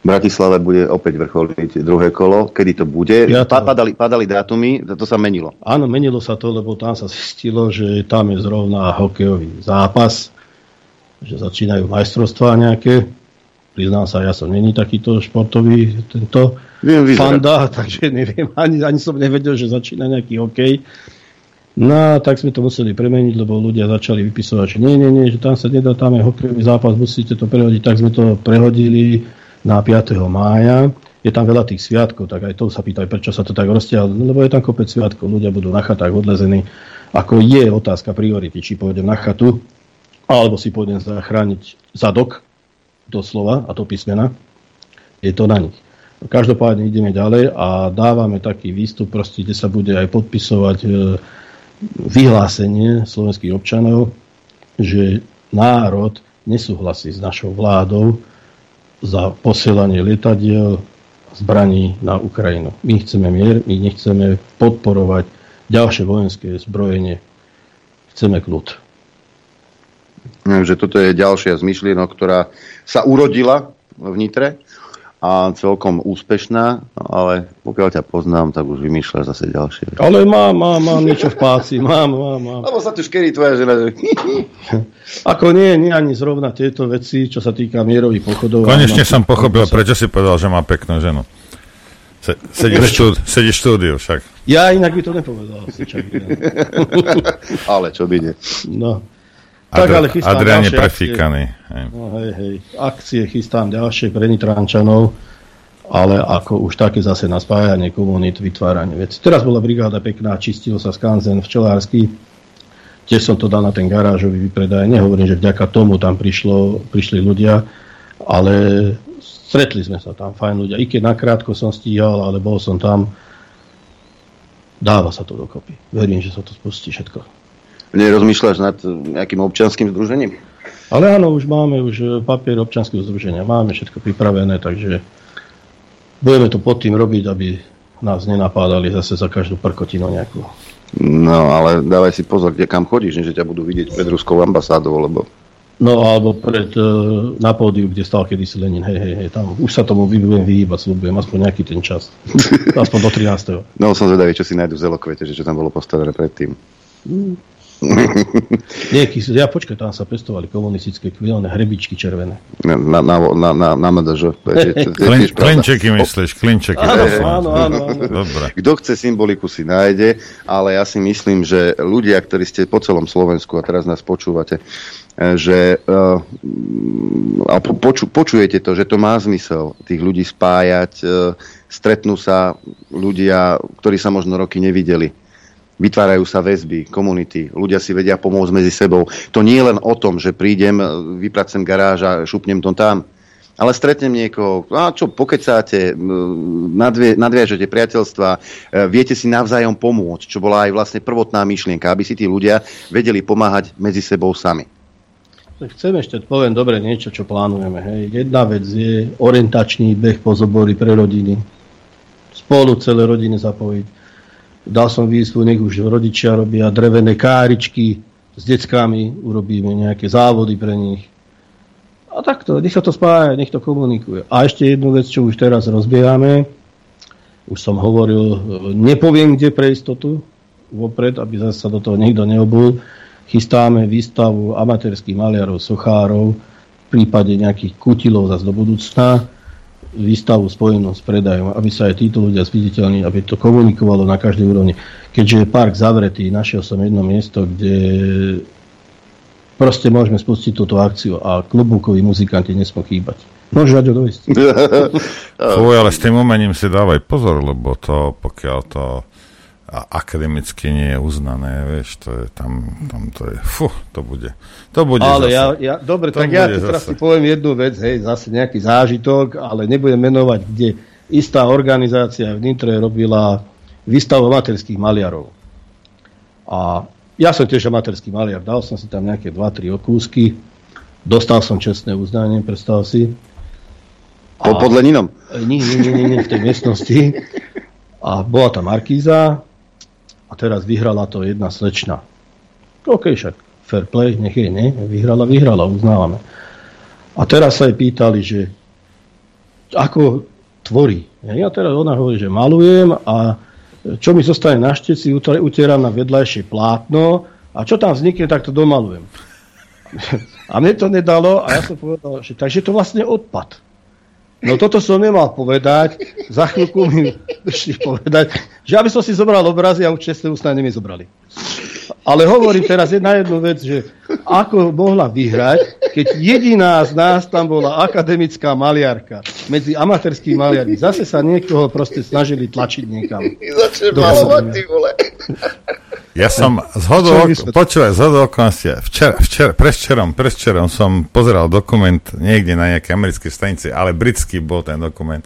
V Bratislave bude opäť vrcholiť druhé kolo. Kedy to bude? Ja Pa, padali, padali dátumy, to sa menilo. Áno, menilo sa to, lebo tam sa zistilo, že tam je zrovna hokejový zápas, že začínajú majstrovstvá nejaké. Priznám sa, ja som není takýto športový tento Viem fanda, takže neviem, ani, ani som nevedel, že začína nejaký hokej. No, tak sme to museli premeniť, lebo ľudia začali vypisovať, že nie, nie, nie, že tam sa nedá, tam je hokejový zápas, musíte to prehodiť. Tak sme to prehodili na 5. mája. Je tam veľa tých sviatkov, tak aj to sa pýtajú, prečo sa to tak roztiaľ, lebo je tam kopec sviatkov, ľudia budú na chatách odlezení. Ako je otázka priority, či pôjdem na chatu, alebo si pôjdem zachrániť zadok, doslova, a to písmena, je to na nich. Každopádne ideme ďalej a dávame taký výstup, proste, kde sa bude aj podpisovať e, vyhlásenie slovenských občanov, že národ nesúhlasí s našou vládou za posielanie lietadiel zbraní na Ukrajinu. My chceme mier, my nechceme podporovať ďalšie vojenské zbrojenie. Chceme kľud. Že toto je ďalšia z myšlienok, ktorá sa urodila v Nitre a celkom úspešná, ale pokiaľ ťa poznám, tak už vymýšľaš zase ďalšie. Ale mám, mám, mám niečo v páci, mám, mám, mám. Lebo sa tu škerí tvoja žena. že- Ako nie, nie ani zrovna tieto veci, čo sa týka mierových pochodov. Konečne som pochopil, prečo si povedal, že má peknú ženu. Se, sedí, v štúd, štúdiu však. Ja inak by to nepovedal. si čak, ja. ale čo by nie. No. Tak, ale chystám Adrian je prefíkaný. Hej. No, hej, hej. Akcie chystám ďalšie pre Nitrančanov, ale ako už také zase na spájanie komunít, vytváranie veci. Teraz bola brigáda pekná, čistil sa skanzen včelársky. Tiež som to dal na ten garážový vypredaj. Nehovorím, že vďaka tomu tam prišlo, prišli ľudia, ale stretli sme sa tam, fajn ľudia. I keď nakrátko som stíhal, ale bol som tam. Dáva sa to dokopy. Verím, že sa to spustí všetko. Nerozmýšľaš nad nejakým občanským združením? Ale áno, už máme už e, papier občanského združenia, máme všetko pripravené, takže budeme to pod tým robiť, aby nás nenapádali zase za každú prkotinu nejakú. No, ale dávaj si pozor, kde kam chodíš, že ťa budú vidieť pred ruskou ambasádou, lebo No alebo pred, e, na pódiu, kde stal kedysi Lenin, hej, hej, hej, tam už sa tomu budem vyhýbať, slúbujem, aspoň nejaký ten čas. Aspoň do 13. no som zvedavý, čo si nájdu v Zelokvete, že čo tam bolo postavené predtým. Nie, kys- ja počkaj, tam sa pestovali komunistické kvílené hrebičky červené. Na, na, na, na, na, na MDŽ. Klin, klinčeky myslíš, klinčeky. Áno, áno, áno, áno. Dobre. Kto chce symboliku si nájde, ale ja si myslím, že ľudia, ktorí ste po celom Slovensku a teraz nás počúvate, e, že uh, a po- poču, počujete to, že to má zmysel tých ľudí spájať, uh, stretnú sa ľudia, ktorí sa možno roky nevideli. Vytvárajú sa väzby, komunity, ľudia si vedia pomôcť medzi sebou. To nie je len o tom, že prídem, vypracem garáž a šupnem to tam ale stretnem niekoho, a čo, pokecáte, nadvie, nadviažete priateľstva, e, viete si navzájom pomôcť, čo bola aj vlastne prvotná myšlienka, aby si tí ľudia vedeli pomáhať medzi sebou sami. Chcem ešte, poviem dobre niečo, čo plánujeme. Hej. Jedna vec je orientačný beh po zobory pre rodiny. Spolu celé rodiny zapojiť. Dal som výzvu, nech už rodičia robia drevené káričky s deckami, urobíme nejaké závody pre nich. A takto, nech sa to spája, nech to komunikuje. A ešte jednu vec, čo už teraz rozbiehame, už som hovoril, nepoviem kde pre istotu, vopred, aby zase sa do toho niekto neobul. Chystáme výstavu amatérských maliarov, sochárov, v prípade nejakých kutilov zase do budúcna, výstavu spojenú s predajom, aby sa aj títo ľudia zviditeľní, aby to komunikovalo na každej úrovni. Keďže je park zavretý, našiel som jedno miesto, kde proste môžeme spustiť túto akciu a klobúkoví muzikanti nesmú chýbať. Môžeš Aďo dojsť. Fuj, ale s tým umením si dávaj pozor, lebo to, pokiaľ to a- akademicky nie je uznané, vieš, to je tam, tam to je, fú, to bude, to bude ale zase. ja, ja, dobre, To tak ja tu teraz si poviem jednu vec, hej, zase nejaký zážitok, ale nebudem menovať, kde istá organizácia v Nitre robila výstavu amatérských maliarov. A ja som tiež amatérský maliar, dal som si tam nejaké 2-3 okúsky, dostal som čestné uznanie, predstav si. Po, pod Leninom. Nie, nie, nie, nie, v tej miestnosti. A bola tam Markíza a teraz vyhrala to jedna slečna. OK, však fair play, nech je, ne? Vyhrala, vyhrala, uznávame. A teraz sa jej pýtali, že ako tvorí. Ja teraz ona hovorí, že malujem a čo mi zostane na šteci, utieram na vedľajšie plátno a čo tam vznikne, tak to domalujem. A mne to nedalo a ja som povedal, že takže to vlastne odpad. No toto som nemal povedať, za chvíľku mi prišli povedať, že aby som si zobral obrazy a už čestné ústane mi zobrali. Ale hovorím teraz jedna jednu vec, že ako mohla vyhrať, keď jediná z nás tam bola akademická maliarka medzi amatérskými maliarmi. Zase sa niekoho proste snažili tlačiť niekam. Začne vole. Ja som z hodou, počúvaj, z hodou včera, včera, preščerom, preščerom som pozeral dokument niekde na nejakej americkej stanici, ale britský bol ten dokument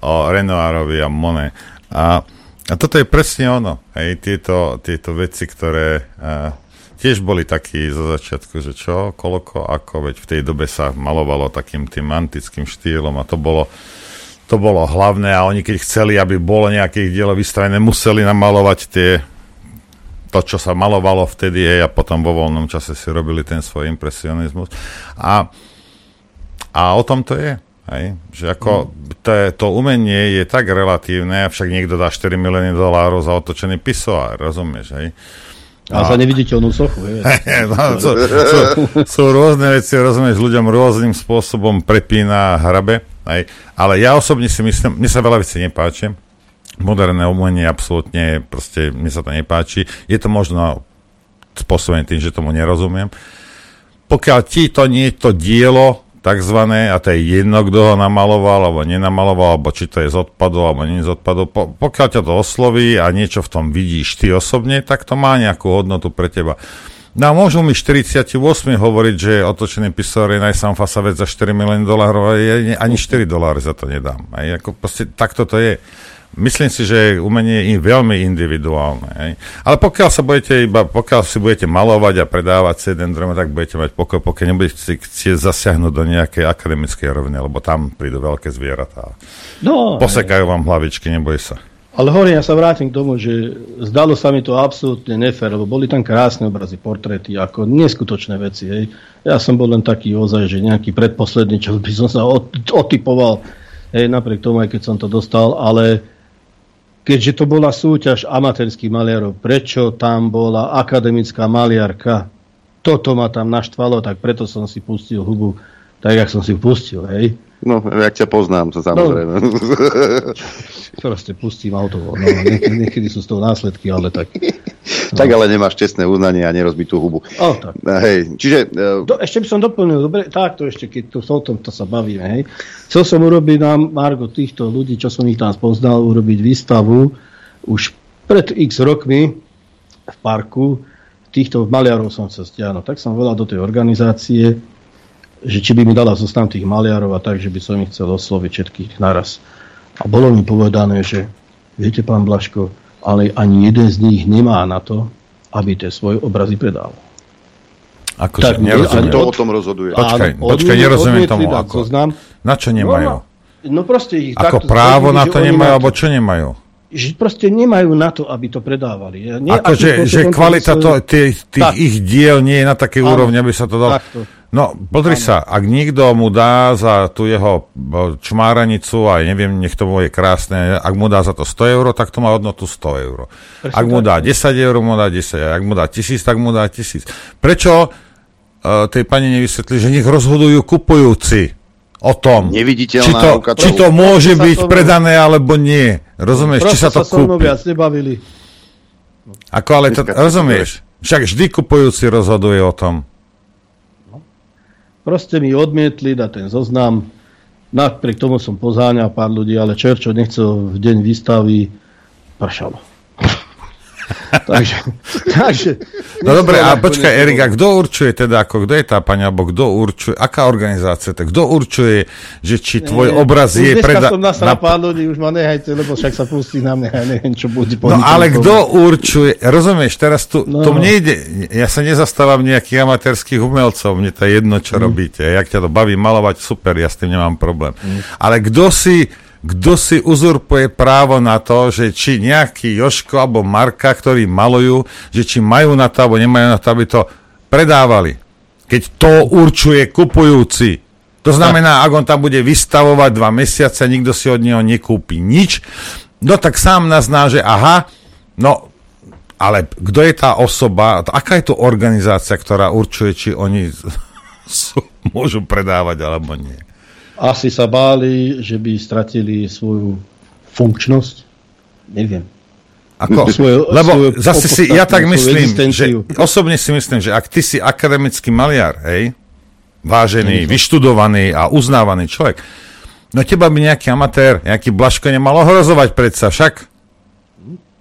o Renoirovi a Monet. A, a toto je presne ono, hej, tieto, tieto veci, ktoré uh, tiež boli takí zo začiatku, že čo, koľko, ako, veď v tej dobe sa malovalo takým tým antickým štýlom a to bolo to bolo hlavné a oni keď chceli, aby bolo nejakých dielo vystavené, museli namalovať tie to, čo sa malovalo vtedy hej, a potom vo voľnom čase si robili ten svoj impresionizmus. A, a o tom to je. Hej? Že ako to, je, to umenie je tak relatívne, avšak niekto dá 4 milióny dolárov za otočený pisoár, rozumieš? Hej? A za neviditeľnú sochu. Je. no, sú, sú, sú rôzne veci, rozumieš, ľuďom rôznym spôsobom prepína a hrabe. Hej? Ale ja osobne si myslím, mne sa veľa vecí nepáči. Moderné umenie absolútne, proste mne sa to nepáči. Je to možno spôsobené tým, že tomu nerozumiem. Pokiaľ ti to nie to dielo, takzvané, a to je jedno, kto ho namaloval, alebo nenamaloval, alebo či to je z odpadu, alebo nie z odpadu. Po, pokiaľ ťa to osloví a niečo v tom vidíš ty osobne, tak to má nejakú hodnotu pre teba. No a môžu mi 48 hovoriť, že otočený pisor je najsamfasa vec za 4 milióny dolárov ani 4 doláry za to nedám. Aj ako proste, takto to je. Myslím si, že umenie je veľmi individuálne. Hej. Ale pokiaľ sa budete iba, pokiaľ si budete malovať a predávať jeden drum, tak budete mať pokoj, pokiaľ nebudete chcieť zasiahnuť do nejakej akademickej roviny, lebo tam prídu veľké zvieratá. No, Posekajú vám hlavičky, neboj sa. Ale hovorím, ja sa vrátim k tomu, že zdalo sa mi to absolútne nefér, lebo boli tam krásne obrazy, portréty, ako neskutočné veci. Hej. Ja som bol len taký ozaj, že nejaký predposledný, čo by som sa od, otypoval, hej, napriek tomu, aj keď som to dostal, ale keďže to bola súťaž amatérských maliarov, prečo tam bola akademická maliarka? Toto ma tam naštvalo, tak preto som si pustil hubu, tak jak som si pustil, hej. No, jak ťa poznám, to samozrejme. No, proste pustím auto. No, niekedy, niekedy sú z toho následky, ale tak... No. tak ale nemáš čestné uznanie a nerozbitú hubu. O, tak. Hej, čiže... Uh... Do, ešte by som doplnil, dobre, takto ešte, keď to, o tom to sa bavíme, hej. Chcel som urobiť na Margo týchto ľudí, čo som ich tam spoznal, urobiť výstavu už pred x rokmi v parku. Týchto maliarov som chcel stiahnuť. Tak som volal do tej organizácie, že či by mi dala zoznam tých maliarov a tak, že by som ich chcel osloviť všetkých naraz. A bolo mi povedané, že viete, pán Blaško, ale ani jeden z nich nemá na to, aby tie svoje obrazy predával. Ako tak, nerozumiem. To o tom rozhoduje. Počkaj, áno, počkaj nerozumiem tomu. Ako, zoznam. Na čo nemajú? No, no, no proste ich Ako právo na to nemajú, alebo čo nemajú? Že proste nemajú na to, aby to predávali. Nie, Ako, že, že kvalita to, tých, tých ich diel nie je na takej úrovni, aby sa to dalo... Takto. No, pozri sa, ak niekto mu dá za tú jeho čmáranicu, aj neviem, nech to bude krásne, ak mu dá za to 100 eur, tak to má hodnotu 100 eur. Prečo ak mu dá 10 eur, mu dá 10, ak mu dá 1000, tak mu dá 1000. Prečo uh, tej pani nevysvetli, že nech rozhodujú kupujúci o tom, či to, či to môže byť predané alebo nie. Rozumieš, či sa to sa kúpi. viac nebavili. Ako ale to, rozumieš? Však vždy kupujúci rozhoduje o tom. Proste mi odmietli na ten zoznam. Napriek tomu som pozáňal pár ľudí, ale Čerčo nechcel v deň výstavy pršalo. Takže, takže... No dobre, a počkaj, Erik, a kto určuje teda, ako, kto je tá pani, alebo kto určuje, aká organizácia, tak kto určuje, že či tvoj nie, obraz je... Preda... som nasral na... ľudí, už ma nehajte, lebo však sa pustí na mňa, ja neviem, čo bude. No ale kto určuje, rozumieš, teraz tu, no. tu mne ide, ja sa nezastávam nejakých amatérských umelcov, mne to je jedno, čo mm. robíte, jak ťa to baví malovať, super, ja s tým nemám problém. Mm. Ale kto si kto si uzurpuje právo na to, že či nejaký Joško alebo Marka, ktorí malujú, že či majú na to alebo nemajú na to, aby to predávali. Keď to určuje kupujúci. To znamená, ak on tam bude vystavovať dva mesiace, nikto si od neho nekúpi nič, no tak sám nazná, že aha, no ale kto je tá osoba, aká je to organizácia, ktorá určuje, či oni sú, môžu predávať alebo nie? Asi sa báli, že by stratili svoju funkčnosť. Neviem. Ako? Svoje, Lebo svoje zase si, ja tak myslím, že osobne si myslím, že ak ty si akademický maliar, hej, vážený, vyštudovaný a uznávaný človek, no teba by nejaký amatér, nejaký Blaško nemal ohrozovať predsa, však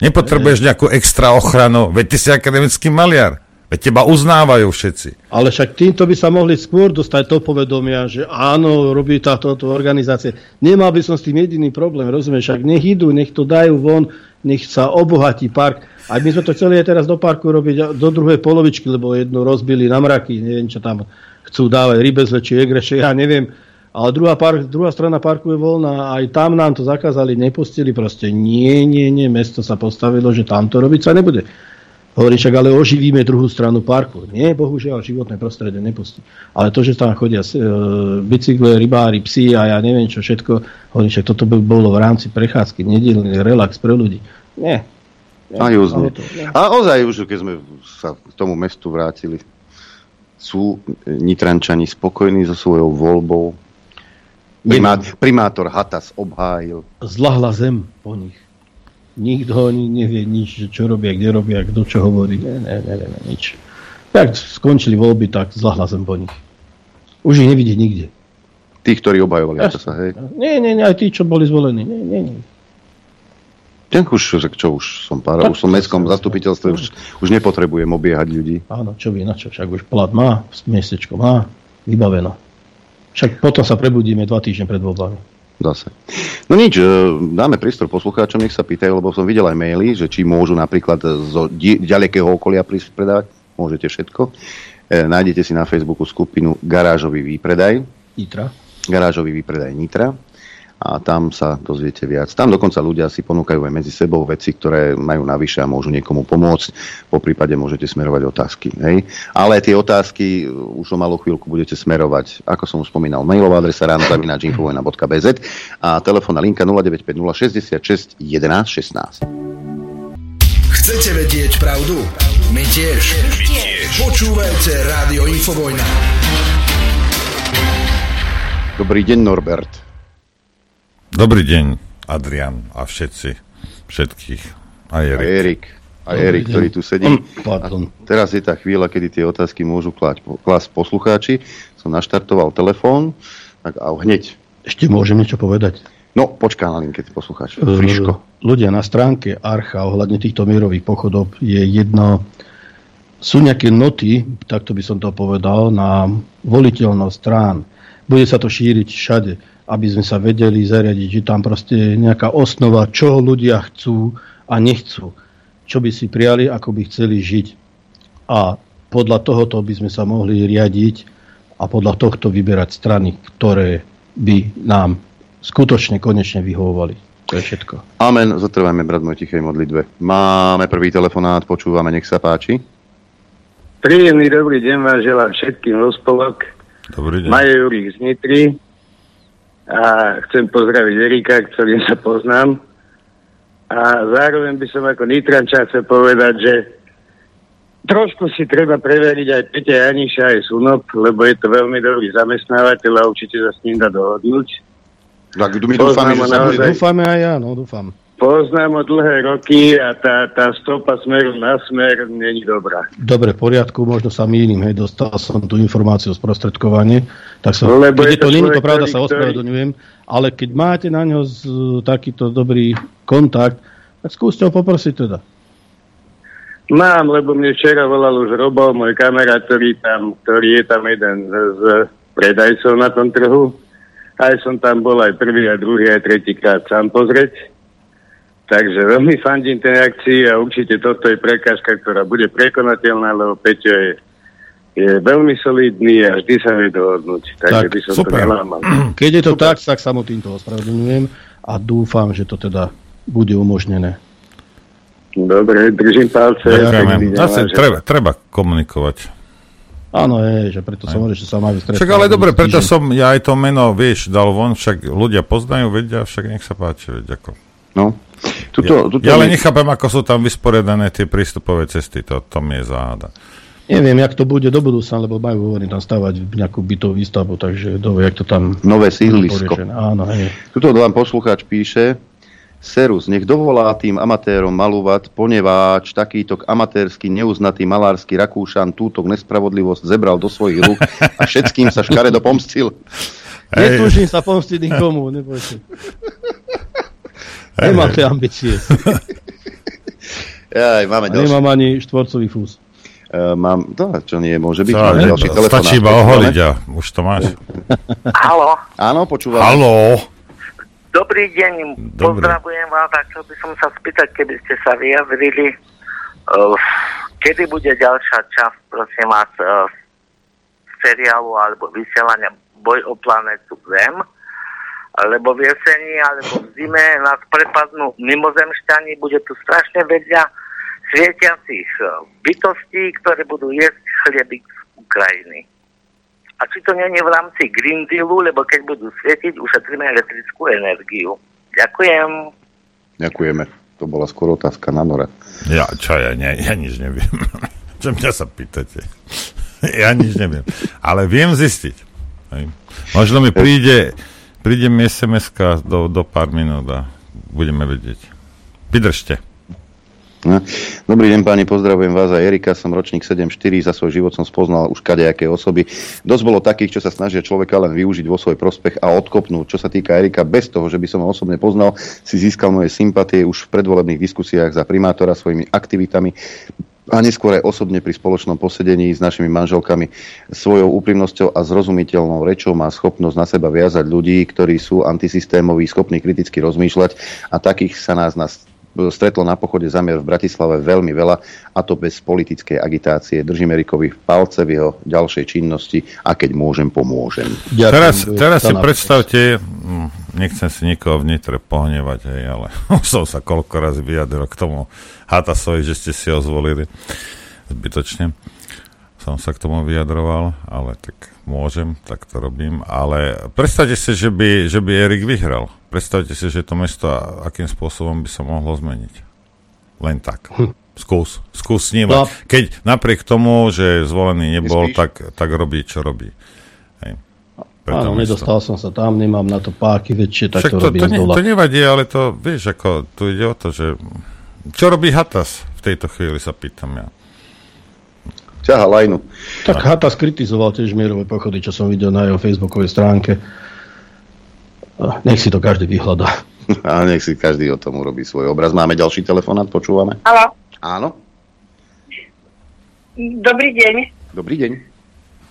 nepotrebuješ nejakú extra ochranu, veď ty si akademický maliar. Veď teba uznávajú všetci. Ale však týmto by sa mohli skôr dostať to povedomia, že áno, robí táto organizácia. Nemal by som s tým jediný problém, rozumieš? Však nech idú, nech to dajú von, nech sa obohatí park. A my sme to chceli aj teraz do parku robiť do druhej polovičky, lebo jednu rozbili na mraky, neviem, čo tam chcú dávať, rybezle či egreše, ja neviem. Ale druhá, park, druhá strana parku je voľná, aj tam nám to zakázali, nepustili, proste nie, nie, nie, mesto sa postavilo, že tam to robiť sa nebude. Hovorí, však ale oživíme druhú stranu parku. Nie, bohužiaľ, životné prostredie nepustí. Ale to, že tam chodia e, bicykle, rybári, psi a ja neviem čo všetko, hovorí, však toto by bolo v rámci prechádzky, nedelný relax pre ľudí. Nie. A, to, a ozaj už, keď sme sa k tomu mestu vrátili, sú Nitrančani spokojní so svojou voľbou. Primát, primátor Hatas obhájil. Zlahla zem po nich. Nikto ani nevie nič, že čo robia, kde robia, kto čo hovorí. Ne, ne, nevieme nič. Tak skončili voľby, tak zlahla zem po nich. Už ich nevidí nikde. Tí, ktorí obhajovali ja, sa, hej? Nie, nie, nie, aj tí, čo boli zvolení. Nie, nie, nie. Tak už, čo už som pár, už som v mestskom zastupiteľstve, už, už nepotrebujem obiehať ľudí. Áno, čo by, na čo, však už plat má, miestečko má, vybaveno. Však potom sa prebudíme dva týždne pred voľbami. Zase. No nič, e, dáme prístor poslucháčom, nech sa pýtajú, lebo som videl aj maily, že či môžu napríklad zo ďalekého okolia prísť predávať. Môžete všetko. E, nájdete si na Facebooku skupinu Garážový výpredaj. Nitra. Garážový výpredaj Nitra. A tam sa dozviete viac. Tam dokonca ľudia si ponúkajú aj medzi sebou veci, ktoré majú navyše a môžu niekomu pomôcť. Po prípade môžete smerovať otázky. Hej? Ale tie otázky uh, už o malú chvíľku budete smerovať, ako som už spomínal, mailová adresa ráno.infovojna.bz a telefónna linka 0950 66 11 16. Chcete vedieť pravdu? My tiež. My tiež. Počúvajte Rádio Infovojna. Dobrý deň, Norbert. Dobrý deň, Adrian a všetci, všetkých. Aj Erik. A Erik, a Erik ktorý tu sedí. A teraz je tá chvíľa, kedy tie otázky môžu klásť, klásť poslucháči. Som naštartoval telefón, tak a hneď. Ešte môžem niečo povedať? No, počká na linke, poslucháč. Friško. Ľudia na stránke Archa ohľadne týchto mierových pochodov je jedno, sú nejaké noty, takto by som to povedal, na voliteľnosť strán bude sa to šíriť všade, aby sme sa vedeli zariadiť, že tam proste nejaká osnova, čo ľudia chcú a nechcú. Čo by si prijali, ako by chceli žiť. A podľa tohoto by sme sa mohli riadiť a podľa tohto vyberať strany, ktoré by nám skutočne konečne vyhovovali. To je všetko. Amen. Zotrvajme, brat môj, tichej modlitbe. Máme prvý telefonát, počúvame, nech sa páči. Príjemný dobrý deň vám želám všetkým rozpolok. Dobrý deň. Majo Jurík z Nitry a chcem pozdraviť Erika, ktorým sa poznám. A zároveň by som ako Nitranča chcel povedať, že trošku si treba preveriť aj Peťa Janiša, aj Sunop, lebo je to veľmi dobrý zamestnávateľ a určite sa s ním dá dohodnúť. Tak my dúfame, že sa bude... Dúfame aj ja, no dúfam. Poznám ho dlhé roky a tá, tá stopa smeru na smer není dobrá. Dobre, v poriadku, možno sa mýlim, hej, dostal som tú informáciu z prostredkovanie, tak sa, Lebo keď je to, to není to pravda, ktorý- sa ospravedlňujem, ale keď máte na ňo z, takýto dobrý kontakt, tak skúste ho poprosiť teda. Mám, lebo mne včera volal už Robo, môj kamarát, ktorý, tam, ktorý je tam jeden z, z predajcov na tom trhu. Aj som tam bol aj prvý, aj druhý, aj tretíkrát sám pozrieť. Takže veľmi fandím tej akcii a určite toto je prekážka, ktorá bude prekonateľná, lebo Peťo je, je veľmi solidný a vždy sa vie dohodnúť. Takže Tak, by som super. to nelámal. Keď je to tak, tak sa mu týmto ospravedlňujem a dúfam, že to teda bude umožnené. Dobre, držím palce. Deň Zase treba, treba komunikovať. Áno, je, že preto sa môže, že sa má vystretnúť. Však ale dobre, preto som ja aj to meno, vieš, dal von, však ľudia poznajú, vedia, však nech sa páči, veď ako. No. Tuto, ja, tuto ja len mi- nechápem, ako sú tam vysporiadané tie prístupové cesty, to, to mi je záhada. Neviem, jak to bude do budúcna, lebo majú hovorím tam stavať nejakú bytovú výstavbu, takže dovie, jak to tam... Nové sídlisko. Áno, hej. Tuto vám poslucháč píše, Serus, nech dovolá tým amatérom malúvať, poneváč, takýto amatérsky, neuznatý malársky Rakúšan túto nespravodlivosť zebral do svojich rúk a všetkým sa škaredo pomstil. Netúžim sa pomstiť nikomu, nebojte. Nemám tie ambície. Aj, máme ďalší. nemám ani štvorcový fús. Uh, mám, to, čo nie, môže byť. Máme ne- ďalší telefonát. stačí iba oholiť a už to máš. Halo, Áno, počúvam. Haló. dobrý deň, Dobrý. pozdravujem vás a chcel by som sa spýtať, keby ste sa vyjadrili, uh, kedy bude ďalšia časť, prosím vás, uh, seriálu alebo vysielania Boj o planetu Zem, lebo v jeseni alebo v zime nás prepadnú mimozemšťani, bude tu strašne veľa svietiacich uh, bytostí, ktoré budú jesť chliebik z Ukrajiny. A či to nie je v rámci Green Dealu, lebo keď budú svietiť, ušetríme elektrickú energiu. Ďakujem. Ďakujeme. To bola skôr otázka na Nora. Ja, čo ja, ne, ja nič neviem. čo mňa sa pýtate? ja nič neviem. Ale viem zistiť. Hej. Možno mi príde, príde mi sms do, do pár minút a budeme vedieť. Vydržte. No. Dobrý deň páni, pozdravujem vás a Erika, som ročník 7.4, za svoj život som spoznal už kadejaké osoby. Dosť bolo takých, čo sa snažia človeka len využiť vo svoj prospech a odkopnúť. Čo sa týka Erika, bez toho, že by som ho osobne poznal, si získal moje sympatie už v predvolebných diskusiách za primátora svojimi aktivitami a neskôr aj osobne pri spoločnom posedení s našimi manželkami. Svojou úprimnosťou a zrozumiteľnou rečou má schopnosť na seba viazať ľudí, ktorí sú antisystémoví, schopní kriticky rozmýšľať a takých sa nás na stretlo na pochode zamier v Bratislave veľmi veľa a to bez politickej agitácie. Držím Erikovi v palce v jeho ďalšej činnosti a keď môžem, pomôžem. Teraz, teraz si predstavte, mm, nechcem si nikoho vnitre pohnevať, hej, ale už som sa koľko razy vyjadril k tomu Hatasovi, že ste si ho zvolili zbytočne. Som sa k tomu vyjadroval, ale tak môžem, tak to robím. Ale predstavte si, že by, že by Erik vyhral. Predstavte si, že to mesto akým spôsobom by sa mohlo zmeniť. Len tak. Hm. Skús, skús s ním. No. Keď napriek tomu, že zvolený nebol, tak, tak robí, čo robí. Hej. Áno, nedostal som sa tam, nemám na to páky väčšie, tak Však to, to, robím to, ne, to nevadí, ale to, vieš, ako tu ide o to, že čo robí Hatas v tejto chvíli, sa pýtam ja. Ťaha lajnu. Tak Hata skritizoval tiež mierové pochody, čo som videl na jeho facebookovej stránke. Nech si to každý vyhľadá. A nech si každý o tom urobí svoj obraz. Máme ďalší telefonát, počúvame? Haló, Áno, dobrý deň. dobrý deň.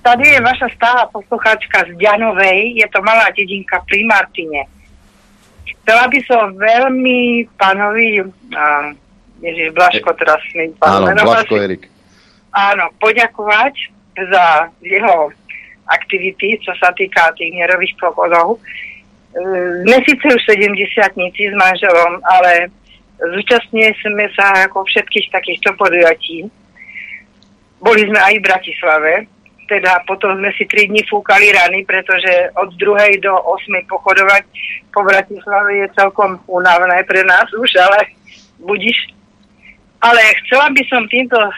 Tady je vaša stála poslucháčka z Ďanovej, je to malá dedinka pri Martine. Chcela by som veľmi pánovi, a, Ježiš Blaško, teraz mi Áno, Blaško Erik. áno, poďakovať za jeho aktivity, čo sa týka tých nerových pochodov. E, Sme síce už 70 s manželom, ale zúčastňuje sme sa ako všetkých takýchto podujatí. Boli sme aj v Bratislave, teda potom sme si 3 dní fúkali rany, pretože od druhej do 8 pochodovať po Bratislave je celkom únavné pre nás už, ale budiš. Ale chcela by som týmto e,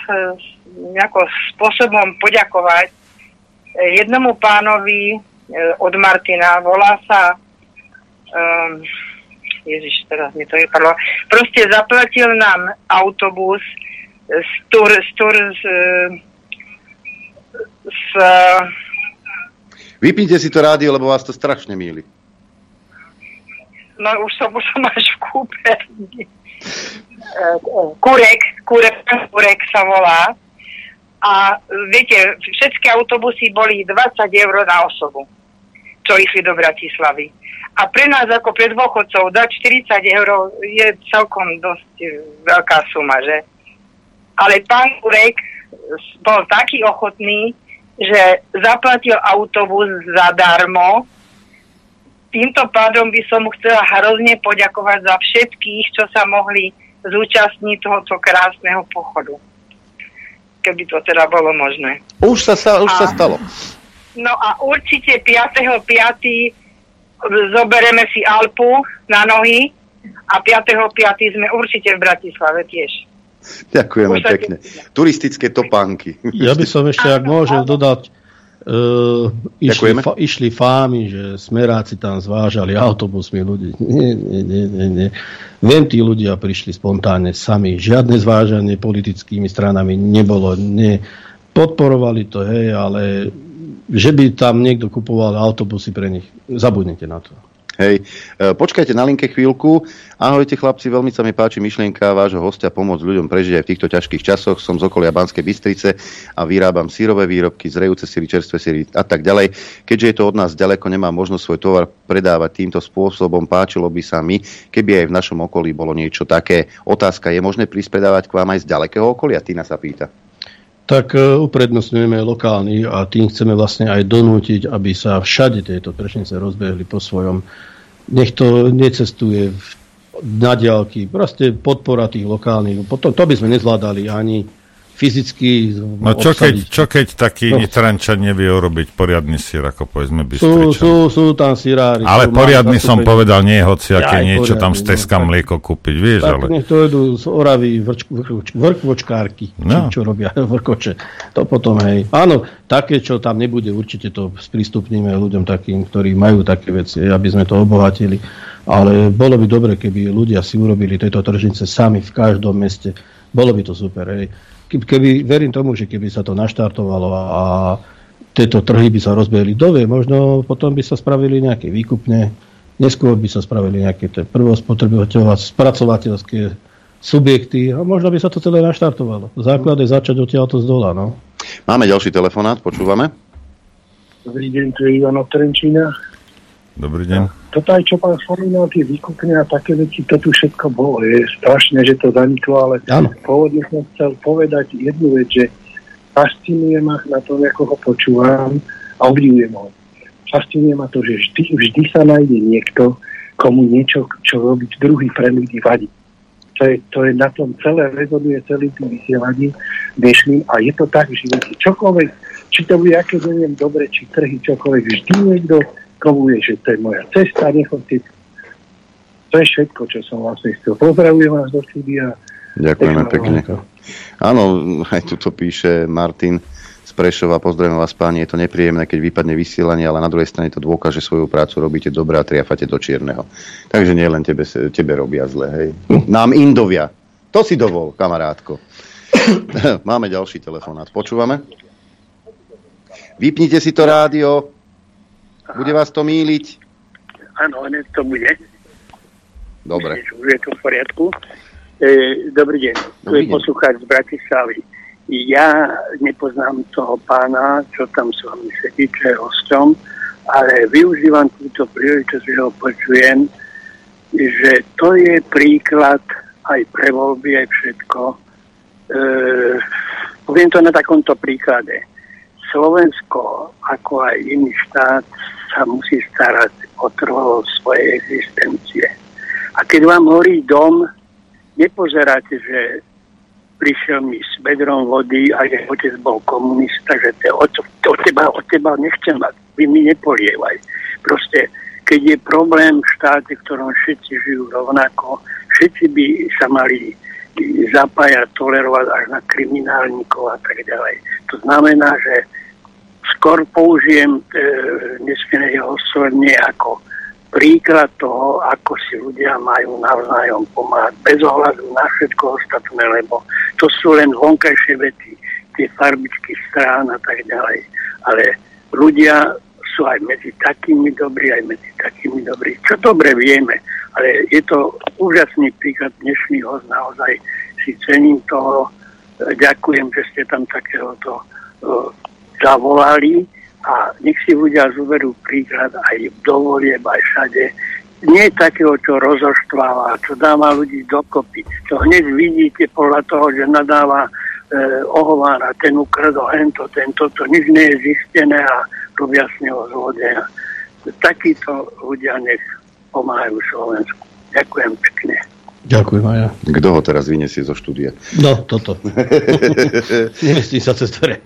nejako spôsobom poďakovať e, jednomu pánovi od Martina, volá sa um, Ježiš, teraz mi to vypadlo. Proste zaplatil nám autobus z tur, z tur z, z Vypnite si to rádio, lebo vás to strašne míli. no už som, už som až v kúperni. E, Kurek, Kurek, Kurek sa volá. A viete, všetky autobusy boli 20 eur na osobu, čo išli do Bratislavy. A pre nás ako pre dôchodcov dať 40 eur je celkom dosť e, veľká suma, že? Ale pán Kurek bol taký ochotný, že zaplatil autobus zadarmo. Týmto pádom by som mu chcela hrozne poďakovať za všetkých, čo sa mohli zúčastniť tohoto krásneho pochodu. Keby to teda bolo možné. Už sa, sa, už sa A- stalo. No a určite 5.5. zobereme si Alpu na nohy a 5.5. sme určite v Bratislave tiež. Ďakujeme Už pekne. Turistické topánky. Ja by som ešte, ak môžem dodať, uh, išli, fa, išli fámy, že smeráci tam zvážali autobusmi ľudí. Nie, nie, nie, nie, nie. Viem, tí ľudia prišli spontánne sami. Žiadne zvážanie politickými stranami nebolo. Nie. Podporovali to, hej, ale že by tam niekto kupoval autobusy pre nich, zabudnite na to. Hej, e, počkajte na linke chvíľku. Ahojte chlapci, veľmi sa mi páči myšlienka vášho hostia pomôcť ľuďom prežiť aj v týchto ťažkých časoch. Som z okolia Banskej Bystrice a vyrábam sírové výrobky, zrejúce síry, čerstvé síry a tak ďalej. Keďže je to od nás ďaleko, nemám možnosť svoj tovar predávať týmto spôsobom. Páčilo by sa mi, keby aj v našom okolí bolo niečo také. Otázka, je možné prísť predávať k vám aj z ďalekého okolia? Tina sa pýta. Tak e, uprednostňujeme lokálny a tým chceme vlastne aj donútiť, aby sa všade tieto tršnice rozbehli po svojom. Nech to necestuje na diálky. Proste podpora tých lokálnych. Potom to by sme nezvládali ani fyzicky No čo keď, čo keď taký No. Nitrančan nevie urobiť poriadny sír, ako povedzme Sú, Bystričan? sú, sú tam sirári. Ale sú, poriadny som zastúpenie. povedal, nie hociaké Aj niečo tam poriadny, z Teska no, mlieko kúpiť, vieš, Tak ale... nech to idú z Oravy vrč, vrč, vrkvočkárky, No. čo robia vrkoče. To potom, hej. Áno, také, čo tam nebude, určite to sprístupníme ľuďom takým, ktorí majú také veci, aby sme to obohatili. Ale bolo by dobre, keby ľudia si urobili tieto tržnice sami v každom meste. Bolo by to super, hej. Keby, verím tomu, že keby sa to naštartovalo a, a tieto trhy by sa rozbehli, kto vie, možno potom by sa spravili nejaké výkupne, neskôr by sa spravili nejaké tie prvospotrebiteľové, spracovateľské subjekty a možno by sa to celé naštartovalo. Základ je začať odtiaľto z dola, no. Máme ďalší telefonát, počúvame. Dobrý deň, tu je Ivan od Trenčína. Dobrý deň. Toto aj čo pán spomínal, tie výkupne a také veci, to tu všetko bolo. Je strašné, že to zaniklo, ale Áno. pôvodne som chcel povedať jednu vec, že fascinuje ma na tom, ako ho počúvam a obdivujem ho. Fascinuje ma to, že vždy, vždy sa nájde niekto, komu niečo, čo robiť druhý pre ľudí vadí. To je, to je na tom celé rezonuje celý tým vysielaním dnešným a je to tak v živote. Čokoľvek, či to bude, aké neviem, dobre, či trhy, čokoľvek, vždy niekto komu je, že to je moja cesta, nechoďte. To je všetko, čo som vlastne chcel. Pozdravujem vás do štúdia. Ďakujeme pekne. Áno, aj tu to píše Martin z Prešova. Pozdravujem vás páni, je to nepríjemné, keď vypadne vysielanie, ale na druhej strane to dôkaže svoju prácu robíte dobre a triafate do čierneho. Takže nie len tebe, tebe robia zle, hej. Nám Indovia. To si dovol, kamarátko. Máme ďalší telefonát. Počúvame? Vypnite si to rádio. Bude vás to míliť? Áno, hneď to bude. Dobre. Je to v poriadku. E, dobrý deň. Tu je poslucháč z Bratislavy. Ja nepoznám toho pána, čo tam s vami sedí, čo je hosťom, ale využívam túto príležitosť, že ho počujem, že to je príklad aj pre voľby, aj všetko. E, poviem to na takomto príklade. Slovensko, ako aj iný štát, sa musí starať o trvalosť svojej existencie. A keď vám horí dom, nepozeráte, že prišiel mi s bedrom vody a že otec bol komunista, že te, od, od, teba, od teba nechcem mať, vy mi nepolievaj. Proste, keď je problém v štáte, v ktorom všetci žijú rovnako, všetci by sa mali zapájať, tolerovať až na kriminálnikov a tak ďalej. To znamená, že skôr použijem e, nesmierne osobne ako príklad toho, ako si ľudia majú navzájom pomáhať bez ohľadu na všetko ostatné, lebo to sú len vonkajšie vety, tie farbičky strán a tak ďalej. Ale ľudia sú aj medzi takými dobrí, aj medzi takými dobrí. Čo dobre vieme, ale je to úžasný príklad dnešný host, naozaj si cením toho. Ďakujem, že ste tam takéhoto uh, zavolali a nech si ľudia zoberú príklad aj v dovolieb, aj všade. Nie takého, čo rozoštváva, čo dáva ľudí dokopy, čo hneď vidíte podľa toho, že nadáva e, ohovára, ten ukradol hento, tento, to nič nie je zistené a robia z neho zlodeja. Takíto ľudia nech pomáhajú Slovensku. Ďakujem pekne. Ďakujem aj ja. Kto ho teraz vyniesie zo štúdia? No, toto. Nemestí sa cez dvere.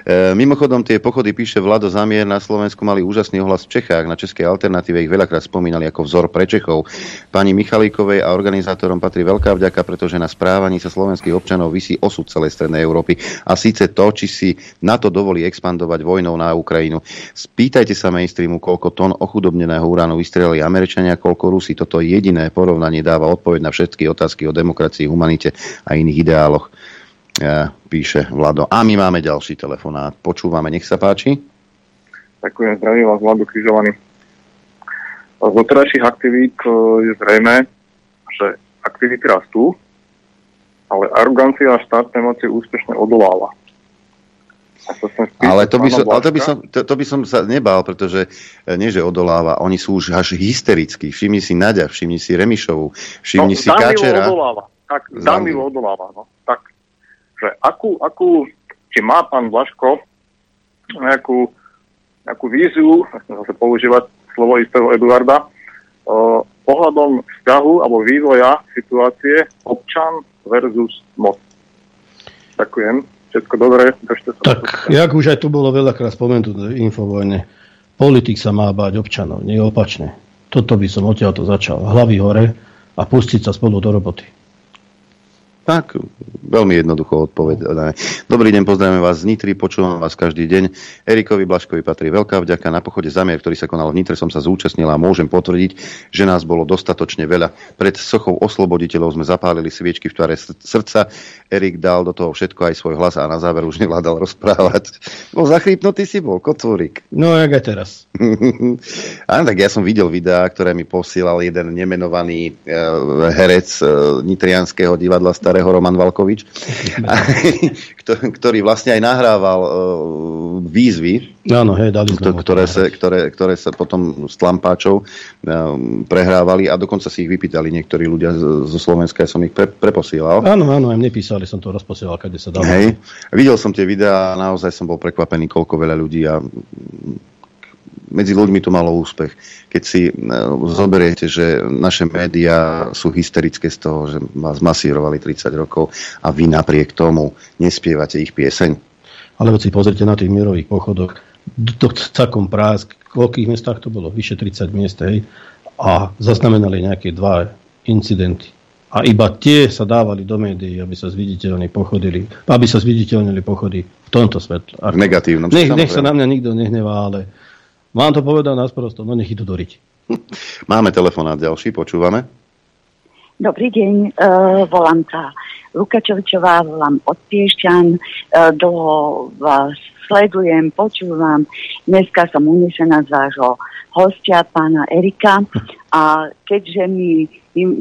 E, Mimochodom, tie pochody, píše Vlado Zamier, na Slovensku mali úžasný ohlas v Čechách. Na českej alternatíve ich veľakrát spomínali ako vzor pre Čechov. Pani Michalíkovej a organizátorom patrí veľká vďaka, pretože na správaní sa slovenských občanov vysí osud celej strednej Európy. A síce to, či si na to dovolí expandovať vojnou na Ukrajinu. Spýtajte sa mainstreamu, koľko tón ochudobneného uránu vystrelili Američania, koľko Rusi. Toto jediné porovnanie dáva odpoveď na všetky otázky o demokracii, humanite a iných ideáloch, e, píše Vlado. A my máme ďalší telefonát. Počúvame, nech sa páči. Ďakujem, zdravím vás, Vlado Križovaný. Z doterajších aktivít e, je zrejme, že aktivity rastú, ale arogancia a štátne moci úspešne odoláva. To Ale to by, som, ale to, by som, to, to by som sa nebál, pretože e, nie, že odoláva, oni sú už až hysterickí. Všimni si Naďa, všimni si Remišovu, všimni no, si Káčera. odoláva. Tak, zdanlivo odoláva. No. Tak, že akú, akú, či má pán Blaško nejakú, nejakú víziu, zase používať slovo istého Eduarda, uh, ohľadom vzťahu alebo vývoja situácie občan versus moc. Ďakujem. Všetko dobré. Tak, jak už aj tu bolo veľakrát spomenuté infovojne, politik sa má báť občanov, nie opačne. Toto by som odtiaľto začal. Hlavy hore a pustiť sa spolu do roboty. Tak, veľmi jednoducho odpovedané. Dobrý deň, pozdravím vás z Nitry, počúvam vás každý deň. Erikovi Blaškovi patrí veľká vďaka. Na pochode zamier, ktorý sa konal v Nitre, som sa zúčastnil a môžem potvrdiť, že nás bolo dostatočne veľa. Pred sochou osloboditeľov sme zapálili sviečky v tvare sr- srdca. Erik dal do toho všetko aj svoj hlas a na záver už nevládal rozprávať. Bol zachrypnutý si bol, kocúrik. No, jak aj teraz. Áno, tak ja som videl videá, ktoré mi posielal jeden nemenovaný e, herec e, Nitrianského divadla starého Roman Valkovič, ktorý vlastne aj nahrával e, výzvy, Áno, hej, dali sme ktoré, sa, ktoré, ktoré sa potom s tlampáčov e, prehrávali a dokonca si ich vypýtali niektorí ľudia zo Slovenska, ja som ich pre, preposielal. Áno, áno, aj mne písali, som to rozposielal, kade sa dalo. Hej. Videl som tie videá a naozaj som bol prekvapený, koľko veľa ľudí a medzi ľuďmi to malo úspech. Keď si zoberiete, že naše médiá sú hysterické z toho, že vás masírovali 30 rokov a vy napriek tomu nespievate ich pieseň. Ale si pozrite na tých mierových pochodoch, to takom prásk, v koľkých mestách to bolo? Vyše 30 miest, hej? A zaznamenali nejaké dva incidenty. A iba tie sa dávali do médií, aby sa zviditeľne pochodili, aby sa zviditeľnili pochody v tomto svetle. V negatívnom. Nech, nech sa na mňa nikto nehnevá, ale mám to povedať nás prosto, no nech idú doriť. Máme telefonát ďalší, počúvame. Dobrý deň, uh, volám sa Lukačovičová, volám od Piešťan, uh, dlho vás sledujem, počúvam. Dneska som unesená z vášho hostia, pána Erika. A keďže mi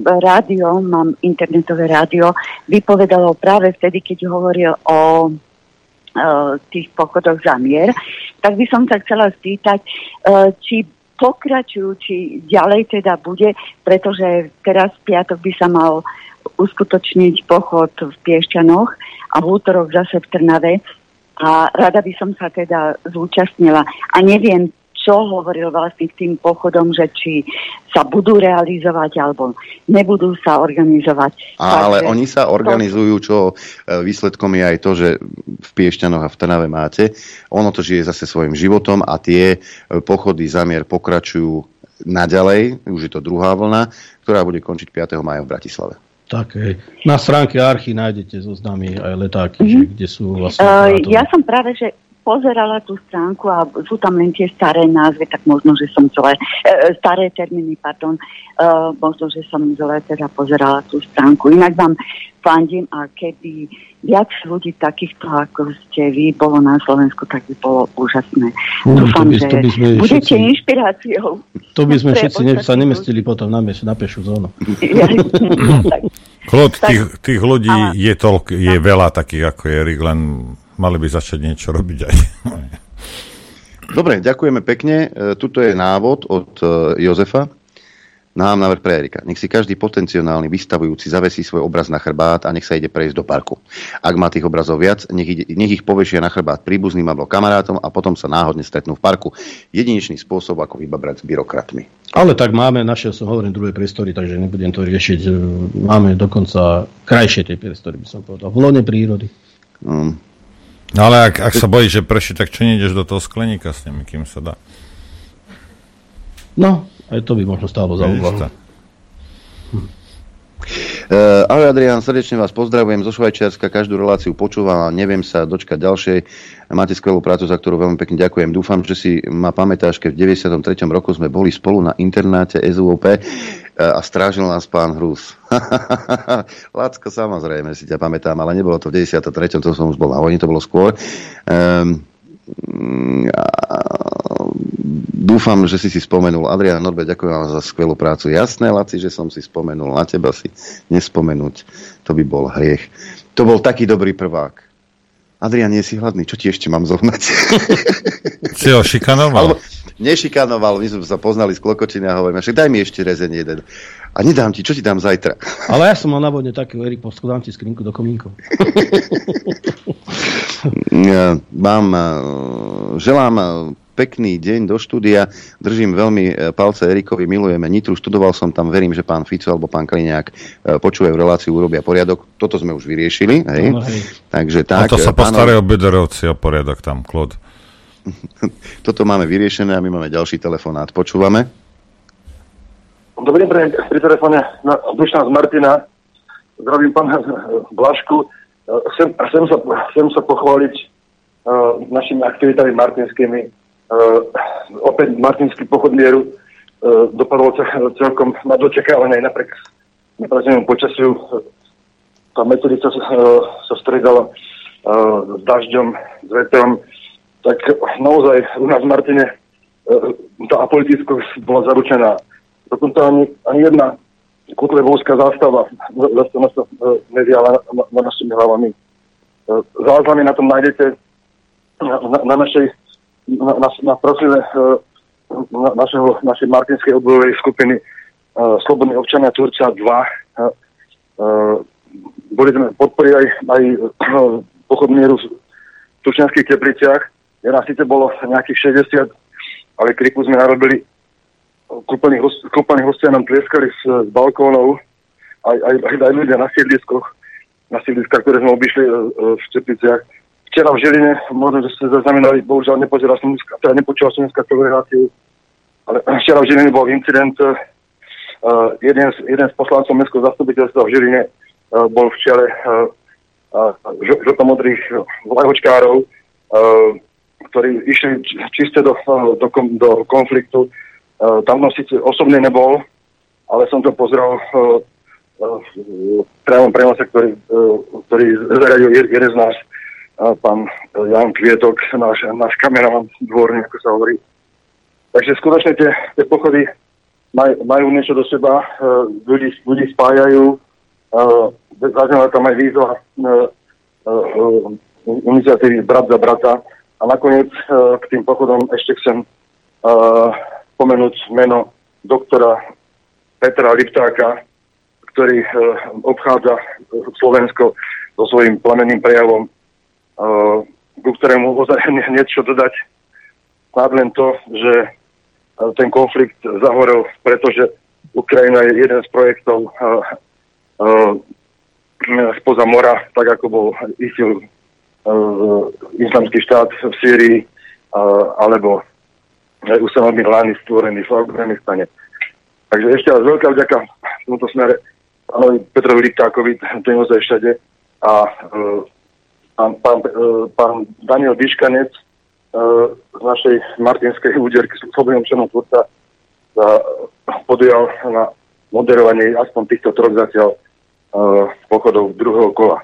rádio, mám internetové rádio, vypovedalo práve vtedy, keď hovoril o tých pochodoch za mier, tak by som sa chcela spýtať, e, či pokračujú, či ďalej teda bude, pretože teraz v piatok by sa mal uskutočniť pochod v Piešťanoch a v útorok zase v Trnave a rada by som sa teda zúčastnila. A neviem, čo hovoril vlastne k tým pochodom, že či sa budú realizovať alebo nebudú sa organizovať. Ale Takže oni sa organizujú, čo e, výsledkom je aj to, že v Piešťanoch a v Trnave máte. Ono to žije zase svojim životom a tie e, pochody zamier pokračujú naďalej, už je to druhá vlna, ktorá bude končiť 5. maja v Bratislave. Tak, hej. Na stránke Archy nájdete zoznamy aj letáky, mm-hmm. že, kde sú vlastne... Uh, ja som práve, že pozerala tú stránku a sú tam len tie staré názvy, tak možno, že som zle, e, staré termíny, pardon, e, možno, že som zle teda pozerala tú stránku. Inak vám fandím a keby viac ľudí takýchto, ako ste vy, bolo na Slovensku, tak by bolo úžasné. Mm, Dúfam, by, že by sme budete všetci, inšpiráciou. To by sme všetci ne, sa nemestili potom na, meš, na pešu zónu. Klod, tých, tých ľudí je, toľk, je veľa takých, ako je len mali by začať niečo robiť aj. Dobre, ďakujeme pekne. E, tuto je návod od e, Jozefa. Nám návrh pre Erika. Nech si každý potenciálny vystavujúci zavesí svoj obraz na chrbát a nech sa ide prejsť do parku. Ak má tých obrazov viac, nech, ide, nech ich povešia na chrbát príbuzným alebo kamarátom a potom sa náhodne stretnú v parku. Jedinečný spôsob, ako vybabrať s byrokratmi. Ale tak máme, našiel som hovorím druhé priestory, takže nebudem to riešiť. E, máme dokonca krajšie tie priestory, by som povedal. V lone prírody. Mm. No ale ak, ak sa bojíš, že prší, tak čo nejdeš do toho skleníka s nimi, kým sa dá? No, aj to by možno stálo za úvahu. Uh, ahoj Adrián, srdečne vás pozdravujem zo Švajčiarska, každú reláciu počúvam a neviem sa dočkať ďalšej. Máte skvelú prácu, za ktorú veľmi pekne ďakujem. Dúfam, že si ma pamätáš, keď v 93. roku sme boli spolu na internáte SUOP uh, a strážil nás pán Hrus. Lacko, samozrejme, si ťa pamätám, ale nebolo to v 93. to som už bol na vojni, to bolo skôr. Um, dúfam, že si si spomenul. Adrian Norbe, ďakujem vám za skvelú prácu. Jasné, Laci, že som si spomenul. Na teba si nespomenúť, to by bol hriech. To bol taký dobrý prvák. Adrian, nie si hladný, čo ti ešte mám zohnať? Si ho šikanoval? Alebo, nešikanoval, my sme sa poznali z Klokočiny a hovoríme, že daj mi ešte rezeň jeden. A nedám ti, čo ti dám zajtra? Ale ja som mal navodne taký, Erik, poskladám ti skrinku do komínkov. ja, mám, eh, želám eh, pekný deň do štúdia. Držím veľmi e, palce Erikovi, milujeme Nitru, študoval som tam, verím, že pán Fico alebo pán Kliniak e, počúvajú reláciu, urobia poriadok. Toto sme už vyriešili. Hej? No, hej. Takže tak. A to sa e, postarajú pánov... Biderovci o poriadok tam, Klod. Toto máme vyriešené a my máme ďalší telefonát. Počúvame? Dobrý deň, pri telefóne na Dušan z Martina. Zdravím pána Blašku. Chcem, chcem, sa, chcem sa pochváliť uh, našimi aktivitami martinskými Uh, opäť Martinský pochod mieru uh, dopadol celkom na dočekávanie napriek neprazenému počasiu. Tá metodika sa, uh, sa stredala uh, s dažďom, s vetrom, tak naozaj u nás v Martine uh, tá apolitickosť bola zaručená. Dokonca ani, ani jedna kutlebovská zástava zase nás neviala na, na našimi hlavami. Záznamy na tom nájdete na, na, na našej na, na, uh, na, našeho, našej martinskej odbojovej skupiny uh, Slobodní občania Turca 2. Uh, uh, boli sme podporiť aj, aj uh, pochod mieru v Tučňanských tepliciach. Ja nás síce bolo nejakých 60 ale kriku sme narobili. Host, kúpených hostia nám tlieskali z, z balkónov, aj, aj, aj, aj ľudia na sídliskoch, na sídliskách, ktoré sme obišli e, e, v Čepiciach. Včera v Žiline, možno, že ste zaznamenali, bohužiaľ nepozeral som teda nepočúval som dneska tú reláciu, ale včera v Žiline bol incident, uh, jeden, z, jeden z poslancov Mestského zastupiteľstva v Žiline uh, bol v čele uh, uh, žltomodrých vlajočkárov, uh, ktorí išli čiste do, do, do konfliktu. Uh, tam som síce osobne nebol, ale som to pozrel uh, v priamom prenose, ktorý, ktorý zaradil jeden z nás, pán Jan Kvietok, náš, náš kameraman dvorný, ako sa hovorí. Takže skutočne tie, tie pochody maj, majú niečo do seba, ľudí, ľudí spájajú, zaznela tam aj výzva iniciatívy Brat za brata a nakoniec k tým pochodom ešte chcem pomenúť meno doktora Petra Liptáka, ktorý obchádza Slovensko so svojím plamenným prejavom, ku ktorému ozaj niečo dodať. Snad len to, že uh, ten konflikt zahorel, pretože Ukrajina je jeden z projektov uh, spoza mora, tak ako bol ISIL, islamský štát v Sýrii, alebo Usama bin Laden stvorený v Afganistane. Takže ešte raz veľká vďaka v tomto smere pánovi Petrovi Liptákovi, to je všade. A pán, pán, uh, pán Daniel Biškanec uh, z našej Martinskej úderky, slobodnom členom tvorca, sa podujal na moderovanie aspoň týchto troch zatiaľ pochodov druhého kola.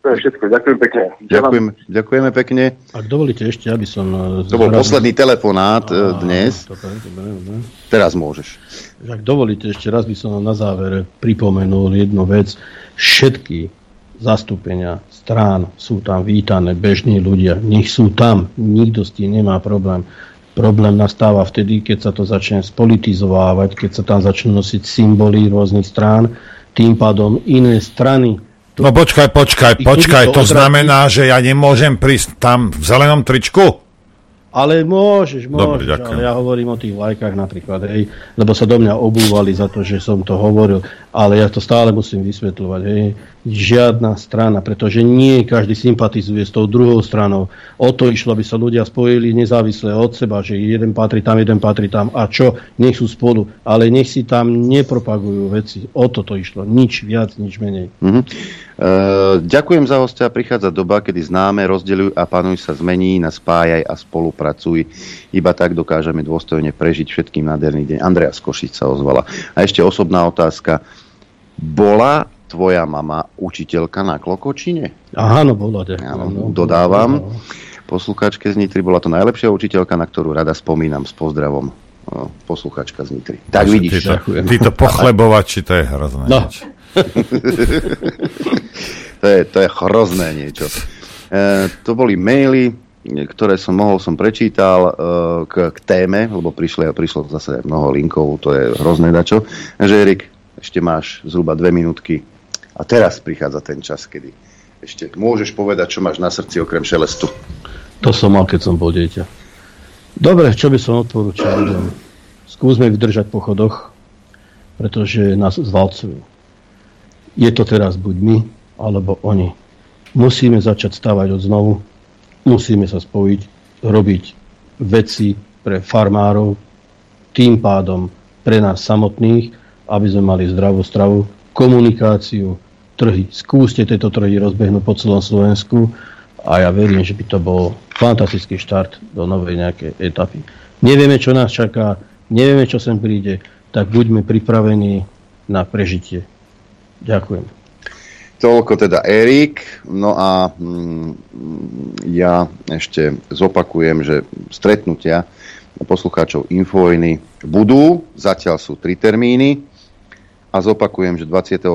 To je všetko. Ďakujem pekne. Ďakujem, ďakujeme pekne. Ak dovolíte ešte, aby som... To bol posledný telefonát Á, dnes. Dobre. Teraz môžeš. Ak dovolíte, ešte raz by som na záver pripomenul jednu vec. Všetky zastúpenia strán sú tam vítané, bežní ľudia. Nech sú tam, nikto s tým nemá problém. Problém nastáva vtedy, keď sa to začne spolitizovávať, keď sa tam začnú nosiť symboly rôznych strán, tým pádom iné strany No počkaj, počkaj, počkaj, to znamená, že ja nemôžem prísť tam v zelenom tričku? Ale môžeš, môžeš, Dobre, ale ja hovorím o tých lajkách napríklad, hej, lebo sa do mňa obúvali za to, že som to hovoril, ale ja to stále musím vysvetľovať, hej, žiadna strana, pretože nie každý sympatizuje s tou druhou stranou. O to išlo, aby sa ľudia spojili nezávisle od seba, že jeden patrí tam, jeden patrí tam a čo, nech sú spolu, ale nech si tam nepropagujú veci. O to to išlo, nič viac, nič menej. Mm-hmm. Uh, ďakujem za hostia. Prichádza doba, kedy známe, rozdeľuj a panuj sa zmení na spájaj a spolupracuj. Iba tak dokážeme dôstojne prežiť všetkým nádherný deň. Andrea Skošic sa ozvala. A ešte osobná otázka. Bola tvoja mama učiteľka na Klokočine? Áno, bola. Áno, dodávam. Poslucháčke z Nitry bola to najlepšia učiteľka, na ktorú rada spomínam s pozdravom posluchačka z Nitry. Tak vidíš. Títo, títo pochlebovači, to je hrozné. No. To, je, to je hrozné niečo. E, to boli maily, ktoré som mohol som prečítal e, k, k téme, lebo prišlo, prišlo zase mnoho linkov, to je hrozné dačo. Takže Erik, ešte máš zhruba dve minútky a teraz prichádza ten čas, kedy ešte môžeš povedať, čo máš na srdci okrem šelestu. To som mal, keď som bol dieťa. Dobre, čo by som odporúčal? Skúsme vydržať po chodoch, pretože nás zvalcujú je to teraz buď my, alebo oni. Musíme začať stavať od znovu, musíme sa spojiť, robiť veci pre farmárov, tým pádom pre nás samotných, aby sme mali zdravú stravu, komunikáciu, trhy. Skúste tieto trhy rozbehnúť po celom Slovensku a ja verím, že by to bol fantastický štart do novej nejakej etapy. Nevieme, čo nás čaká, nevieme, čo sem príde, tak buďme pripravení na prežitie. Ďakujem. Toľko teda Erik. No a mm, ja ešte zopakujem, že stretnutia poslucháčov Infovojny budú. Zatiaľ sú tri termíny. A zopakujem, že 27.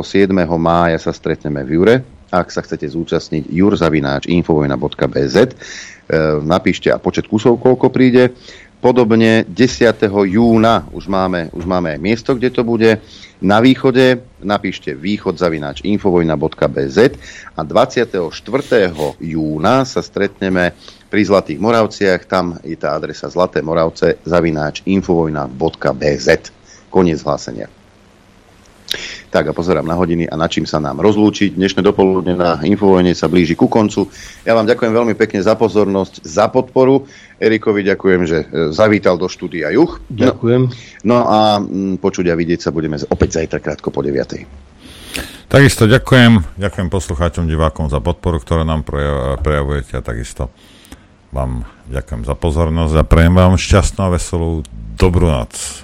mája sa stretneme v Jure. Ak sa chcete zúčastniť, jurzavináč infovojna.bz. E, napíšte a počet kusov, koľko príde. Podobne 10. júna už máme, už máme miesto, kde to bude. Na východe napíšte východzavináč infovojna.bz a 24. júna sa stretneme pri Zlatých Moravciach, tam je tá adresa Zlaté Moravce zavináč infovojna.bz. Koniec hlásenia. Tak a pozerám na hodiny a na čím sa nám rozlúčiť. Dnešné dopoludne na Infovojne sa blíži ku koncu. Ja vám ďakujem veľmi pekne za pozornosť, za podporu. Erikovi ďakujem, že e, zavítal do štúdia Juch. Ďakujem. No, no a m, počuť a vidieť sa budeme opäť zajtra krátko po 9. Takisto ďakujem, ďakujem poslucháčom, divákom za podporu, ktorú nám prejavujete a takisto vám ďakujem za pozornosť a prejem vám šťastnú a veselú dobrú noc.